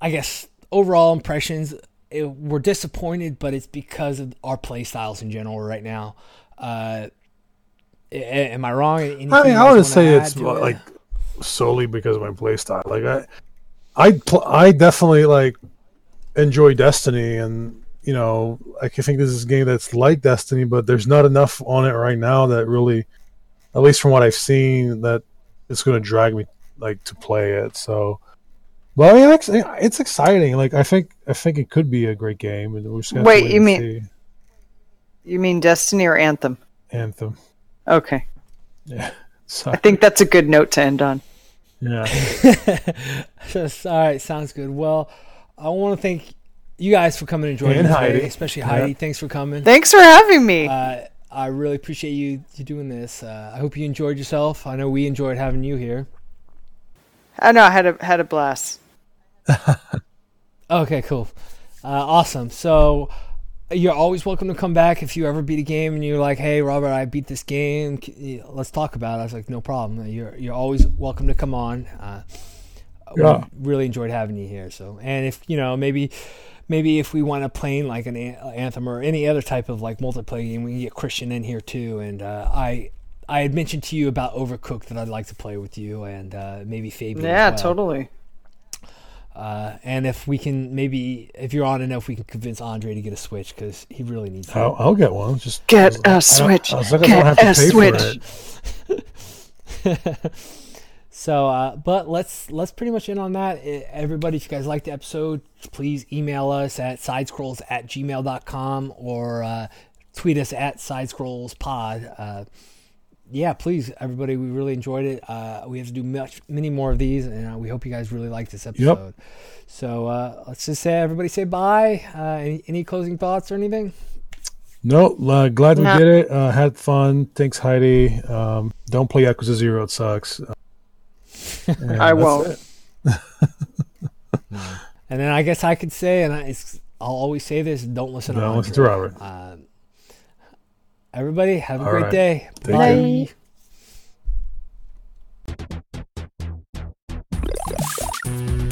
I guess, overall impressions, it, we're disappointed, but it's because of our play styles in general right now. Uh, am I wrong? Anything I mean, I would say it's like solely because of my play style. Like I, I, pl- I definitely like enjoy Destiny and you know, I think this is a game that's like Destiny, but there's not enough on it right now that really, at least from what I've seen, that it's going to drag me like to play it. So, but I mean, it's, it's exciting. Like I think I think it could be a great game. And we're just wait. You mean see. you mean Destiny or Anthem? Anthem. Okay. Yeah. Sorry. I think that's a good note to end on. Yeah. Just, all right. Sounds good. Well, I want to thank you guys for coming and joining and Heidi. Today, especially Heidi. Yeah. Thanks for coming. Thanks for having me. Uh, I really appreciate you, you doing this. Uh, I hope you enjoyed yourself. I know we enjoyed having you here. I know I had a had a blast. okay, cool, uh, awesome. So you're always welcome to come back if you ever beat a game and you're like, "Hey, Robert, I beat this game. Let's talk about it." I was like, "No problem. You're you're always welcome to come on." Uh, yeah. really enjoyed having you here. So, and if you know maybe maybe if we want to play like an anthem or any other type of like multiplayer game, we can get Christian in here too. And uh, I I had mentioned to you about Overcooked that I'd like to play with you and uh, maybe Fabian. Yeah, well. totally. Uh, and if we can, maybe if you're on enough, we can convince Andre to get a Switch because he really needs. it. I'll, I'll, get one. Just get a Switch. I I get a Switch. So, uh, but let's let's pretty much end on that. Everybody, if you guys liked the episode, please email us at sidescrolls at gmail.com or uh, tweet us at sidescrollspod. Uh, yeah, please, everybody. We really enjoyed it. Uh, we have to do much, many more of these, and uh, we hope you guys really like this episode. Yep. So uh, let's just say, everybody, say bye. Uh, any, any closing thoughts or anything? No, uh, glad we no. did it. Uh, had fun. Thanks, Heidi. Um, don't play Yakuza Zero. It sucks. I won't. and then I guess I could say, and I, will always say this: don't listen. Don't listen to Robert. Everybody, have a All great right. day. Thank Bye. You. Bye.